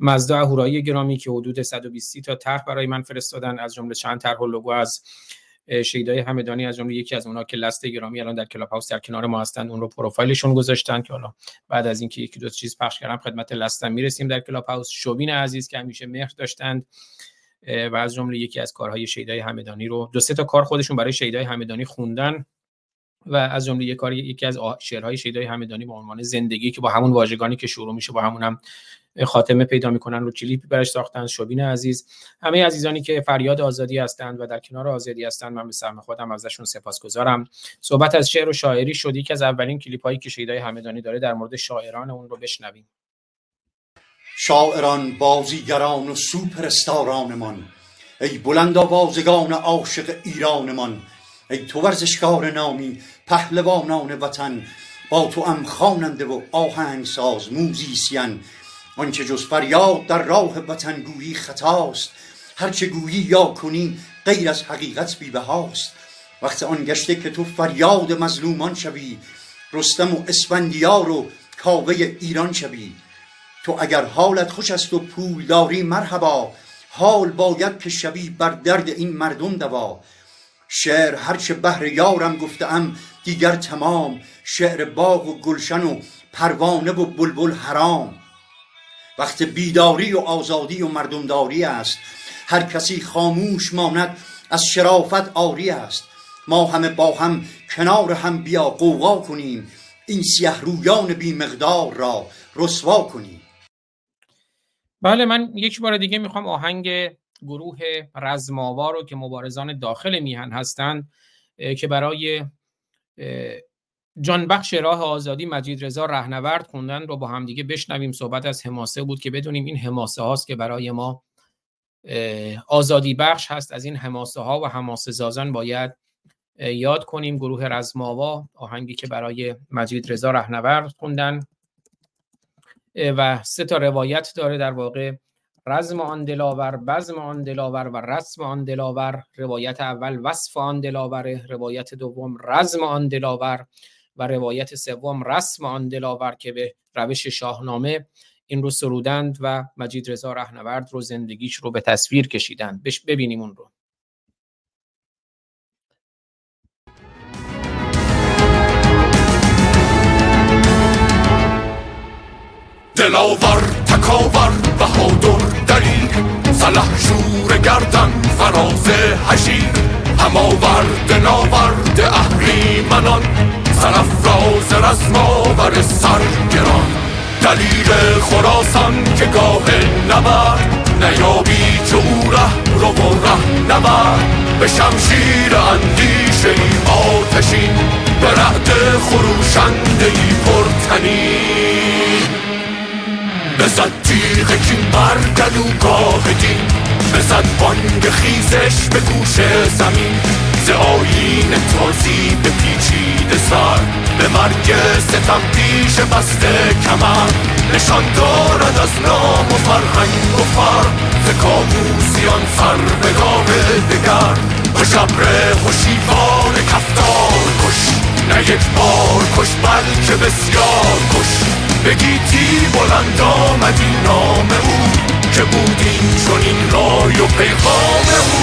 مزدا اهورایی گرامی که حدود 120 تا طرح برای من فرستادن از جمله چند طرح و لوگو از شیدای همدانی از جمله یکی از اونها که لست گرامی الان در کلاب هاوس در کنار ما هستند اون رو پروفایلشون گذاشتن که حالا بعد از اینکه یکی دو چیز پخش کردم خدمت لستم می‌رسیم در کلاب هاوس. شوبین عزیز که همیشه مهر داشتند. و از جمله یکی از کارهای شیدای همدانی رو دو سه تا کار خودشون برای شیدای همدانی خوندن و از جمله یک کاری یکی از شعرهای شیدای همدانی با عنوان زندگی که با همون واژگانی که شروع میشه با همون هم خاتمه پیدا می‌کنن رو کلیپ برش ساختن شوبین عزیز. همه عزیزانی که فریاد آزادی هستند و در کنار آزادی هستند من به سهم خودم ازشون سپاسگزارم. صحبت از شعر و شاعری شدی که از اولین کلیپ هایی که شیدای همدانی داره در مورد شاعران اون رو بشنویم. شاعران بازیگران و سوپرستارانمان. ای بلند آوازگان عاشق ایرانمان. ای تو ورزشکار نامی پهلوانان وطن. با تو ام خواننده و آهنگساز موزیسین. آنچه جز فریاد در راه وطن گویی خطاست. هرچه گویی یا کنی غیر از حقیقت بی بهاست وقت آن گشته که تو فریاد مظلومان شوی رستم و اسفندیار و کاوه ایران شوی. تو اگر حالت خوش است و پولداری مرحبا. حال باید که شوی بر درد این مردم دوا. شعر هرچه بهر یارم گفتم دیگر تمام. شعر باغ و گلشن و پروانه و بلبل حرام. وقت بیداری و آزادی و مردمداری است. هر کسی خاموش ماند از شرافت آری است. ما همه با هم کنار هم بیا قوقا کنیم. این سیه رویان بی مقدار را رسوا کنیم. بله من یک بار دیگه می‌خوام آهنگ گروه رزماوا رو که مبارزان داخل میهن هستند که برای جانبخش راه آزادی مجید رضا رهنورد خوندن رو با همدیگه بشنویم. صحبت از حماسه بود که بدونیم این حماسه هاست که برای ما آزادی بخش هست. از این حماسه ها و حماسه زازان باید یاد کنیم. گروه رزماوا آهنگی که برای مجید رضا رهنورد خوندن. و سه تا روایت داره در واقع. رزم آن دلاور بزم آن دلاور و رسم آن دلاور. روایت اول وصف آن دلاور. روایت دوم رزم آن دلاور. و روایت سوم رسم آن دلاور که به روش شاهنامه این رو سرودند و مجید رضا رهنورد رو زندگیش رو به تصویر کشیدند. ببینیم اون رو. دلاور تکاور بهادر دلیر سلح شور گردن فراز هشیر هماورد ناورد اهریمنان سرفراز رزماور سرگران دلیل خراسان که گاه نبرد نیابی چه او ره رو و ره نبرد به شمشیر اندیشه ای آتشین به رهد خروشنده ای پرتنین بزد تیغ کین بر گلوگاه دین. بزد بانگ خیزش به گوش زمین. ز آیین تازی به پیچیده سر. به مرگ ستم پیش بسته کمر. نشان دارد از نام و فرهنگ و فر. ز کابوسیان سر به گاه دگر. به شبر هشیوار کفتار کش. نه یک بار کش بلکه بسیار کش. بگیتی بلند آمد این نام او. که بود این چون این رای و پیغام او.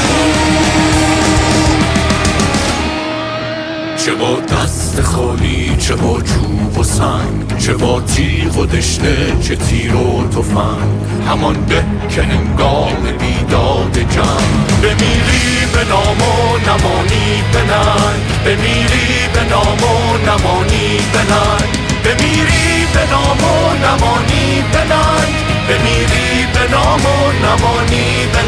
چه با دست خالی چه با چوب و سنگ چه با تیغ و دشنه چه تیر و تفنگ. همان به که هنگام بیداد جنگ. بمیری به نام و نمانی به ننگ. بمیری به نام و نمانی به ننگ. بمیری به نام و نمانی ننگ بمیری به نام و نمانی به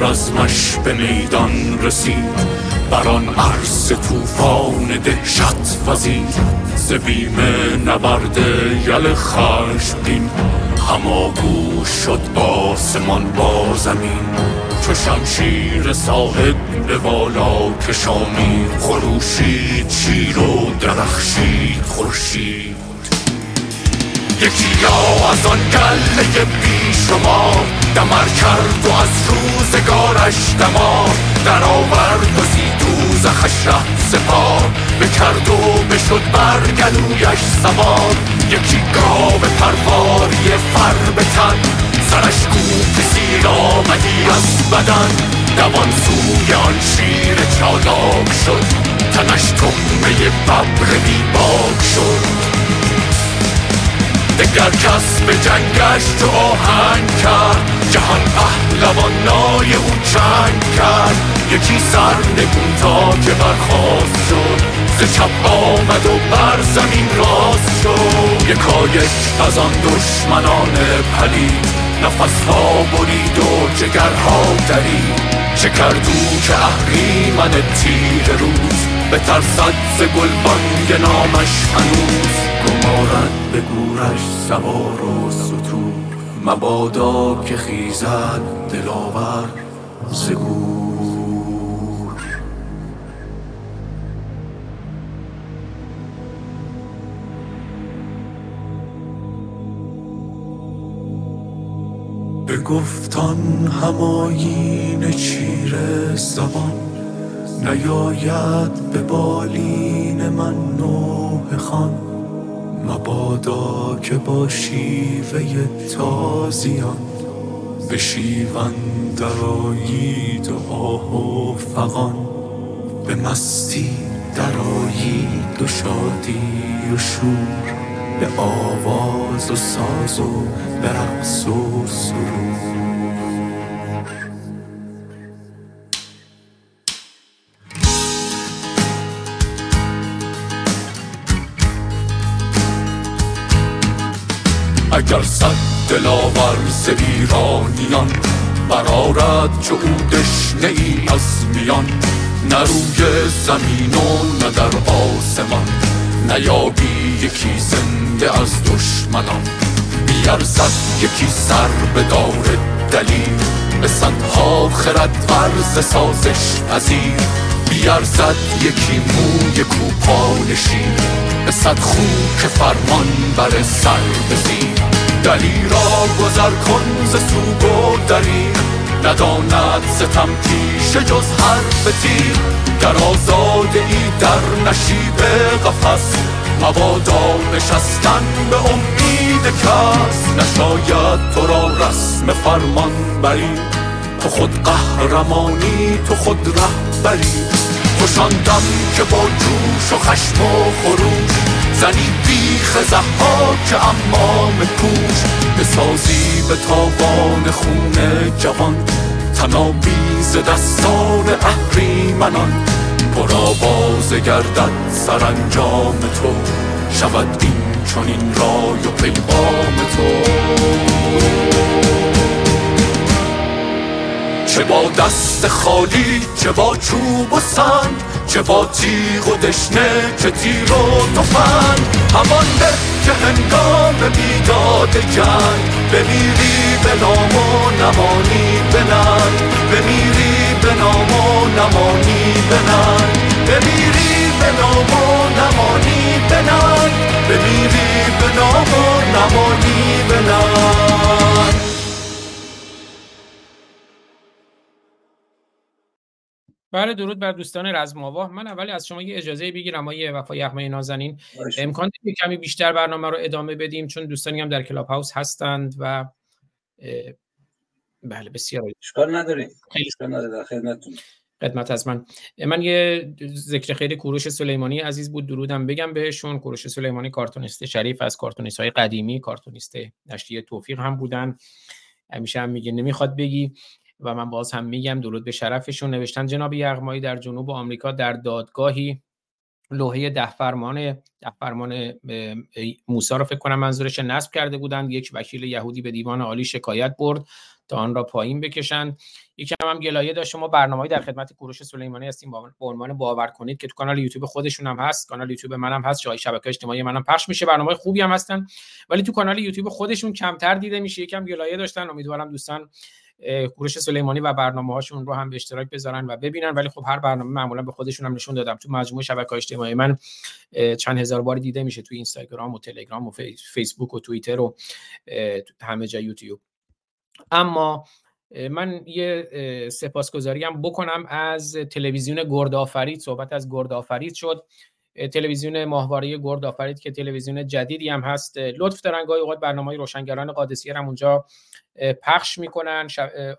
رزمش به میدان رسید. بر آن عرص طوفان دهشت وزید. ز بیم نبرد یل خشمگین هماگوش شد آسمان با زمین. چو شمشیر صاحب به بالا کشانی خروشید چیر و درخشید خورشید. یکی از آن گله بی شما دمر کرد و از روزگارش دمار در آورد و زخش ره سپار بکرد و بشد برگلویش سوار یکی گاو پرواری فر بتن. سرش کوپ سیر آمدی از بدن. دوان سوی آن شیر چالاک شد. تنش تمه ببر بیباک شد. دگر کس به جنگش تو آهنگ کرد. جهان پهلوانای او چنگ کرد. یکی سر نگون تا که برخواست شد. ز چپ آمد و بر زمین راست شد. یکا یک از آن دشمنان پلید. نفس ها برید و جگرها درید. چه کردو که اهریمن تیر روز؟ به ترسد ز گلبانگ نامش هنوز. گمارد به گورش سوار و سطور مبادا که خیزد دلاور ز گور. به گفتان هماین چیر زبان نیاید به بالین من نوه خان. مبادا که با شیوه تازیان به شیون درایید و آه و فغان به مستی درایید و شادی و شور به آواز و ساز و به رقص و سرور. اگر صد دلاور ز ایرانیان برارد چو او دشنه ای از میان نه روی زمین و نه در آسمان نیابی یکی زنده از دشمنان. بیارزد یکی سر به دار دلیل به صدها خرد ورز سازش پذیر. بیارزد یکی موی کوپانشی به صد خو که فرمان بر سر بزیر. دلی را گذر کن ز سوگ و دری. نداند ستم پیش جز حرف تیر. در آزاده ای در نشیب قفص مبادا نشستن به امید کس. نشاید تو را رسم فرمان بری. تو خود قهرمانی تو خود رهبری. تو شاندم که با جوش و خشم و خروش زنی بیخ که امام کوش بسازی به تابان خون جوان. تنابیز دستان اهریمنان پر آواز گردد سرانجام تو. شود این چنین رای و پیغام تو. چه با دست خالی چه با چوب و سنگ. چه با تیغ و دشنه چه تیر و تفنگ همان به که هنگام بیداد جنگ بمیری به نام و نمانی به ننگ. بمیری به نام و نمانی به ننگ. بمیری به نام و نمانی به ننگ. بمیری به نام و نمانی به ننگ. بله درود بر دوستان رزماوا من اولی از شما یه اجازه بگیرم آقای وفا یغمای نازنین. امکان داره کمی بیشتر برنامه رو ادامه بدیم؟ چون دوستانی هم در کلاب هاوس هستند و بله بسیار اشکال نداره اشکال نداره در خدمتتون. خدمت از من. من یه ذکر خیلی کوروش سلیمانی عزیز بود درودم بگم بهشون. کوروش سلیمانی کارتونیست شریف از کارتونیست های قدیمی کارتونیست نشریه توفیق هم بودن. همیشه هم میگه نمی‌خواد بگی. و من باز هم میگم درود به شرفشون. نوشتن جناب یغمایی در جنوب آمریکا در دادگاهی. لوحه ده فرمان ده فرمان موسی رو فکر کنم منظورش نصب کرده بودند. یک وکیل یهودی به دیوان عالی شکایت برد تا آن را پایین بکشند. یکم هم گلایه داشت. شما برنامه‌ای در خدمت کوروش سلیمانی هستیم با عنوان باور کنید که تو کانال یوتیوب خودشون هم هست. کانال یوتیوب منم هست. جای شبکه اجتماعی منم پخش میشه. برنامه خوبی هم هستن. ولی تو کانال یوتیوب خودشون کمتر دیده میشه. یکم گلایه داشتن. امیدوارم دوستان کوروش سلیمانی و برنامه هاشون رو هم به اشتراک بذارن و ببینن. ولی خب هر برنامه معمولا به خودشون هم نشون دادم. تو مجموعه شبکه اجتماعی من چند هزار بار دیده میشه تو اینستاگرام و تلگرام و فیسبوک و توییتر و همه جا یوتیوب. اما من یه سپاسگزاری هم بکنم. از تلویزیون گردآفرید صحبت از گردآفرید شد. تلویزیون ماهواره گرد آفرید که تلویزیون جدیدی هم هست. لطف دارن گاهی اوقات برنامه روشنگران قادسیه هم اونجا پخش می‌کنن.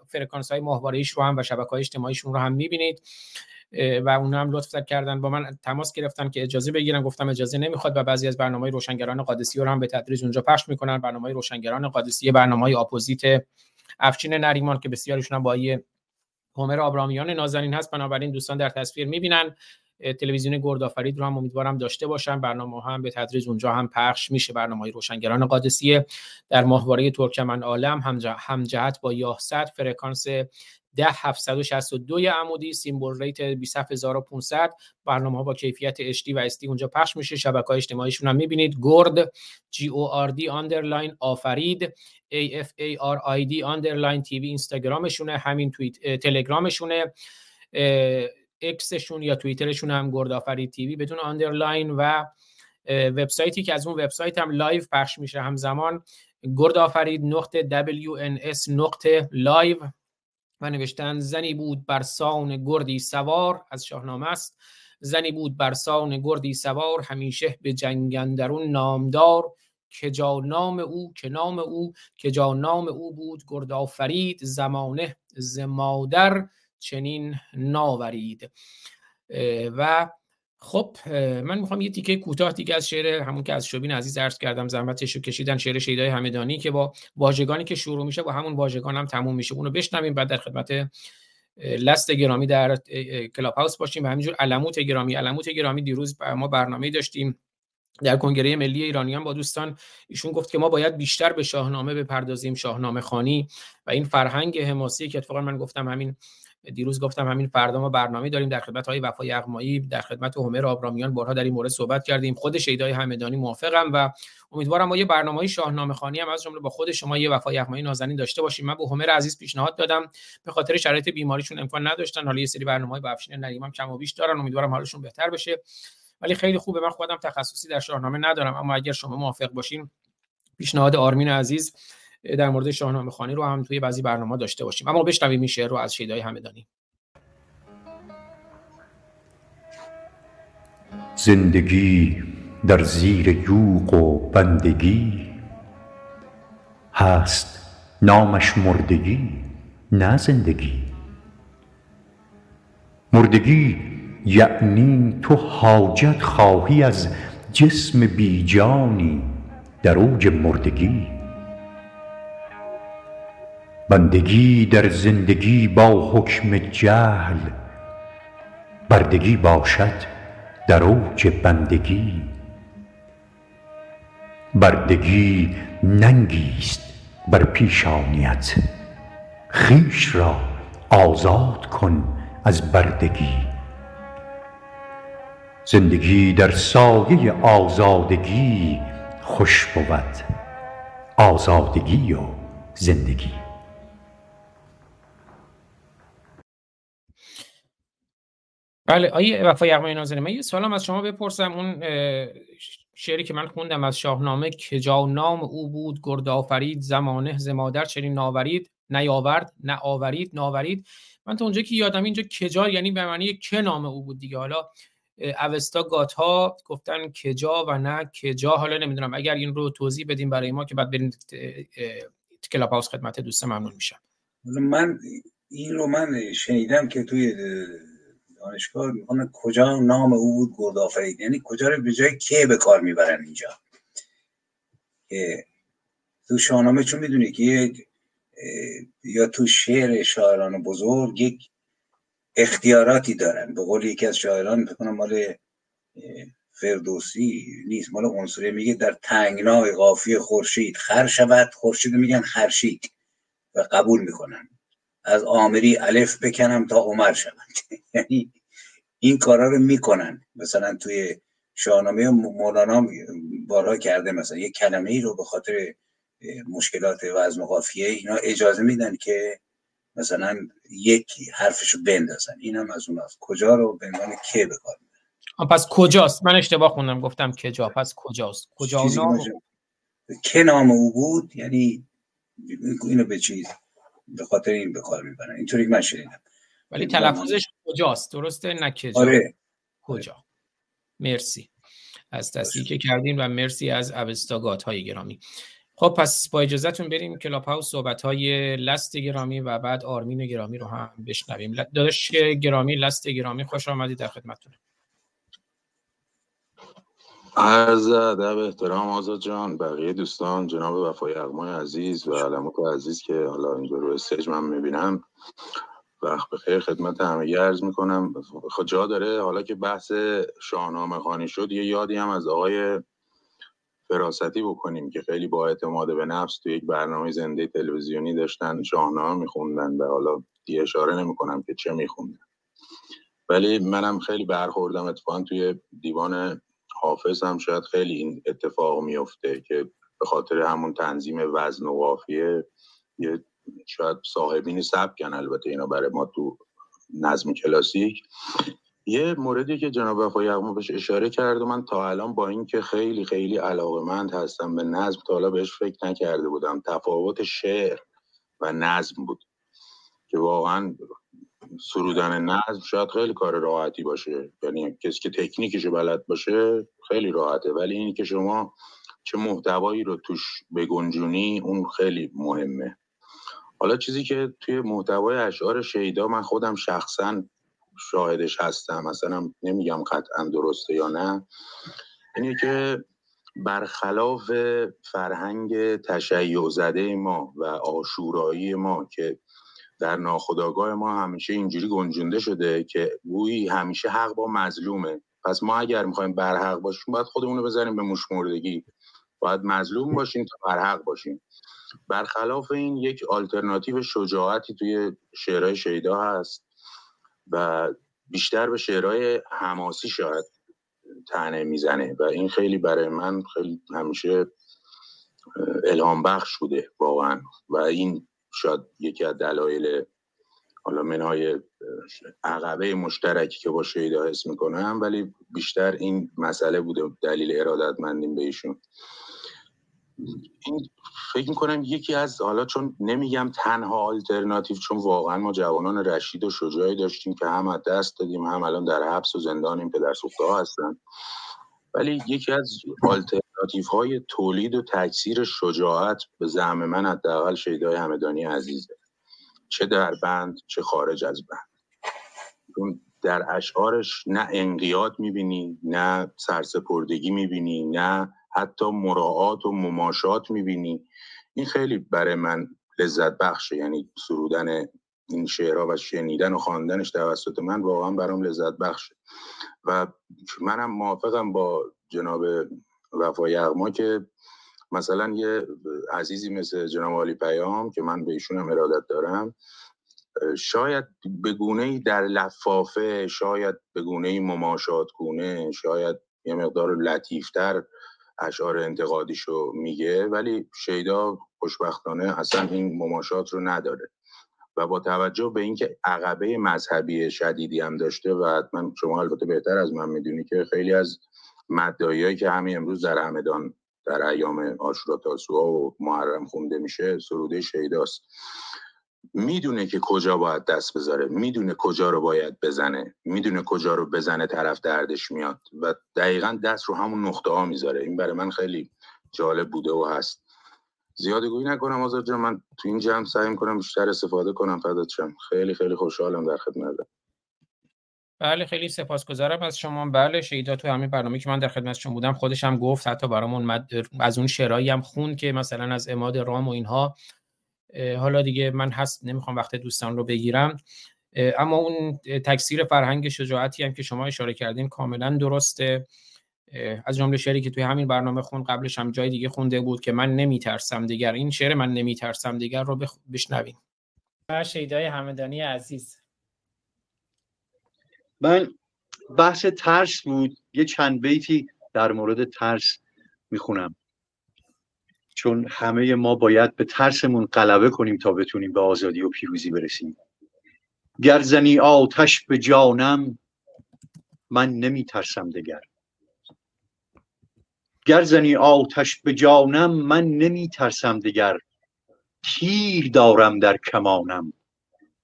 فرکانس های ماهواره رو هم و شبکه های اجتماعیشون رو هم می‌بینید. و اون هم لطف کردن. با من تماس گرفتن که اجازه بگیرن. گفتم اجازه نمی‌خواد و بعضی از برنامه روشنگران قادسیه رو هم به تدریج اونجا پخش می‌کنن. برنامه روشنگران قادسیه برنامه اپوزیت افشین نریمان که بسیارشون هم با یه هومر آبرامیان نازنین هست بنابراین دوستان در تصویر می‌بینن. تلویزیون گردآفرید رو هم امیدوارم داشته باشم برنامه هم به تدریج اونجا هم پخش میشه. برنامه های روشنگران قادسیه در ماهواره ترکمن عالم هم جهت با یاهصد فرکانس 10762 عمودی سیمبل ریت 27500 برنامه ها با کیفیت HD و SD اونجا پخش میشه. شبکه های اجتماعیشون هم می‌بینید. گرد G O R D underline آفرید A F A R I D underline TV اینستاگرامشونه همین توییت تلگرامشونه. X شون یا توییترشون هم گردآفرید TV بدون underline و وبسایتی که از اون وبسایت هم live پخش میشه. همزمان گردآفرید نقطه WNS نقطه live. و نوشتن زنی بود بر سان گردی سوار از شاهنامه است. زنی بود بر سان گردی سوار همیشه به جنگ اندرون نامدار. که جا نام او که نام او که جا نام او بود گردآفرید زمانه ز مادر چنین ناورید. و خب من می‌خوام یه تیکه کوتاه دیگه از شعر همون که از شوبین عزیز عرض کردم زحمتش رو کشیدن شعر شیدای همدانی که با واژگانی که شروع میشه با همون واژگان هم تموم میشه. اونو بشنویم بعد در خدمت لست گرامی در کلاب هاوس باشیم و همینجور علموت گرامی. علموت گرامی دیروز ما برنامه داشتیم در کنگره ملی ایرانیان با دوستان. ایشون گفت که ما باید بیشتر به شاهنامه بپردازیم شاهنامه خانی. و این فرهنگ حماسی که اتفاقا من گفتم همین دیروز گفتم همین فردا ما برنامه داریم در خدمت های وفای یغمایی در خدمت همر آبرامیان بارها در این مورد صحبت کردیم. خود شیدای همدانی موافقم و امیدوارم ما یه برنامه شاهنامه خانی هم از جمله با خود شما یه وفای یغمایی نازنین داشته باشیم. من به همر عزیز پیشنهاد دادم. به خاطر شرایط بیماریشون امکان نداشتن. حالا یه سری برنامه‌های با افشین نریمان کم و بیش دارن. امیدوارم حالشون بهتر بشه. ولی خیلی خوبه. من خودم تخصصی در شاهنامه ندارم. اما اگر شما موافق باشین پیشنهاد آرمین عزیز در مورد شاهنامه خانی رو هم توی بعضی برنامه داشته باشیم. اما بشنویم این رو از شیدای همدانی. زندگی در زیر یوق و بندگی هست نامش مردگی نه زندگی. مردگی یعنی تو حاجت خواهی از جسم بیجانی در اوج مردگی. بندگی در زندگی با حکم جهل بردگی باشد در اوج بندگی. بردگی ننگی است بر پیشانیت خویش را آزاد کن از بردگی. زندگی در سایه آزادگی خوش بود آزادگی و زندگی. بله آیه وفای یغمای نازنین من یه سوالم از شما بپرسم. اون شعری که من خوندم از شاهنامه که جا نام او بود گرد آفرید زمانه زمادر چنین ناورید نیاورد نه آورید ناورید. من تا اونجا که یادم اینجا کجا یعنی به معنی که نام او بود دیگه. حالا اوستا گات ها گفتن کجا و نه کجا حالا نمی‌دونم اگر این رو توضیح بدیم برای ما که بعد بریم کلاب هاوس خدمت دوست ممنون میشم. من این رو من شنیدم که توی دانشگاه می‌خوام کجا نام او بود گرد آفرید. یعنی کجا رو به جای که به کار می‌برن اینجا؟ که تو شاهنامه چون می‌دونی که یا تو شعر شاعران بزرگ یک اختیاراتی دارن. به قول یکی از شاعران بکنم مال فردوسی نیست مال عنصری. میگه در تنگنای قافی خورشید خر شود. خورشید میگن خرشید و قبول می‌کنن. از آمری الف بکنم تا عمر شوند. یعنی این کارا رو می‌کنن. مثلا توی شاهنامه مولانا بارها کرده مثلا یه کلمه ای رو به خاطر مشکلات وزن و قافیه اینا اجازه میدن که مثلا یکی حرفشو بندازن. این هم از اون هست کجا رو به عنوان که بکار آه، پس کجاست؟ من اشتباه خوندم گفتم کجا. پس کجاست؟ کجا نام. که نام او بود؟ یعنی اینو به چیز به خاطر این به کار می‌برن. اینطوری که من شنیدم. ولی تلفظش کجاست؟ درسته؟ نه کجا؟ آره. کجا؟ مرسی. از تصدیقی که کردین و مرسی از اوستاگات های گرامی. خب پس با اجازهتون بریم کلاب هاوس صحبت های لست گرامی و بعد آرمین گرامی رو هم بشنویم. داداش گرامی لست گرامی خوش آمدید در خدمتتون. عرض ادب احترام آزاد جان بقیه دوستان جناب وفایغمایی عزیز و علموت عزیز که حالا اینجا رو stage من می‌بینم. وقت بخیر خدمت همه عرض می‌کنم. خب جا داره. حالا که بحث شاهنامه خانی شد یه یادی هم از آقای فراستی بکنیم که خیلی با اعتماد به نفس تو یک برنامه زنده تلویزیونی داشتن شاهنامه میخوندن و حالا دیگه اشاره نمی‌کنم که چه میخوندن. ولی منم خیلی برخوردم اتفاقا توی دیوان حافظ هم شاید خیلی این اتفاق میفته که به خاطر همون تنظیم وزن و قافیه یه شاید صاحبین سبکن البته اینا برای ما تو نظم کلاسیک. یه موردی که جناب وفای یغما بهش اشاره کرد و من تا الان با اینکه خیلی خیلی علاقمند هستم به نظم تا حالا بهش فکر نکرده بودم. تفاوت شعر و نظم بود که واقعا سرودن نظم شاید خیلی کار راحتی باشه. یعنی کسی که تکنیکشو بلد باشه خیلی راحته. ولی اینی که شما چه محتوایی رو توش بگنجونی اون خیلی مهمه. حالا چیزی که توی محتوای اشعار شیدا من خودم شخصا شاهدش هستم. مثلا نمیگم قطعا درسته یا نه. اینه که برخلاف فرهنگ تشیع زده ما و آشورایی ما که در ناخودآگاه ما همیشه اینجوری گنجونده شده که گویی همیشه حق با مظلومه. پس ما اگر می‌خوایم برحق باشیم باید خودمون رو بزنیم به موشمردگی باید مظلوم باشیم تا برحق باشیم. برخلاف این یک آلترناتیو شجاعتی توی شعرهای شیدا هست و بیشتر به شعرهای حماسی شاید تنه می‌زنه و این خیلی برای من خیلی همیشه الهام بخش بوده واقعا. و این شاید یکی از دلایل حالا منهای عقبه مشترکی که با شیدا حس می‌کنم ولی بیشتر این مسئله بوده دلیل ارادتمندیم به ایشون. این فکر می‌کنم یکی از حالا چون نمیگم تنها آلترناتیو چون واقعا ما جوانان رشید و شجاعی داشتیم که هم از دست دادیم هم الان در حبس و زندان این پدر ها هستن. ولی یکی از آلترناتیو های تولید و تکثیر شجاعت به زعم من حداقل شیدای همدانی عزیزه. چه در بند چه خارج از بند. در اشعارش نه انقیاد می‌بینی نه سرسپردگی می‌بینی نه حتی مراعات و مماشات می‌بینی. این خیلی برای من لذت بخشه. یعنی سرودن این شعرها و شنیدن و خواندنش توسط من واقعا برام لذت بخشه. و منم موافقم با جناب وفای یغما که مثلا یه عزیزی مثل جناب علی پیام که من به ایشون هم ارادت دارم شاید به گونه در لفافه شاید به گونه مماشات گونه شاید یه مقدار لطیفتر اشعار انتقادیشو میگه ولی شیدا خوشبختانه اصلا این مماشات رو نداره. و با توجه به اینکه عقبه مذهبی شدیدی هم داشته و حتما شما البته بهتر از من می‌دونی که خیلی از مدعیایی که همین امروز در همدان در ایام آشورا تاسوعا و محرم خونده میشه سروده شیداست می‌دونه که کجا باید دست بذاره می‌دونه کجا رو باید بزنه می‌دونه کجا رو بزنه طرف دردش میاد و دقیقا دست رو همون نقطه ها می‌ذاره. این برای من خیلی جالب بوده و هست. زیاده گویی نکنم آزاد جان من تو این جمع سعی می‌کنم بیشتر استفاده کنم فدات خیلی خیلی خوشحالم در خدمتم بله خیلی سپاسگزارم از شما. بله شیدا تو همین برنامه که من در خدمت شما بودم خودش هم گفت حتی برامون مد... از اون شعرهایی هم خون که مثلا از اماد رام و اینها. حالا دیگه من هست نمی‌خوام وقت دوستان رو بگیرم. اما اون تکثیر فرهنگ شجاعتی هم که شما اشاره کردین کاملا درسته. از جمله شعری که توی همین برنامه خون قبلش هم جای دیگه خونده بود که من نمیترسم دیگر. این شعر من نمیترسم دیگر رو بخ... بشنویم شیدای همدانی عزیز. من بحث ترس بود. یه چند بیتی در مورد ترس می‌خونم. چون همه ما باید به ترسمون غلبه کنیم تا بتونیم به آزادی و پیروزی برسیم. گرزنی آتش به جانم من نمی ترسم دگر گرزنی آتش به جانم من نمی ترسم دگر. تیر دارم در کمانم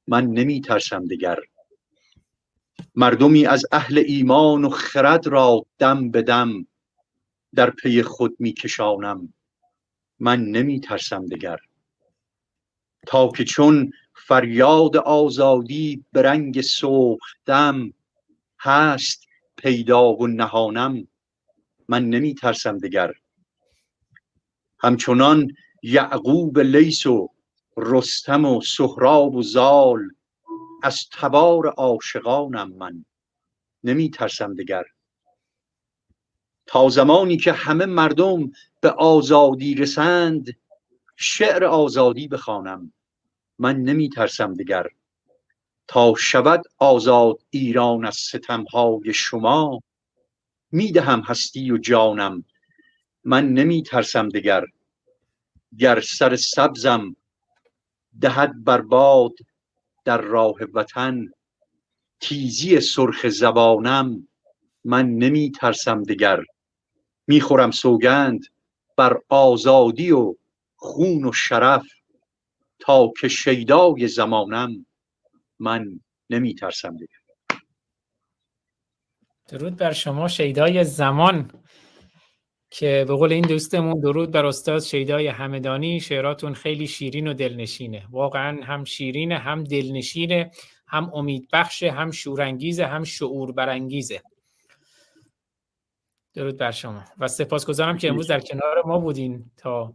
من نمی ترسم دگر. مردمی از اهل ایمان و خرد را دم به دم در پی خود می کشانم. من نمی ترسم دگر. تا که چون فریاد آزادی به رنگ دم هست پیدا و نهانم من نمی ترسم دگر. همچنان یعقوب لیس و رستم و سهراب و زال از تبار عاشقانم من. نمی ترسم دگر. تا زمانی که همه مردم به آزادی رسند شعر آزادی بخوانم. من نمی ترسم دگر. تا شود آزاد ایران از ستمهای شما می‌دهم هستی و جانم. من نمی ترسم دگر. گر سر سبزم دهد برباد در راه وطن تیزی سرخ زبانم من نمی ترسم دگر. می‌خورم سوگند بر آزادی و خون و شرف. تا که شیدای زمانم من نمی ترسم دگر. درود بر شما شیدای زمان. که به قول این دوستمون درود بر استاد شیدای همدانی. شعراتون خیلی شیرین و دلنشینه. واقعا هم شیرینه هم دلنشینه هم امید بخشه هم شورانگیزه هم شعور برانگیزه درود بر شما. و سپاسگزارم که امروز در کنار ما بودین تا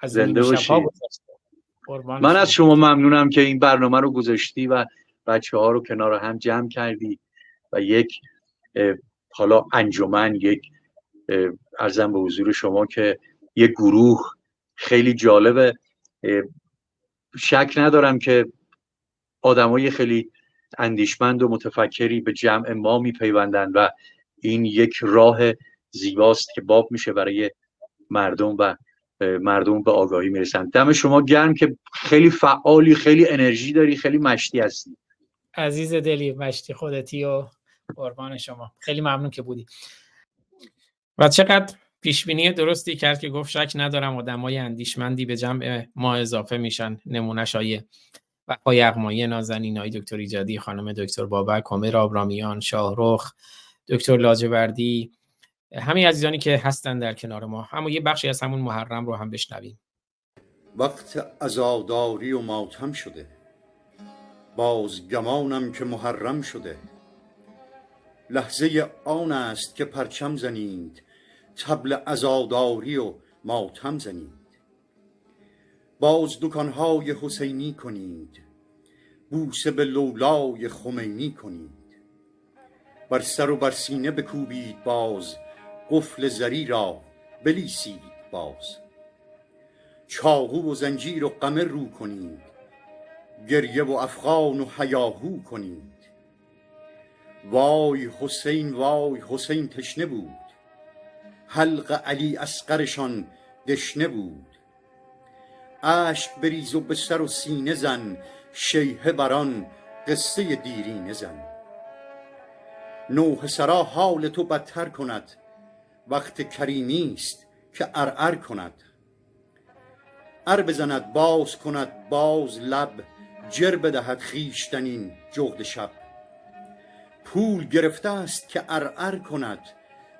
از زنده من از شما. ممنونم که این برنامه رو گذاشتی و بچه ها رو کنار هم جمع کردی و یک حالا انجمن یک ارزم به حضور شما که یک گروه خیلی جالبه. شک ندارم که آدمای خیلی اندیشمند و متفکری به جمع ما میپیوندن و این یک راه زیباست که باب میشه برای مردم و مردم به آگاهی می‌رسن. دم شما گرم که خیلی فعالی خیلی انرژی داری خیلی مشتی هستی. عزیز دلی مشتی خودتی و قربان شما. خیلی ممنون که بودی. و چقدر پیشبینی درستی کرد که گفت شک ندارم آدمای اندیشمندی به جمع ما اضافه میشن نمونهش های و یغمایی نازنین های دکتر ایجادی خانم دکتر بابک کامر آبرامیان شاهرخ دکتر لاجوردی همه عزیزانی که هستن در کنار ما. اما یه بخشی از همون محرم رو هم بشنویم. وقت ازاداری و ماتم شده. باز گمانم که محرم شده. لحظه آن است که پرچم زنید. تبل ازاداری و ماتم زنید. باز دکانهای حسینی کنید. بوسه به لولای خمینی کنید. بر سر و بر سینه بکوبید باز. قفل زری را بلیسید باز. چاقو و زنجیر و قمر رو کنید. گریه و افغان و حیاهو کنید. وای حسین وای حسین تشنه بود. حلق علی اسقرشان دشنه بود. اشک بریز و به سر و سینه زن شیهه بران قصه دیرینه زن. نوح سرا حال تو بدتر کند وقت کریمی است که ارعر کند. ار بزند باز کند باز لب جر بدهد خویشتنین جغد شب. پول گرفته است که ارعر کند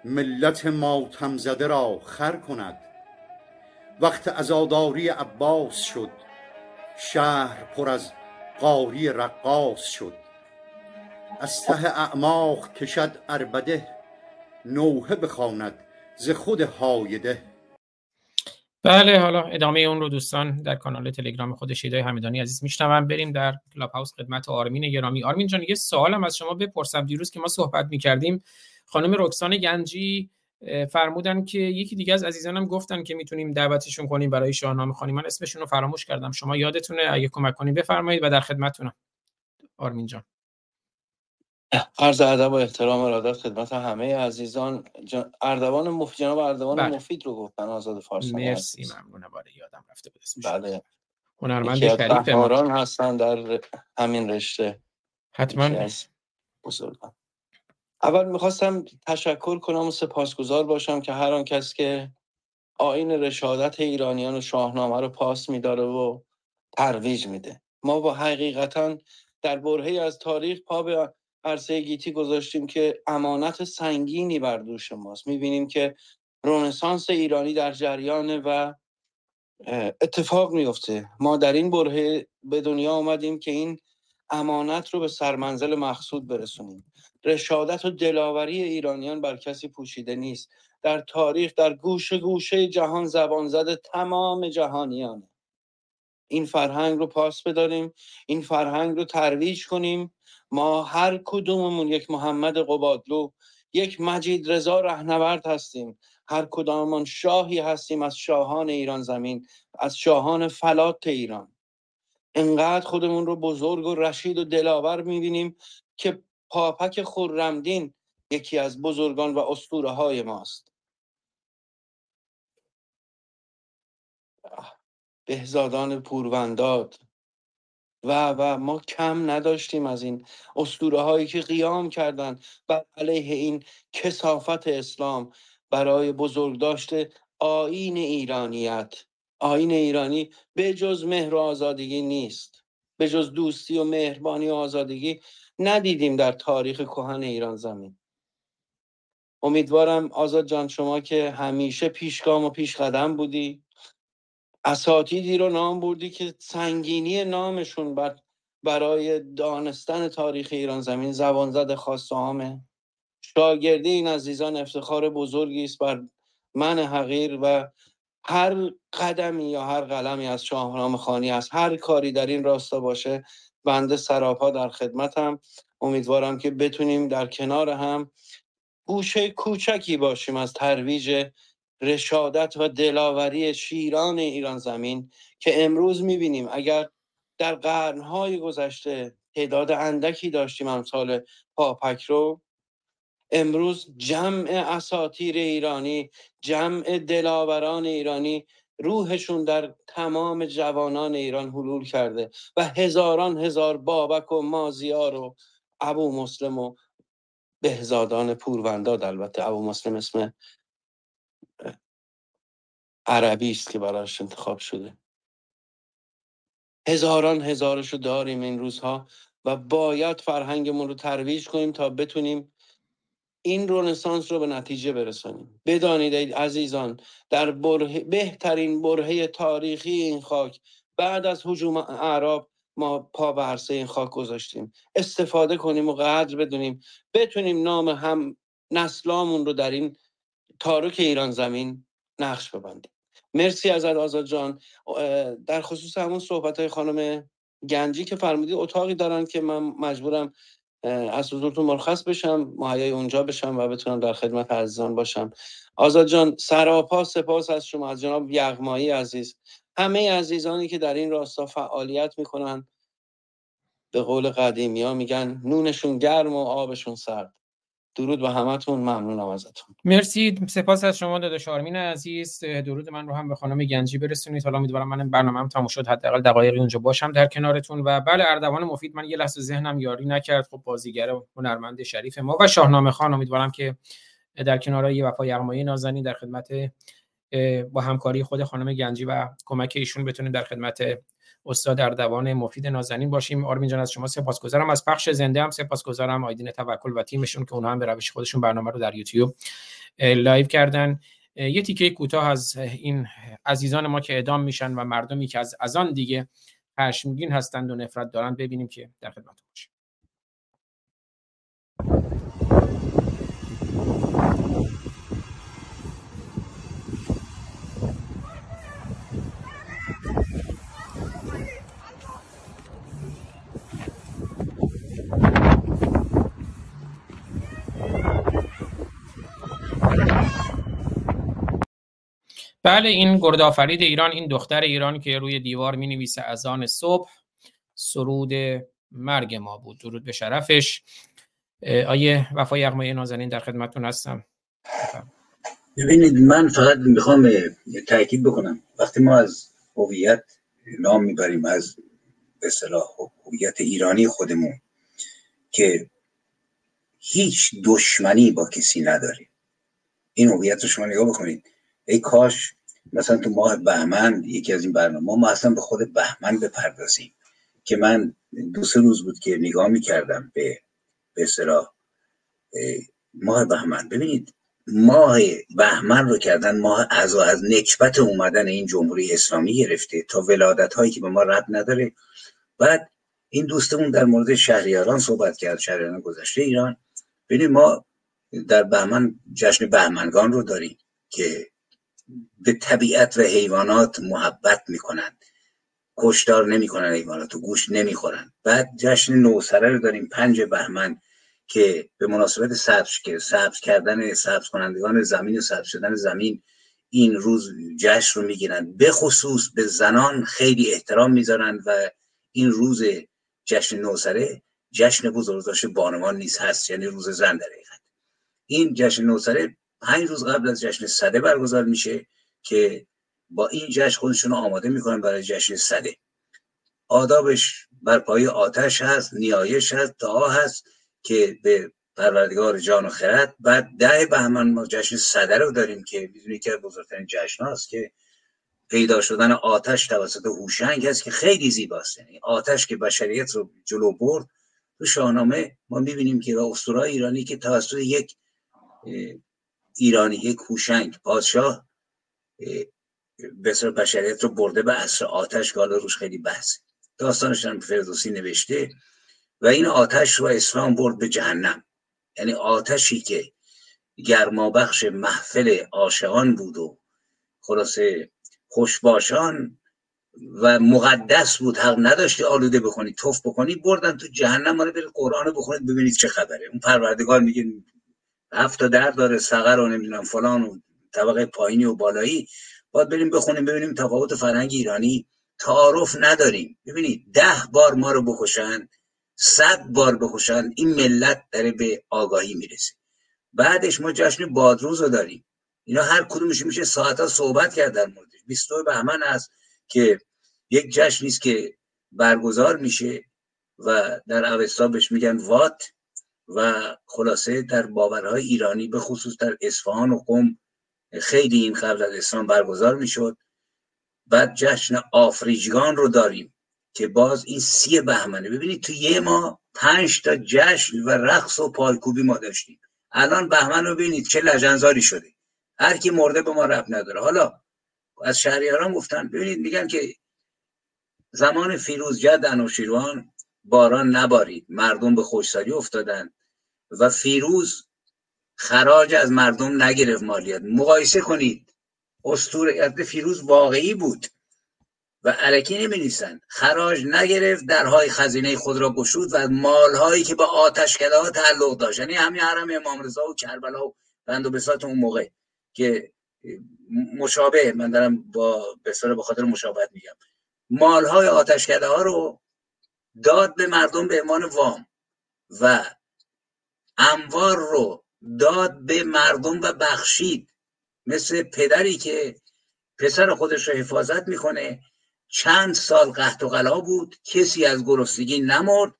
ملت ماتم زده را خر کند. وقت عزاداری عباس شد شهر پر از قاری رقاص شد. از ته اعماق کشد اربده نوحه بخواند ز خود هایده. بله حالا ادامه اون رو دوستان در کانال تلگرام خود شیدای همدانی عزیز میشنوم. بریم در کلاب هاوس خدمت آرمین گرامی. آرمین جان یه سوالم از شما بپرسم. دیروز که ما صحبت می‌کردیم خانم رکسان گنجی فرمودن که یکی دیگه از عزیزانم گفتن که می‌تونیم دعوتشون کنیم برای شاهنامه خانی. من اسمشون رو فراموش کردم. شما یادتونه؟ اگه کمک کنیم بفرمایید و در خدمتتونم. آرمین جان. عرض ادب و احترام ارادت خدمت همه عزیزان. جن... اردوان مفید جناب اردوان بله. مفید رو گفتن آزاد فارسی مرسی ممنونم. باره یادم رفته بود اسمش بله. هنرمند شریف هستن در همین رشته. حتما. بزرگان. اول می‌خواستم تشکر کنم و سپاسگزار باشم که هر آن کس که آین رشادت ایرانیان و شاهنامه رو پاس میداره و ترویج میده. ما با حقیقتا در برهه از تاریخ پا به عرصه گیتی گذاشتیم که امانت سنگینی بر دوش ماست. می‌بینیم که رونسانس ایرانی در جریان و اتفاق میفته ما در این برهه به دنیا آمدیم که این امانت رو به سرمنزل مقصود برسونیم. رشادت و دلاوری ایرانیان بر کسی پوشیده نیست. در تاریخ در گوشه گوشه جهان زبان زده تمام جهانیانه. این فرهنگ رو پاس بداریم این فرهنگ رو ترویج کنیم. ما هر کدوممون یک محمد قبادلو یک مجید رضا رهنورد هستیم. هر کداممان شاهی هستیم از شاهان ایران زمین از شاهان فلات ایران. انقدر خودمون رو بزرگ و رشید و دلاور می‌بینیم که پاپک خرمدین یکی از بزرگان و اسطوره های ماست بهزادان پورونداد. و و ما کم نداشتیم از این اسطوره هایی که قیام کردند بر علیه این کسافت اسلام برای بزرگداشت آین ایرانیت. آین ایرانی به جز مهر و آزادگی نیست به جز دوستی و مهربانی و آزادگی ندیدیم در تاریخ کهن ایران زمین. امیدوارم آزاد جان شما که همیشه پیشگام و پیش قدم بودی. اساتیدی رو نام بردی که سنگینی نامشون بر برای دانستن تاریخ ایران زمین زبان زد خاص عامه شاگردی این عزیزان افتخار بزرگی است بر من حقیر و هر قدمی یا هر قلمی از شاهنامه خانی است. هر کاری در این راستا باشه بنده سراپا در خدمتم. امیدوارم که بتونیم در کنار هم گوشه کوچکی باشیم از ترویج رشادت و دلاوری شیران ایران زمین که امروز می‌بینیم. اگر در قرنهای گذشته تعداد اندکی داشتیم امثال پاپک رو امروز جمع اساتیر ایرانی جمع دلاوران ایرانی روحشون در تمام جوانان ایران حلول کرده و هزاران هزار بابک و مازیار و ابو مسلم و بهزادان پورونداد البته. ابو مسلم اسم عربی است که براش انتخاب شده. هزاران هزارش رو داریم این روزها و باید فرهنگمون رو ترویج کنیم تا بتونیم این رونسانس رو به نتیجه برسانیم. بدانید عزیزان در بره بهترین برهه تاریخی این خاک بعد از حجوم اعراب ما پا به عرصه این خاک گذاشتیم. استفاده کنیم و قدر بدونیم. بتونیم نام هم نسلامون رو در این تارک ایران زمین نقش ببندیم. مرسی ازت آزاد جان. در خصوص همون صحبت های خانم گنجی که فرمودی اتاقی دارن که من مجبورم از حضورتون مرخص بشم مهیای اونجا بشم و بتونم در خدمت عزیزان باشم. آزاد جان سراپا سپاس از شما از جناب یغمایی عزیز. همه عزیزانی که در این راستا فعالیت می‌کنن به قول قدیمی ها میگن نونشون گرم و آبشون سرد. درود به همتون ممنونم ازتون. مرسی. سپاس از شما داداش آرمین عزیز. درود من رو هم به خانم گنجی برسونید. حالا امیدوارم من برنامه‌ام تموم شد. حداقل دقایقی اونجا باشم در کنارتون. و بله اردوان مفید. من یه لحظه ذهنم یاری نکرد. خب بازیگر هنرمند شریف ما و شاهنامه خان. امیدوارم که در کنار یه وفا یغمایی نازنین در خدمت با همکاری خود خانم گنجی و کمک ایشون بتونیم در خدمت استاد اردوان مفید نازنین باشیم. آرمین جان از شما سپاسگزارم. از پخش زنده هم سپاسگزارم. آیدین توکل و تیمشون که اونها هم به روش خودشون برنامه رو در یوتیوب لایو کردن. یه تیکه کوتاه از این عزیزان ما که اعدام میشن و مردمی که از از آن دیگه خشمگین هستند و نفرت دارند ببینیم که در خدمت باشیم. بله این گردآفرید ایران این دختر ایران که روی دیوار می نویسه از آن صبح سرود مرگ ما بود. درود به شرفش. آیه وفای یغمای نازنین در خدمتتون هستم. ببینید من فقط می‌خوام تاکید بکنم. وقتی ما از هویت نام می‌بریم از به اصطلاح هویت ایرانی خودمون که هیچ دشمنی با کسی نداریم. این هویت رو شما نگاه بکنید. ای کاش مثلا تو ماه بهمن یکی از این برنامه ما اصلا به خود بهمن بپردازیم که من دو سه روز بود که نگاه می‌کردم به به اصطلاح ماه بهمن. ببینید ماه بهمن رو کردن ماه از از نکبت اومدن این جمهوری اسلامی گرفته تا ولادت هایی که به ما رد نداره. بعد این دوستمون در مورد شهریاران صحبت کرد شهریاران گذشته ایران. ببینید ما در بهمن جشن بهمنگان رو داریم که به طبیعت و حیوانات محبت می‌کنند کشتار نمی‌کنن حیوانات و گوش نمی‌خورن. بعد جشن نوسره رو داریم پنج بهمن که به مناسبت سبز که سبز کردن سبز کنندگان زمین و سبز شدن زمین این روز جشن رو می‌گیرن. به خصوص به زنان خیلی احترام می‌ذارن و این روز جشن نوسره جشن بزرگداشت بانوان نیست هست یعنی روز زن در این جشن نوسره پنج روز قبل از جشن صده برگزار میشه که با این جشن خودشون رو آماده می‌کنن برای جشن صده. آدابش بر پای آتش هست نیایش هست دعا هست که به پروردگار جان و خرد. بعد ده بهمن ما جشن صده رو داریم که می‌دونی که بزرگترین جشن هست که پیدا شدن آتش توسط هوشنگ هست که خیلی زیباست. یعنی آتش که بشریت رو جلو برد تو شاهنامه ما می‌بینیم که اسطوره ایرانی که توسط یک ایرانی یک هوشنگ پادشاه بسیار بشریت رو برده به عصر آتش که حالا روش خیلی بحث. داستانش هم فردوسی نوشته و این آتش رو اسلام برد به جهنم. یعنی آتشی که گرمابخش محفل عاشقان بود و خلاصه خوشباشان و مقدس بود. حق نداشتی آلوده بکنی توف بکنی بردن تو جهنم رو برید قرآن بخونید ببینید چه خبره. اون پروردگار میگه هفت تا در داره سقر و نمی‌دونم فلان و طبقه پایینی و بالایی. باید بریم بخونیم ببینیم تفاوت فرهنگ ایرانی. تعارف نداریم. ببینید ده بار ما رو بکشن صد بار بکشن این ملت داره به آگاهی می‌رسه. بعدش ما جشن بادروز رو داریم. اینا هر کدومش میشه ساعت صحبت کرد در موردش. 22 بهمن است که یک جشنی است که برگزار میشه و در اوستا بهش میگن وات. و خلاصه در باورهای ایرانی به خصوص در اصفهان و قم خیلی این قبل از اسلام برگزار می‌شد. بعد جشن آفریجگان رو داریم که باز این سی بهمنه. ببینید تو یه ما پنج تا جشن و رقص و پایکوبی ما داشتیم. الان بهمن رو ببینید چه لجنزاری شده. هر کی مرده به ما رب نداره. حالا از شهریاران گفتن ببینید میگن که زمان فیروز جد انوشیروان باران نبارید. مردم به خوشسالی افتادن. و فیروز خراج از مردم نگرفت مالیات. مقایسه کنید. اسطوره فیروز واقعی بود و علکی نمی خراج نگرفت درهای خزینه خود را گشود و مالهایی که به آتشکده ها تعلق داشت. یعنی همین حرم امام رضا و کربلا و بند و بساط اون موقع که مشابه من دارم با بسیار به خاطر مشابهت میگم. مالهای آتشکده ها رو داد به مردم به عنوان وام و اموار رو داد به مردم و بخشید. مثل پدری که پسر خودش رو حفاظت می‌کنه. چند سال قحط و غلا بود. کسی از گرسنگی نمرد.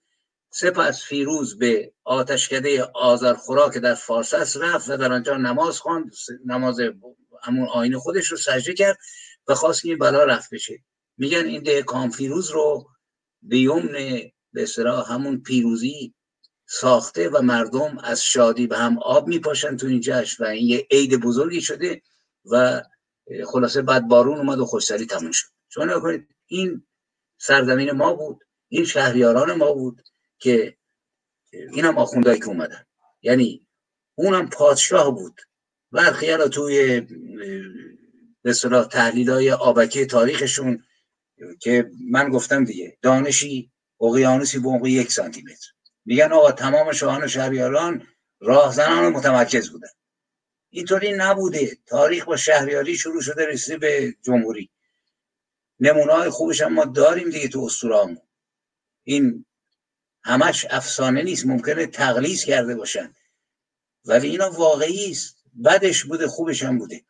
سپس فیروز به آتشکده آذرخورا که در فارس رفت و در آنجا نماز خواند. نماز همون آین خودش رو سجده کرد و خواست این بلا رفت بشه. میگن این ده فیروز رو به یمن به همون پیروزی ساخته و مردم از شادی به هم آب میپاشن تو این جشن و این یه عید بزرگی شده و خلاصه بعد بارون اومد و خوشسری تموم شد. شما کنید این سرزمین ما بود این شهریاران ما بود که این هم آخوندهایی که اومدن. یعنی اونم پادشاه بود. برخی رو توی به صلاح تحلیل های آبکی تاریخشون که من گفتم دیگه دانشی اقیانوسی به یک سانتی متر میگن آقا تمام شاهان و شهریاران راهزنان متمرکز بودن. اینطوری نبوده. تاریخ با شهریاری شروع شده رسیده به جمهوری. نمونه های خوبش هم ما داریم دیگه تو اسطورهامون این همش افسانه نیست ممکنه تقلیص کرده باشن. ولی اینا واقعی است. بدش بوده خوبش هم بوده.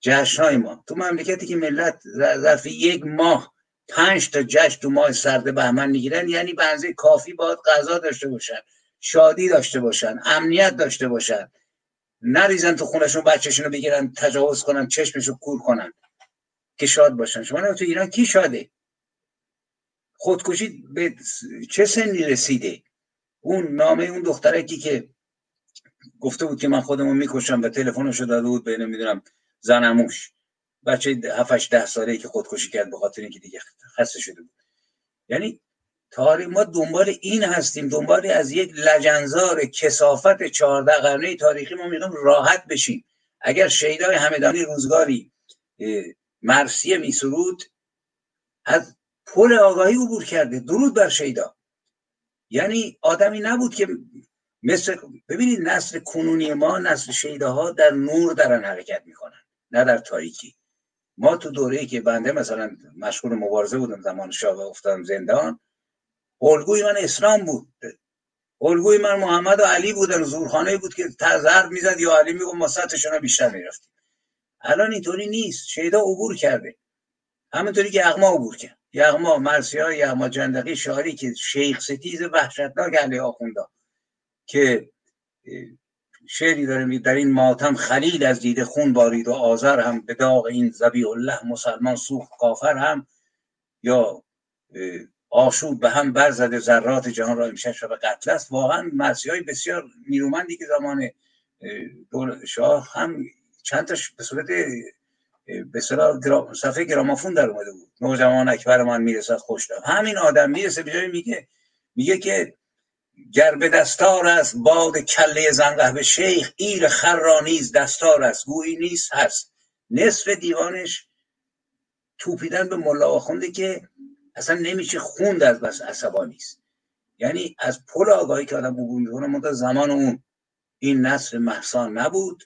جشنهای ما. تو مملکتی که ملت ظرف یک ماه پنج تا جشن تو ماه سرد بهمن می‌گیرن. یعنی به کافی باید غذا داشته باشن شادی داشته باشن امنیت داشته باشن. نریزن تو خونشون بچهشون رو بگیرن تجاوز کنن چشمشو کور کنن که شاد باشن. شما تو ایران کی شاده؟ خودکشی به چه سنی رسیده؟ اون نامه اون دخترکی که گفته بود که من خودمو می‌کشم و تلفنشو داده بود به نمی‌دونم زنموش بچه 7 ده ساله که خودکشی کرد به خاطر اینکه دیگه خسته شده بود. یعنی تاریخ ما دنبال این هستیم دنبال از یک لجنزار کسافت چهارده قرنه تاریخی ما می‌خوایم راحت بشیم. اگر شیدای همدانی روزگاری مرسیه میسرود از پل آگاهی عبور کرده درود بر شیدا. یعنی آدمی نبود که مثل ببینید نسل کنونی ما نسل شیداها در نور دارن حرکت می‌کنن نه در تاریکی. ما تو دوره که بنده مثلا مشغول مبارزه بودم زمان شاه افتادم زندان الگوی من اسلام بود. الگوی من محمد و علی بودن زورخانه بود که تزرب می‌زد یا علی میگم ما سطحشون بیشتر می‌رفتیم. الان اینطوری نیست. شیدا عبور کرده. همینطوری که یغما عبور کرد. یغما مرسی های یغما جندقی شعاری که شیخ ستیز وحشتناک علی آخوندا که شعری داره در این ماتم خلیل از دیده خون بارید و آذر هم به داغ این زبی الله مسلمان سوخت کافر هم یا آشوب به هم برزده ذرات جهان را امشب شب قتل است. واقعا مرسی های بسیار نیرومندی که زمان شاه هم چند تاش به صورت به صفحه گرامافون در اومده بود. نوجوان اکبر من می‌رسد خوش همین آدم می‌رسه به میگه میگه که گر به دستار است باد کله به شیخ ایر خرانیز دستار است. گویی نیست هست. نصف دیوانش توپیدن به ملا آخونده که اصلا نمیشه خوند از بس عصبانی است. یعنی از پل آگاهی که آدم عبور می‌کنه منتها زمان اون این نصر محسان نبود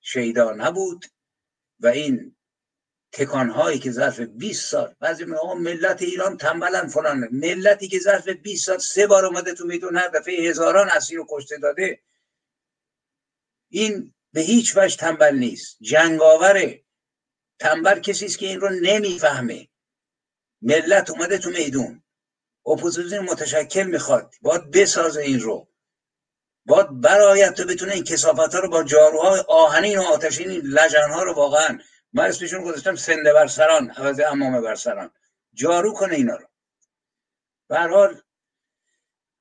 شیدا نبود و این تکان هایی که ظرف 20 سال بعضی میگن ملت ایران تنبلن فلان. ملتی که ظرف 20 سال سه بار اومده تو میدون هر دفعه هزاران اسیر رو کشته داده. این به هیچ وجه تنبل نیست. جنگاوره تنبل کسی است که این رو نمی‌فهمه. ملت اومده تو میدون. اپوزیسیون متشکل می‌خواد. باید بسازه این رو. باید برایت تو بتونه این کثافت ها رو با جاروهای آهنین و آتشین لجن ها رو واقعا من اسمشون گذاشتم سنده بر سران عوض عمامه بر سران. جارو کنه اینا رو. حال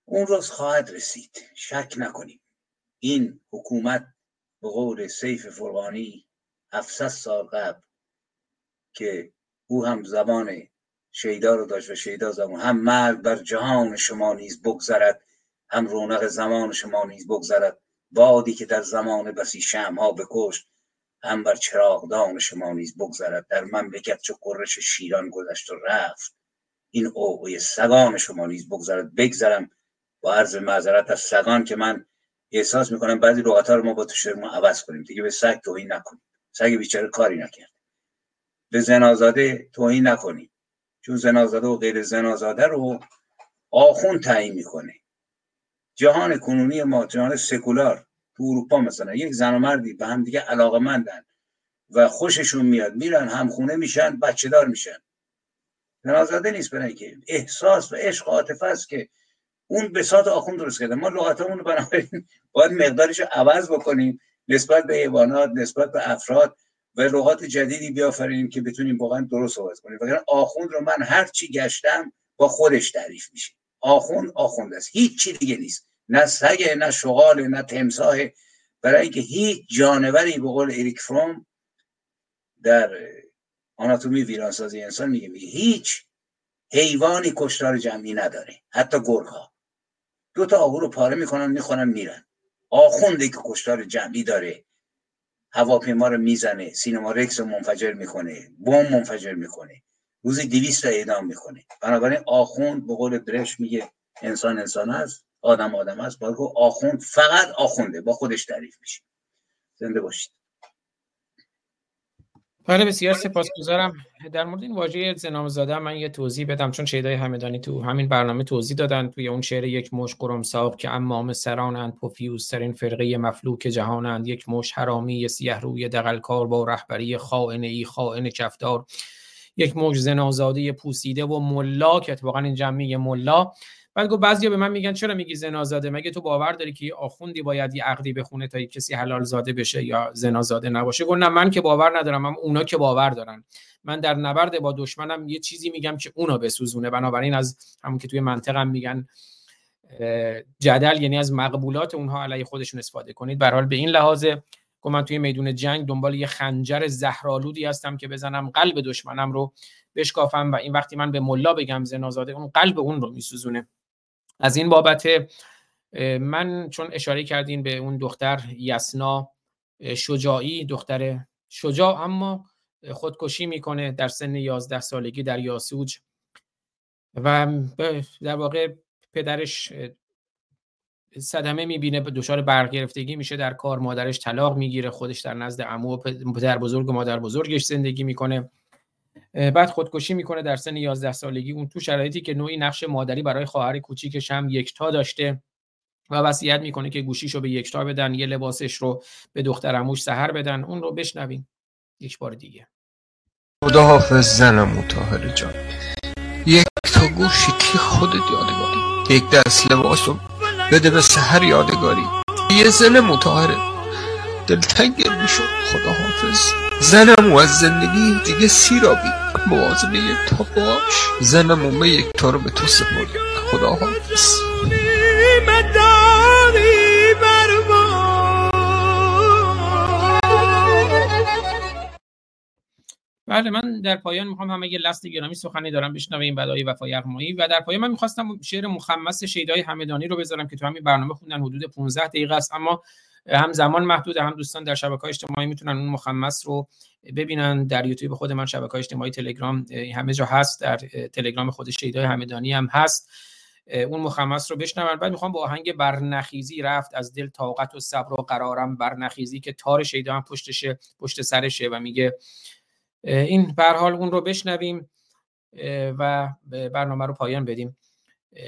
اون روز خواهد رسید. شک نکنیم. این حکومت به قول سیف فرغانی 700 سال قبل که او هم زبان شیدا رو داشت و شیدا زمان هم مرگ بر جهان شما نیز بگذرد هم رونق زمان شما نیز بگذرد. بادی که در زمان بسی ها بکشت هم بر چراغدان شما نیز بگذرد در مملکت چو قرش شیران گذشت و رفت. این اوقوی سگان شما نیز بگذرد بگذرم با عرض معذرت از سگان که من احساس می‌کنم بعضی لغت رو ما با تو ما عوض کنیم. دیگه به سگ توهین نکنیم سگ بیچاره کاری نکرد. به زنازاده توهین نکنیم چون زنازاده و غیر زنازاده رو آخون تعیین می‌کنه. جهان کنونی ما جهان سکولار. تو اروپا مثلا یک زن و مردی به هم دیگه علاقه مندن و خوششون میاد میرن همخونه میشن بچه دار میشن. زنازاده نیست برای که احساس و عشق و عاطفه است که اون بساط آخون درست کرده. ما لغتمون رو بنابراین باید مقدارش عوض بکنیم نسبت به حیوانات نسبت به افراد و لغات جدیدی بیافرینیم که بتونیم واقعا درست صحبت کنیم. وگرنه آخوند رو من هر چی گشتم با خودش تعریف میشه. آخوند آخوند است. هیچ چی دیگه نیست. نه سگه نه شغال نه تمساه برای اینکه هیچ جانوری به قول اریک فروم در آناتومی ویرانسازی انسان میگه میگه هیچ حیوانی کشتار جمعی نداره حتی گرگ ها دو تا آهو رو پاره می‌کنن می‌خونن میرن. آخونده که کشتار جمعی داره هواپیما رو می‌زنه سینما رکس رو منفجر می‌کنه بم منفجر می‌کنه روزی دیویست تا اعدام می‌کنه. بنابراین آخوند به قول برش میگه انسان انسان است. آدم آدم است باید آخوند فقط آخونده. با خودش تعریف میشه. زنده باشید. بله بسیار سپاسگزارم. در مورد این واژه زنامزاده من یه توضیح بدم چون شیدای همدانی تو همین برنامه توضیح دادن. توی اون شعر یک مش قرمساق که امام سرانند پوفیوزترین فرقه مفلوک جهانند. یک مش حرامی سیه روی دقلکار با رهبری خائن ای خائن کفدار. یک موج زنازاده پوسیده و ملا که اتفاقا این جمعی ملا. بعد گفت بعضیا به من میگن چرا میگی زنازاده؟ مگه تو باور داری که آخوندی باید یه عقدی بخونه تا کسی حلال زاده بشه یا زنازاده نباشه؟ گفت نه من که باور ندارم من اونا که باور دارن. من در نبرد با دشمنم یه چیزی میگم که اونا بسوزونه. بنابراین از همون که توی منطقم میگن جدل یعنی از مقبولات اونها علیه خودشون استفاده کنید. به به این لحاظ گفت من توی میدون جنگ دنبال یه خنجر زهرالودی هستم که بزنم قلب دشمنم رو بشکافم و این وقتی من به ملا بگم زنازاده اون قلب اون رو میسوزونه. از این بابت من چون اشاره کردین به اون دختر یسنا شجاعی دختر شجاع اما خودکشی می‌کنه در سن 11 سالگی در یاسوج و در واقع پدرش صدمه می‌بینه دچار برگرفتگی میشه در کار مادرش طلاق می‌گیره خودش در نزد عمو و پدر بزرگ و مادر بزرگش زندگی می‌کنه. بعد خودکشی می‌کنه در سن 11 سالگی. اون تو شرایطی که نوعی نقش مادری برای خواهر کوچیکش هم یکتا داشته و وصیت می‌کنه که گوشیشو به یکتا بدن یه لباسش رو به دختر عموش سهر بدن. اون رو بشنویم یک بار دیگه. خدا حافظ زنم متاهر جان. یک تا گوشی کی خودت یادگاری؟ یک دست لباس رو بده به سهر یادگاری. یه زن متاهره دلتنگم می‌شد خدا حافظ زنم و از زندگی دیگه سیرابی. موازن یک تا باش زنم و یک تا رو به تو سپرد خدا حافظ. بله من در پایان می‌خوام همه یه لست گرامی سخنی دارم. بشنویم بدای وفا یغمایی و در پایان من می‌خواستم شعر مخمس شیدای همدانی رو بذارم که تو همین برنامه خوندن حدود 15 دقیقه است. اما هم زمان محدود هم دوستان در شبکه اجتماعی می‌تونن اون مخمس رو ببینن در یوتیوب خود من شبکه اجتماعی تلگرام همه جا هست در تلگرام خود شیدای همدانی هم هست اون مخمس رو بشنون. بعد می‌خوام با آهنگ برنخیزی رفت از دل طاقت و صبر و قرارم برنخیزی که تار شیدا هم پشتشه پشت سرشه و میگه این به حال اون رو بشنویم و برنامه رو پایان بدیم.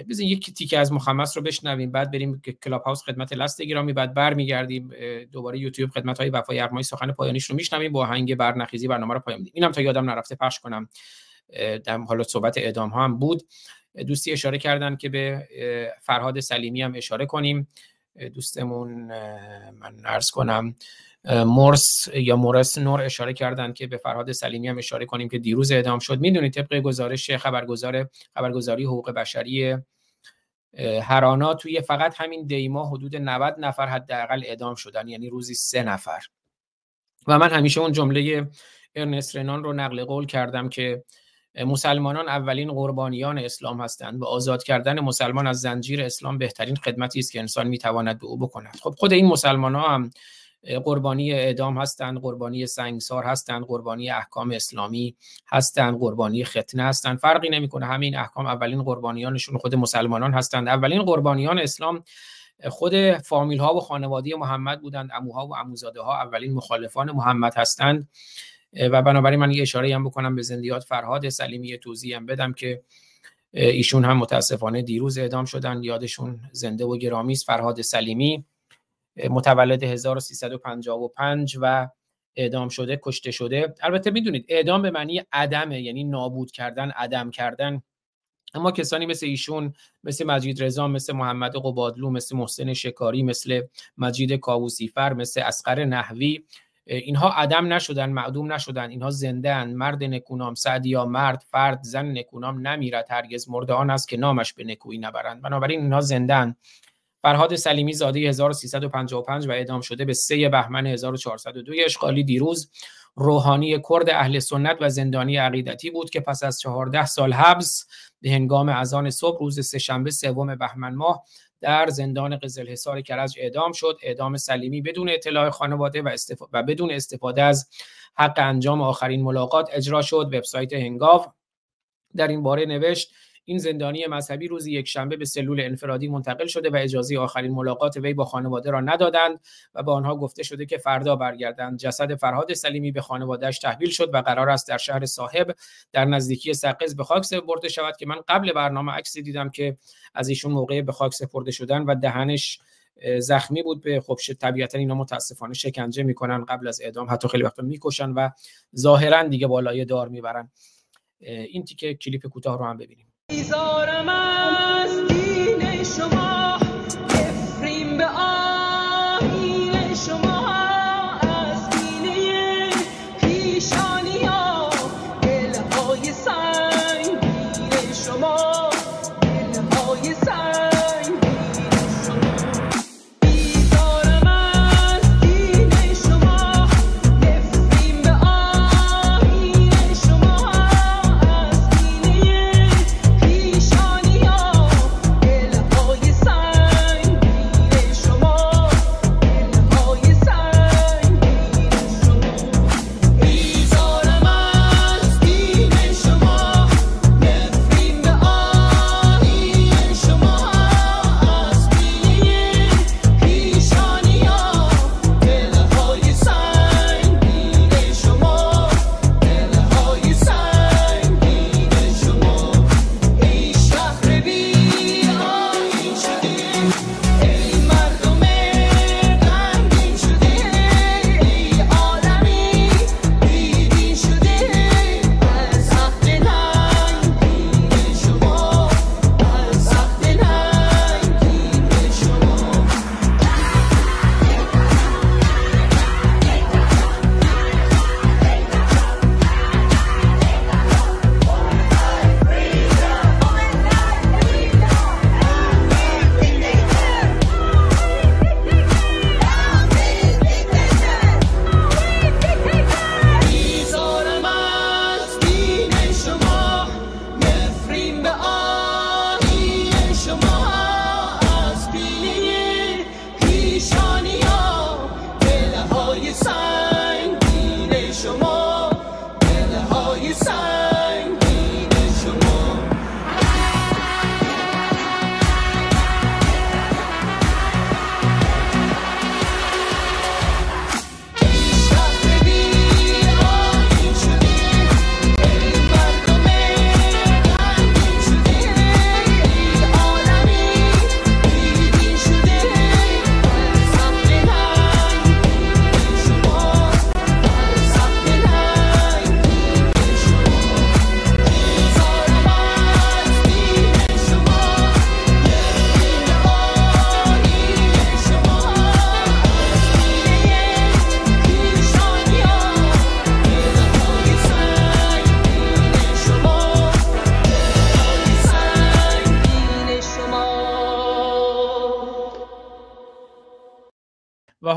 بزن یک تیکه از مخمس رو بشنویم بعد بریم کلاب هاوس خدمت لست گرامی بعد برمیگردیم دوباره یوتیوب خدمت های وفای ارمای سخن پایانیش رو میشنویم با آهنگ برنخیزی برنامه رو پایان میدیم. اینم تا یادم نرفته پخش کنم. در حالا صحبت اعدام ها هم بود. دوستی اشاره کردن که به فرهاد سلیمی هم اشاره کنیم. دوستمون من عرض کنم مورس یا مورس نور اشاره کردن که به فرهاد سلیمی هم اشاره کنیم که دیروز اعدام شد. می‌دونید طبق گزارش خبرگزار خبرگزاری حقوق بشری هرانا توی فقط همین دیما حدود 90 نفر حداقل اعدام شدن یعنی روزی سه نفر. و من همیشه اون جمله ارنست رنان رو نقل قول کردم که مسلمانان اولین قربانیان اسلام هستند و آزاد کردن مسلمان از زنجیر اسلام بهترین خدمتی است که انسان می‌تواند به او بکند. خب خود این مسلمان ها هم قربانی اعدام هستند قربانی سنگسار هستند قربانی احکام اسلامی هستند قربانی ختنه هستند. فرقی نمی‌کنه. همین احکام اولین قربانیانشون خود مسلمانان هستند. اولین قربانیان اسلام خود فامیل ها و خانواده محمد بودند. اموها و اموزاده ها اولین مخالفان محمد هستند. و بنابراین من یه اشاره هم بکنم به زندیات فرهاد سلیمی توضیح هم بدم که ایشون هم متاسفانه دیروز اعدام شدن. یادشون زنده و گرامی است فرهاد سلیمی. متولد 1355 و اعدام شده کشته شده. البته می‌دونید اعدام به معنی عدمه یعنی نابود کردن عدم کردن. اما کسانی مثل ایشون مثل مجید رضا مثل محمد قبادلو مثل محسن شکاری مثل مجید کاووسیفر مثل اسقر نحوی اینها عدم نشدن معدوم نشدن. اینها زنده اند. مرد نکونام سعدیا مرد فرد زن نکونام نمیرد. هرگز مرده آن است که نامش به نکویی نبرند. بنابراین اینها زنده فرهاد سلیمی زاده 1355 و اعدام شده به 3 بهمن 1402 اشغالی دیروز روحانی کرد اهل سنت و زندانی عقیدتی بود که پس از 14 سال حبس به هنگام اذان صبح روز سهشنبه سوم بهمن ماه در زندان قزلحصار کرج اعدام شد. اعدام سلیمی بدون اطلاع خانواده و, و بدون استفاده از حق انجام آخرین ملاقات اجرا شد. وبسایت هنگاو در این باره نوشت این زندانی مذهبی روز یک شنبه به سلول انفرادی منتقل شده و اجازه آخرین ملاقات وی با خانواده را ندادند و به آنها گفته شده که فردا برگردند. جسد فرهاد سلیمی به خانوادهش تحویل شد و قرار است در شهر صاحب در نزدیکی سقز به خاک سپرده شود که من قبل برنامه عکسی دیدم که از ایشون موقع به خاک سپرده شدن و دهنش زخمی بود. به خب طبیعتا اینا متاسفانه شکنجه می‌کنن قبل از اعدام. حتی خیلی وقتا می‌کشن و ظاهرا دیگه بالای دار می‌برن. این تیکه کلیپ کوتاه رو هم ببینیم. شما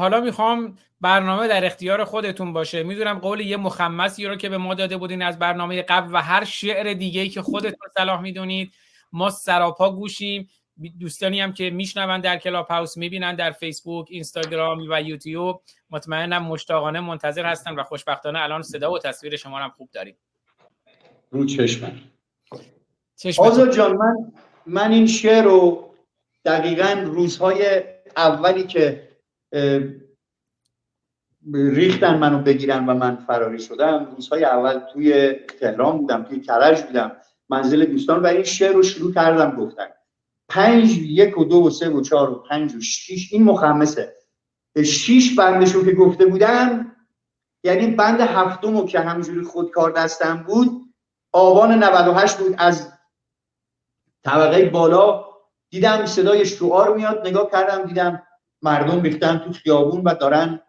حالا می‌خوام برنامه در اختیار خودتون باشه. می‌دونم قول یه مخمسی رو که به ما داده بودین از برنامه قبل و هر شعر دیگه که خودتون صلاح می‌دونید. ما سراپا گوشیم. دوستانی هم که میشنون در کلاب هاوس می‌بینن در فیسبوک اینستاگرام و یوتیوب. مطمئنم مشتاقانه منتظر هستن و خوشبختانه الان صدا و تصویر شما هم خوب داریم. رو چشمن چشمن جان من من این شعر رو دقیقا روزهای اولی که ریختن منو بگیرن و من فراری شدم. روزهای اول توی تهران بودم توی کرج بودم. منزل دوستان و این شعر رو شروع کردم گفتن. پنج یک و دو و سه و چهار و پنج و شیش این مخمسه. شیش بندشو که گفته بودم یعنی بند هفتم که همجوری خودکار دستم بود آبان 98 بود. از طبقه بالا دیدم صدای شعار میاد نگاه کردم دیدم مردم ریختن تو خیابون و دارن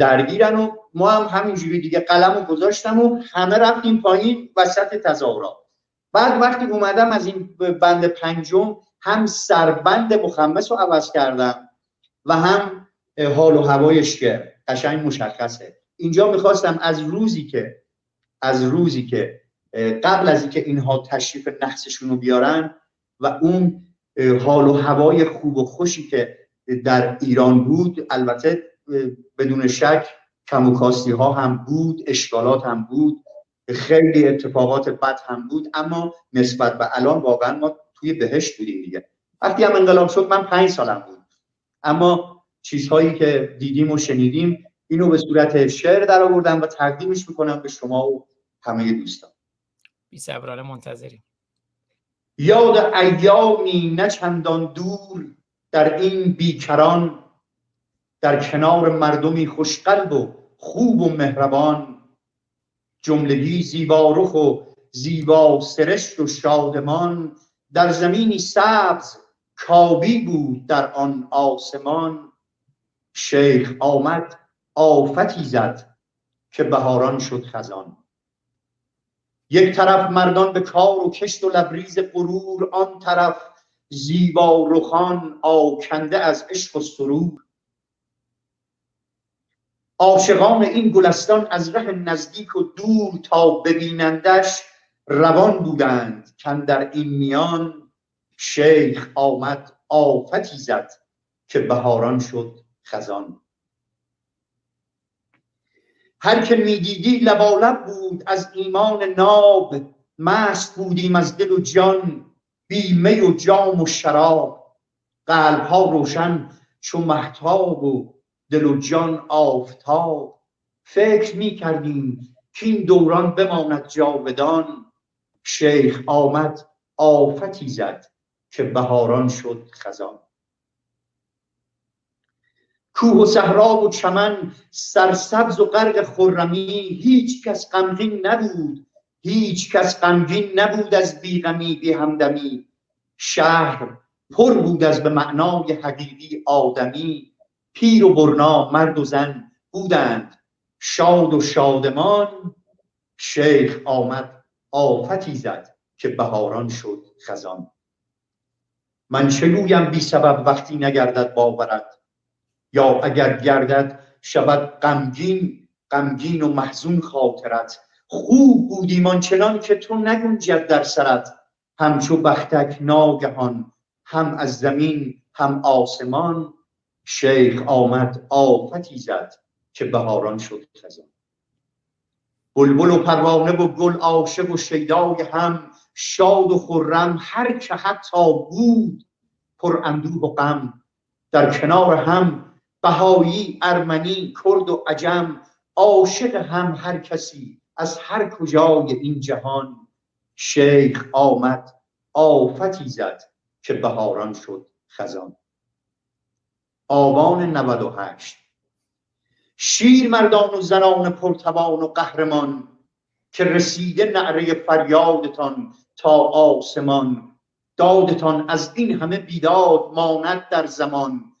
درگیرن و ما هم همینجوری دیگه قلم رو گذاشتم و همه رفتیم پایین وسط تظاهرات. بعد وقتی اومدم از این بند پنجم هم سربند مخمس رو عوض کردم و هم حال و هوایش که قشنگ مشخصه. اینجا می‌خواستم از روزی که از روزی که قبل از اینکه اینها تشریف نحسشون رو بیارن و اون حال و هوای خوب و خوشی که در ایران بود البته بدون شک کم ها هم بود اشکالات هم بود خیلی اتفاقات بد هم بود اما نسبت به الان واقعا ما توی بهشت بودیم دیگه. وقتی هم انقلاب شد من پنج سالم بود. اما چیزهایی که دیدیم و شنیدیم اینو به صورت شعر در آوردم و تقدیمش می‌کنم به شما و همه دوستان. بی منتظریم. یاد ایامی نه چندان دور در این بیکران در کنار مردمی خوشقلب و خوب و مهربان جملگی زیبارخ و زیبا سرشت و شادمان در زمینی سبز کابی بود در آن آسمان. شیخ آمد آفتی زد که بهاران شد خزان. یک طرف مردان به کار و کشت و لبریز غرور آن طرف زیبا رخان آکنده از عشق و سرور. عاشقان این گلستان از ره نزدیک و دور تا ببینندش روان بودند کن در این میان شیخ آمد آفتی زد که بهاران شد خزان. هر که می‌دیدی لبالب بود از ایمان ناب مست بودیم از دل و جان. بی می و جام و شراب قلب ها روشن چو محتاب و دل و جان آفتاب. فکر می کردیم که این دوران بماند جاودان. شیخ آمد آفتی زد که بهاران شد خزان. کوه و صحرا و چمن سرسبز و غرق خرمی هیچ کس غمگین نبود هیچ کس غمگین نبود از بیغمی بی همدمی شهر پر بود از به معنای حقیقی آدمی. پیر و برنا مرد و زن بودند. شاد و شادمان شیخ آمد آفتی زد که بهاران شد خزان. من چه گویم بی سبب وقتی نگردد باورد یا اگر گردد شود غمگین غمگین و محزون خاطرت. خوب بودیم آنچنان که تو نگنجد در سرت. همچو بختک ناگهان هم از زمین هم آسمان. شیخ آمد آفتی زد که بهاران شد خزان بلبل و پروانه و گل عاشق و شیدای هم شاد و خرم هر که حتی بود پر اندوه و غم. در کنار هم بهایی ارمنی کرد و عجم عاشق هم هر کسی از هر کجای این جهان شیخ آمد آفتی زد که بهاران شد خزان. آبان 98 شیر مردان و زنان پرتوان و قهرمان که رسیده نعره فریادتان تا آسمان. دادتان از این همه بیداد ماند در زمان.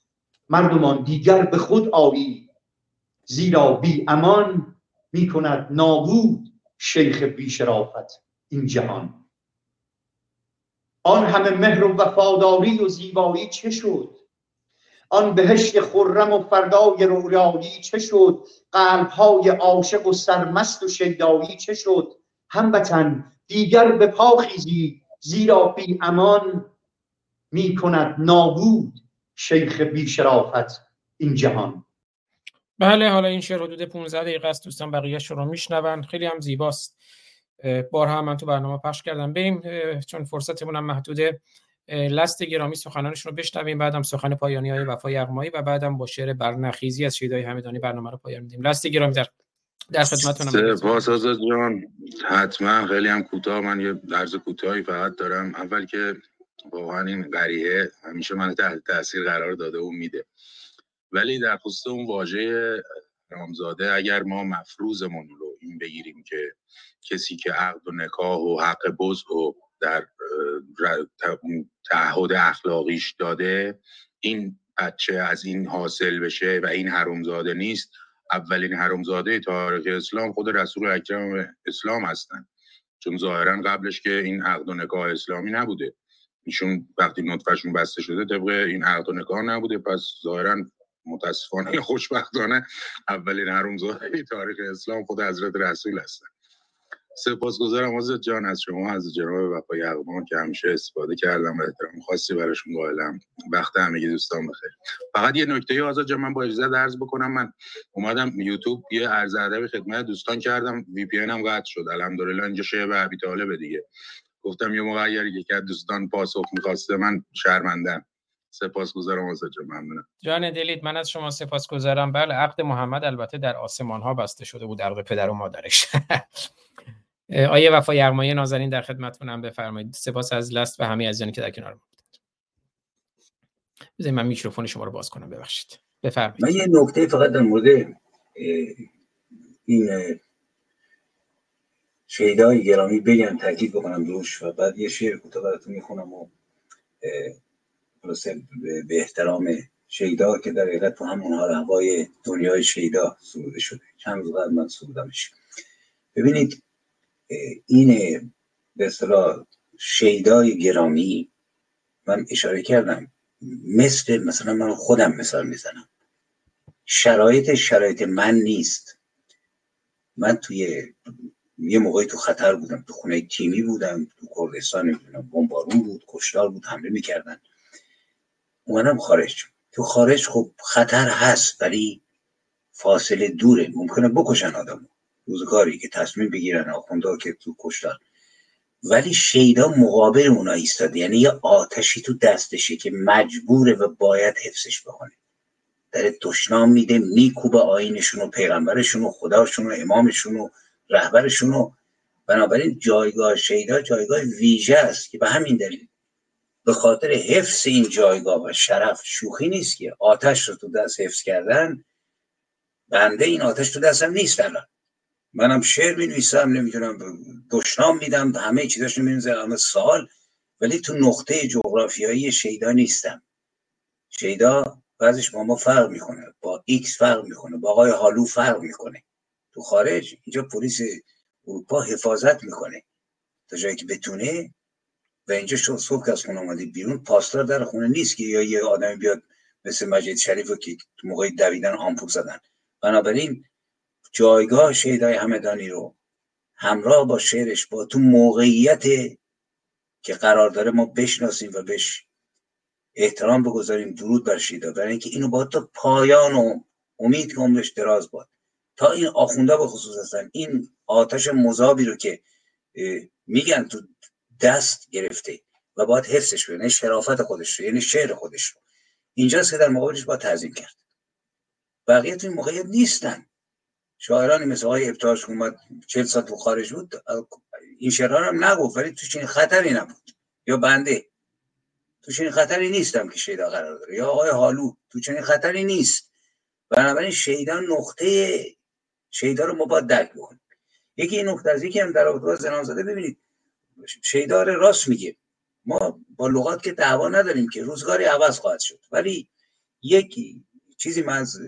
مردمان دیگر به خود آیی زیرا بی امان می کند نابود شیخ بی شرافت این جهان. آن همه مهر و وفاداری و زیبایی چه شد؟ آن بهشت خرم و فردای رویایی چه شد؟ قلبهای عاشق و سرمست و شیدایی چه شد؟ هموطن دیگر به پا خیزی زیرا بی امان می کند نابود شیخ بی شرافت این جهان. بله حالا این شعر حدود 15 دقیقه است. دوستان بقیه رو میشنون. خیلی هم زیباست. بارها من تو برنامه پخش کردم. بریم چون فرصتمون هم محدوده. لست گرامی سخنانشون رو بشنویم. بعدم سخن پایانی های وفای یغمایی و بعدم با شعر برنخیزی از شیدای همدانی برنامه رو پایان میدیم. لست گرامی در در خدمتتونم. سپاس آزاد جان. حتما خیلی هم کوتاه. من یه درز کوتاهی فقط دارم. اول که واقعا این قریه همیشه من تحت تاثیر قرار داده و میده. ولی در خصوص اون واژه رامزاده اگر ما مفروضمون رو این بگیریم که کسی که عقد و نکاح و حق بز و در تعهد اخلاقیش داده این بچه از این حاصل بشه و این حرومزاده نیست. اولین حرومزاده تاریخ اسلام خود رسول اکرم اسلام هستند چون ظاهرا قبلش که این عقد و نکاح اسلامی نبوده. ایشون وقتی نطفهشون بسته شده طبق این عقد و نکاح نبوده. پس ظاهرا متاسفانه خوشبختانه اولین حرومزاده تاریخ اسلام خود حضرت رسول هستن. سپاسگزارم آزاد جان از شما از جناب وفای اقوام که همیشه استفاده کردم و احترام خاصی براشون قائلم. وقت همگی دوستان بخیر. فقط یه نکته آزاد جان من با اجازه عرض بکنم. من اومدم یوتیوب یه عرض ادب خدمت دوستان کردم. وی پی هم قطع شد. الحمدلله اینجا شعر عبی طالبه دیگه. گفتم یه موقع اگر یکی از دوستان پاسخ می‌خواسته من شرمندم سپاسگزارم جان ممنونم. جان دلید من از شما سپاسگزارم. بله عقد محمد البته در آسمان ها بسته شده بود عقد پدر و مادرش. آیه وفا یغمایی نازنین در خدمتتونم بفرمایید. سپاس از لست و همه عزیزانی که در کنار بودید بذارید من میکروفون شما رو باز کنم ببخشید. بفرمایید. من یه نکته فقط در مورد این شهیدای گرامی بگم تاکید بکنم روش و بعد یه شعر کوتاه براتون می‌خونم و به- احترام شیدا که در حقیقت تو همون حال هوای دنیای شیدا سروده شده. چند روز قبل من سرودمش. ببینید این به اصطلاح شیدای گرامی من اشاره کردم. مثل مثلا من خودم مثال می‌زنم. شرایط شرایط من نیست. من توی یه موقعی تو خطر بودم تو خونه تیمی بودم تو کردستان نمی‌دونم بمبارون بود کشتار بود حمله می‌کردن. اومدم خارج. تو خارج خب خطر هست ولی فاصله دوره. ممکنه بکشن آدم. روزگاری که تصمیم بگیرن آخونده که تو کشتار ولی شیدا مقابل اونا ایستاده. یعنی یه آتشی تو دستشه که مجبوره و باید حفظش بکنه. داره دشنام میده میکوبه آینشون و پیغمبرشون و خداشون و امامشون و رهبرشون و بنابراین جایگاه شیدا جایگاه ویژه است که به همین دلیل به خاطر حفظ این جایگاه و شرف شوخی نیست که آتش رو تو دست حفظ کردن. بنده این آتش تو دستم نیست الان. منم شعر می نویسم نمی‌تونم دشنام میدم همه چیزاش می همه سال ولی تو نقطه جغرافیایی شیدا نیستم. شیدا بعضش با ما فرق می‌کنه با X فرق می‌کنه با آقای هالو فرق می‌کنه. تو خارج اینجا پلیس اروپا حفاظت می‌کنه. تا جایی که بتونه و اینجا شو صبح که از خونه آمدی بیرون پاسدار در خونه نیست که یا یه آدمی بیاد مثل مجید شریف رو که تو موقع دویدن آمپول زدن. بنابراین جایگاه شیدای همدانی رو همراه با شعرش با تو موقعیت که قرار داره ما بشناسیم و بهش احترام بگذاریم درود بر شیدا برای اینکه اینو با تا پایان و امید که عمرش دراز باد. تا این آخونده به خصوص هستن این آتش مذابی رو که میگن تو دست گرفته و باید حفظش کنه یعنی شرافت خودش رو یعنی شعر خودش رو. اینجاست که در مقابلش با تعظیم کرد. بقیه تو این موقعیت نیستن. شاعرانی مثل آقای ابتاش اومد چل سال تو خارج بود این شعرها رو هم نگفت ولی تو چنین خطری نبود. یا بنده. تو چنین خطری نیستم که شیدا قرار داره. یا آقای حالو تو چنین خطری نیست. بنابراین شیدا نقطه شیدا رو ما باید درک بکنیم. یکی این نقطه از یکی هم در رابطه با زنانزاده ببینید. شیدا رو راست میگه. ما با لغات که دعوا نداریم که روزگاری عوض خواهد شد. ولی یکی چیزی من از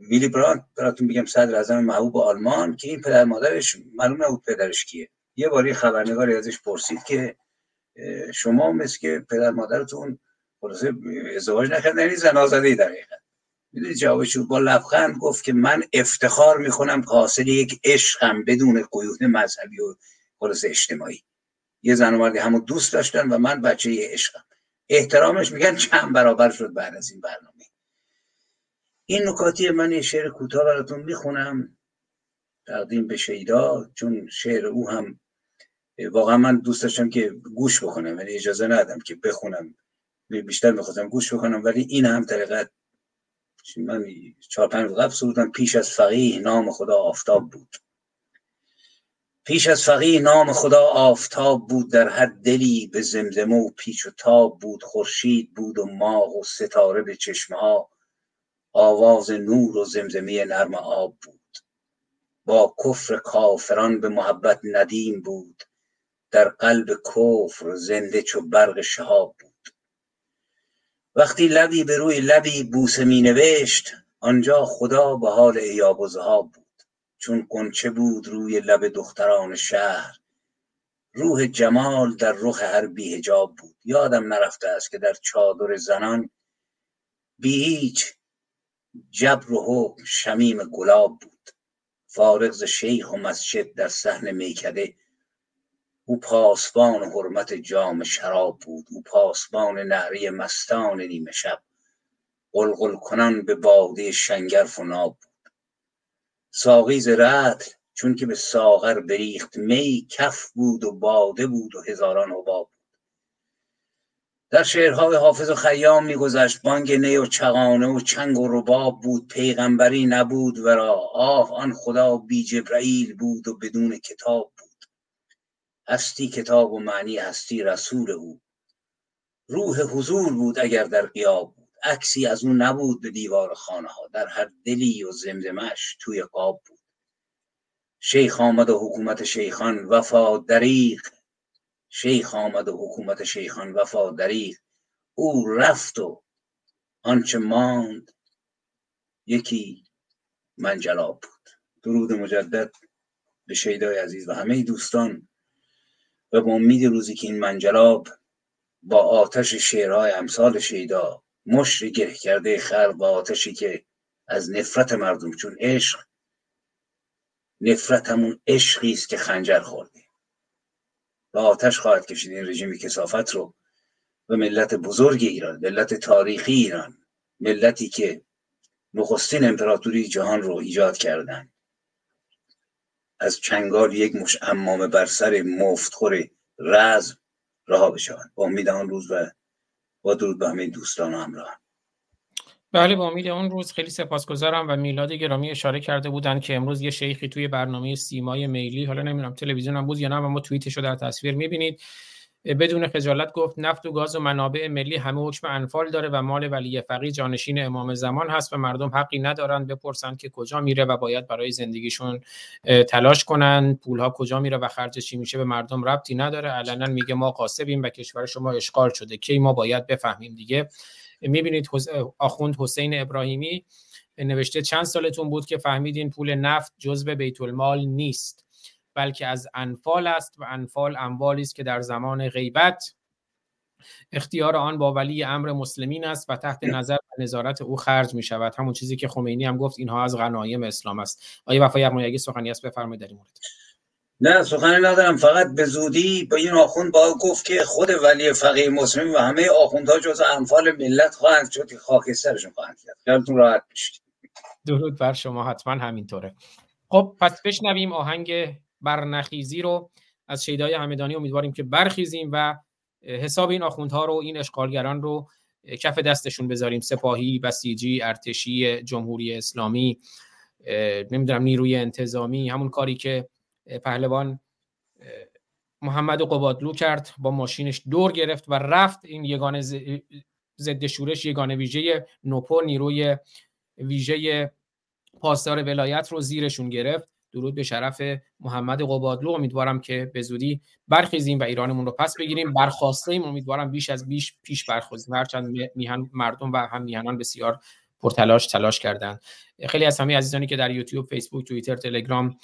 ویلی برانت براتون بگم صدر اعظم محبوب آلمان که این پدر مادرش معلوم نبود پدرش کیه. یه باری خبرنگاری ازش پرسید که شما مثل که پدر مادرتون خلاصه ازدواج نکردن یعنی زنازده در حقیقت. می‌دونی جوابش؟ با لبخند گفت که من افتخار می‌کنم که حاصل یک عشقم بدون قیود مذهبی و خلاصه اجتماعی. یه زن و مردی همون دوست داشتن و من بچه یه عشقم. احترامش میگن چند برابر شد بعد از این برنامه. این نکاتی من یه شعر کوتاه براتون می‌خونم. تقدیم به شیدا چون شعر او هم واقعا من دوست داشتم که گوش بکنم ولی اجازه ندادم که بخونم. بیشتر می‌خواستم گوش بکنم ولی این هم طریقت من چهار پنج قبل سرودم پیش از فقیه نام خدا آفتاب بود. پیش از فقیه نام خدا آفتاب بود در هر دلی به زمزمه و پیچ و تاب بود خورشید بود و ماه و ستاره به چشمه ها. آواز نور و زمزمه نرم آب بود. با کفر کافران به محبت ندیم بود. در قلب کفر زنده چو برق شهاب بود. وقتی لبی به روی لبی بوسه می نوشت آنجا خدا به حال ایاب و ذهاب بود. چون قنچه بود روی لب دختران شهر. روح جمال در رخ هر بیهجاب بود. یادم نرفته است که در چادر زنان بی هیچ جبر و حکم شمیم گلاب بود. فارغ ز شیخ و مسجد در صحن میکده او پاسبان حرمت جام شراب بود. او پاسبان نعره مستان نیمه شب. قلقل کنان به باده شنگرف و ناب بود. ساقی ز رطل چون که به ساغر بریخت می کف بود و باده بود و هزاران حباب در شعرهای حافظ و خیام میگذشت بانگ نی و چغانه و چنگ و رباب بود پیغمبری نبود ورا آه آن خدا بی جبرئیل بود و بدون کتاب بود. هستی کتاب و معنی هستی رسول او. روح حضور بود اگر در قیاب عکسی از او نبود به دیوار خانه ها در هر دلی و زمزمش توی قاب بود. شیخ آمد و حکومت شیخان وفا دریق شیخ آمد و حکومت شیخان وفا دریق او رفت و آنچه ماند یکی منجلاب بود. درود مجدد به شیدای عزیز و همه دوستان. و با امید روزی که این منجلاب با آتش شعرهای امثال شیدا مشت گره کرده خلق با آتشی که از نفرت مردم چون عشق نفرت همون عشقی است که خنجر خورده. و آتش خواهد کشید این رژیم کسافت رو و ملت بزرگ ایران ملت تاریخی ایران ملتی که نخستین امپراتوری جهان رو ایجاد کردن از چنگال یک مش امامه بر سر مفتخور رزم رها بشوند با امید آن روز و با درود به همه دوستان و همراهان. بله با امید اون روز خیلی سپاسگزارم و میلاد گرامی اشاره کرده بودن که امروز یه شیخی توی برنامه سیمای میلی حالا نمی‌دونم تلویزیون هم بود یا نه اما توییتش رو در تصویر می‌بینید. بدون خجالت گفت نفت و گاز و منابع ملی همه حکم انفال داره و مال ولی فقیه جانشین امام زمان هست و مردم حقی ندارن بپرسن که کجا میره و باید برای زندگیشون تلاش کنن پولها کجا میره و خرج چی میشه. به مردم ربطی نداره. علنا میگه ما قاسبیم و کشور شما اشغال شده. کی ما باید بفهمیم دیگه. می‌بینید آخوند حسین ابراهیمی نوشته چند سالتون بود که فهمیدین پول نفت جزء بیت المال نیست. بلکه از انفال است و انفال اموالی است که در زمان غیبت اختیار آن با ولی امر مسلمین است و تحت نظر و نظارت او خرج می شود همون چیزی که خمینی هم گفت اینها از غنایم اسلام است. آیا وفای اگه سخنی است بفرمایید در این مورد. نه سخنی ندارم. فقط به زودی به این آخوند با گفت که خود ولی فقیه مسلم و همه آخوندها جز انفال ملت خواهند شد. که خاکسترشون خواهند کرد. خیالتون راحت بشید درود بر شما. حتما همینطوره. خب پس بشنویم آهنگ برنخیزی رو از شیدای همدانی امیدواریم که برخیزیم و حساب این آخوندها رو این اشغالگران رو کف دستشون بذاریم. سپاهی بسیجی ارتشی جمهوری اسلامی نمی‌دونم نیروی انتظامی همون کاری که پهلوان محمد قبادلو کرد. با ماشینش دور گرفت و رفت این یگانه ضد شورش یگانه ویژه نوپو نیروی ویژه پاسدار ولایت رو زیرشون گرفت. درود به شرف محمد قبادلو. امیدوارم که به زودی برخیزیم و ایرانمون رو پس بگیریم. برخواسته ایم امیدوارم بیش از بیش پیش برخوزیم هرچند میهن مردم و هم میهنان بسیار پرتلاش تلاش کردند. خیلی از همه عزیزانی که در یوتیوب فیسبوک توییتر تلگرام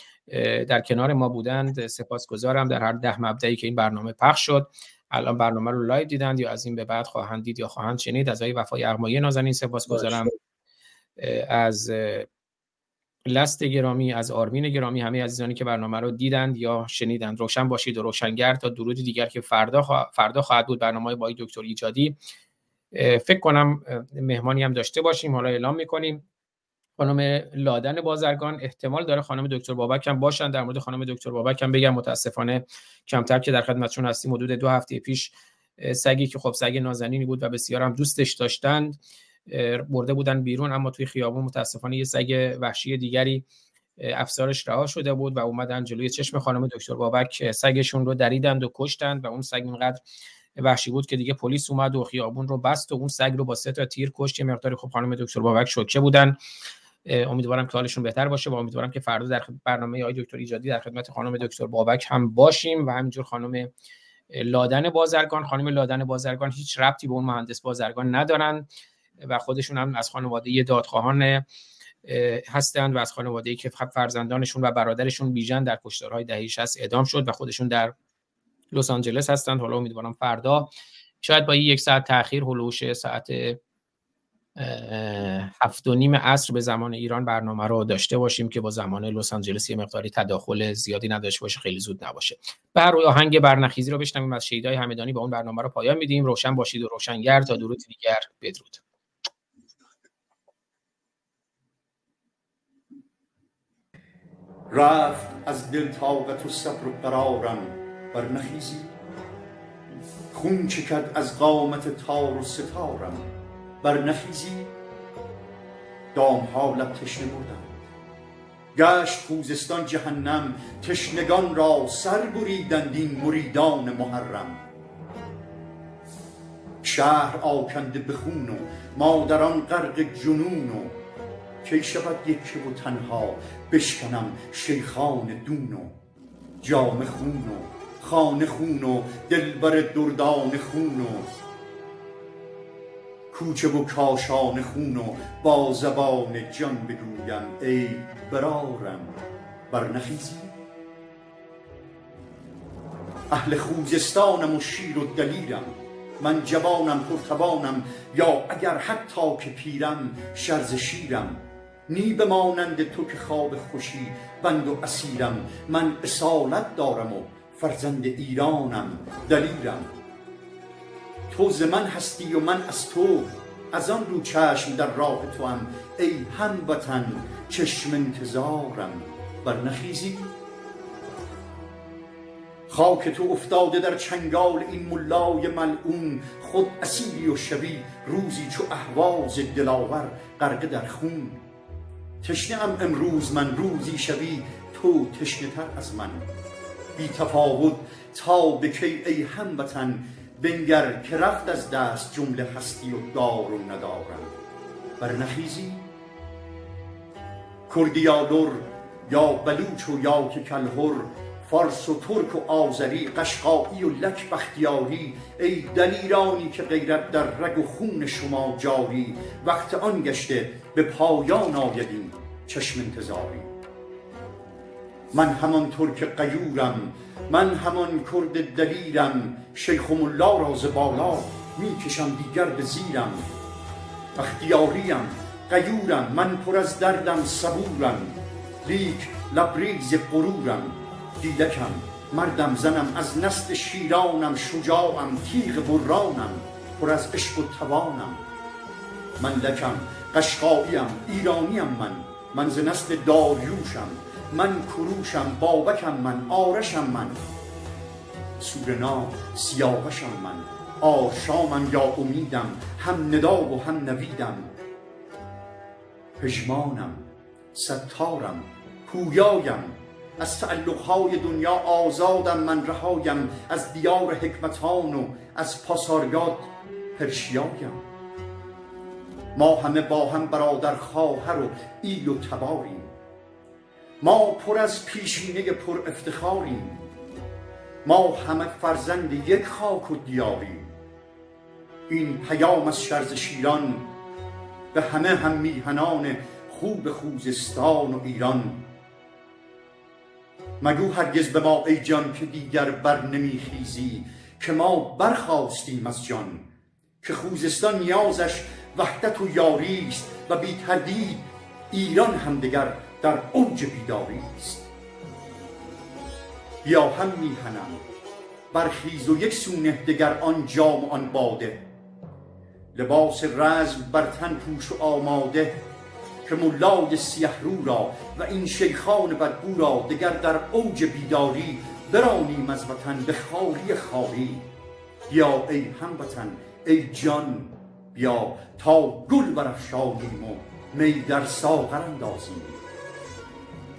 در کنار ما بودند سپاسگزارم. در هر ده مبدائی که این برنامه پخش شد الان برنامه رو live دیدند یا از این به بعد خواهند دید یا خواهند شنید از آقای وفایغمایی نازنین سپاسگزارم. از لست گرامی از آرمین گرامی همه عزیزانی که برنامه رو دیدند یا شنیدند روشن باشید و روشنگر تا درود دیگر که فردا فردا خواهد بود. برنامه با دکتر ایجادی فکر کنم مهمانی هم داشته باشیم. حالا اعلام می‌کنیم. خانم لادن بازرگان احتمال داره خانم دکتر بابک هم باشن. در مورد خانم دکتر بابک هم بگم متاسفانه کمتر که در خدمتشون هستیم حدود دو هفته پیش سگی که خب سگ نازنینی بود و بسیار هم دوستش داشتند. برده بودن بیرون اما توی خیابون متاسفانه یه سگ وحشی دیگری افسارش رها شده بود و اومدن جلوی چشم خانم دکتر بابک. سگشون رو دریدند و کشتند و اون سگ اینقدر وحشی بود که دیگه پلیس اومد و خیابون رو بست و اون سگ رو با سه تا تیر کشت. یه مقداری خب خانم دکتر بابک شوکه بودن. امیدوارم که حالشون بهتر باشه و امیدوارم که فردا در برنامه آقای دکتر ایجادی در خدمت خانم دکتر بابک هم باشیم و همینجور خانم لادن بازرگان. خانم لادن بازرگان هیچ ربطی به اون مهندس بازرگان ندارن. و خودشون هم از خانواده دادخواهان هستند و از خانواده که فرزندانشون و برادرشون بیژن در کشتارهای دهه 60 اعدام شد و خودشون در لس آنجلس هستند. حالا امیدوارم فردا. شاید با یک ساعت تاخیر هلوش ساعت هفت و نیم عصر به زمان ایران برنامه رو داشته باشیم که با زمان لس آنجلس یه مقداری تداخل زیادی نداشته باشه خیلی زود نباشه. بر روی آهنگ برنخیزی رو بشنویم از شیدای همدانی با اون برنامه رو پایان میدیم. روشن باشید و روشنگر. تا درود دیگر بدرود. رفت از دل طاقت و صبر و قرارم برنخیزی خون چکد از قامت تار و ستارم برنخیزی دام ها لب تشنه بردند. گشت خوزستان جهنم تشنگان را سر بریدند این مریدان محرم. شهر آکنده به خون و مادران غرق جنون و کی شود یکه و تنها؟ بشکنم شیخان دون و جام خون و خانه خون و دلبر دردان خون و کوچه و کاشان خون و با زبان جان بگویم ای برارم برنخیزی اهل خوزستانم و شیر و دلیرم من جوانم پرتوانم یا اگر حتی که پیرم شرز شیرم. نی به مانند تو که خواب خوشی بند و اسیرم. من اصالت دارم و فرزند ایرانم دلیرم. تو ز من هستی و من از تو از آن رو چشم در راه تو هم ای هموطن چشم انتظارم. برنخیزی خاک تو افتاده در چنگال این ملای ملعون. خود اسیری و شبی روزی چو اهواز دلاور غرقه در خون. تشنه ام امروز من روزی شوی تو تشنه تر از من. بی تفاوت تا به کی ای هموطن بنگر که رفت از دست جمله هستی و دار و ندارم. برنخیزی کردی یا یا بلوچ و یا که کلهر فارس و ترک و آذری قشقایی و لک بختیاری. ای دلیرانی که غیرت در رگ و خون شما جاری وقت آن گشته به پایان آید چشم انتظاری. من همان ترک قیورم من همان کرد دلیرم شیخ ملا را بالا می کشم دیگر به زیرم. بختیاریم قیورم من پر از دردم صبورم. لیک لبریز غرورم دیدکم مردم زنم از نسل شیرانم شجاعم تیغ برانم پر از عشق و توانم. من لکم قشقاییم ایرانیم من. من ز نسل داریوشم. من کروشم بابکم من آرشم من. سورنا سیاوشم من. آشامم یا امیدم. هم ندا و هم نویدم. پژمانم ستارم پویایم. از تعلقهای دنیا آزادم من رهایم. از دیار حکمتان و از پاساریات پرشیایم. ما همه با هم برادر خواهر و ایل و تباریم. ما پر از پیشینه پر افتخاریم. ما همه فرزند یک خاک و دیاریم. این پیام از شرز شیران به همه هم میهنان خوب خوزستان و ایران. مگو هرگز به ما ای جان که دیگر بر نمیخیزی که ما برخواستیم از جان که خوزستان نیازش وحدت و یاری است و بی تردید ایران هم دگر در اوج بیداری است. بیا هم میهنم برخیز و یک سونه دگر آن جام و آن باده. لباس رزم بر تن پوش و آماده که ملای سیه رو را و این شیخان بدبو را دگر در اوج بیداری برانیم از وطن به خاری خاری یا ای هموطن ای جان بیا تا گل برافشانیم و می در ساغر اندازیم.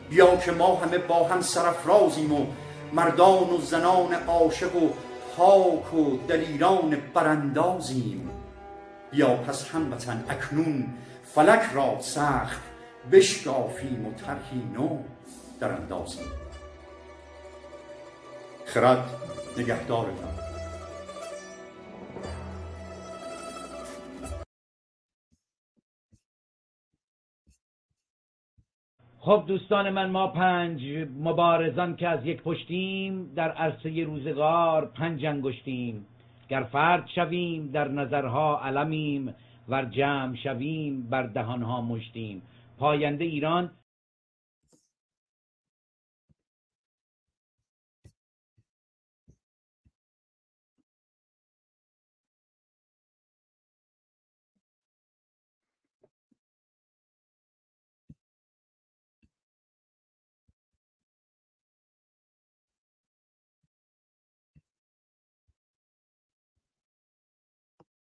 بیا که ما همه با هم سرافرازیم و مردان و زنان عاشق و پاک و دلیران براندازیم. بیا پس هموطن اکنون فلک را سخت بشکافیم و طرحی نو در اندازیم. خرد نگهدارتان خب دوستان من ما پنج مبارزان که از یک پشتیم در عرصه روزگار پنج انگشتیم. گر فرد شویم در نظرها علمیم ور جمع شویم بر دهانها مشتیم. پاینده ایران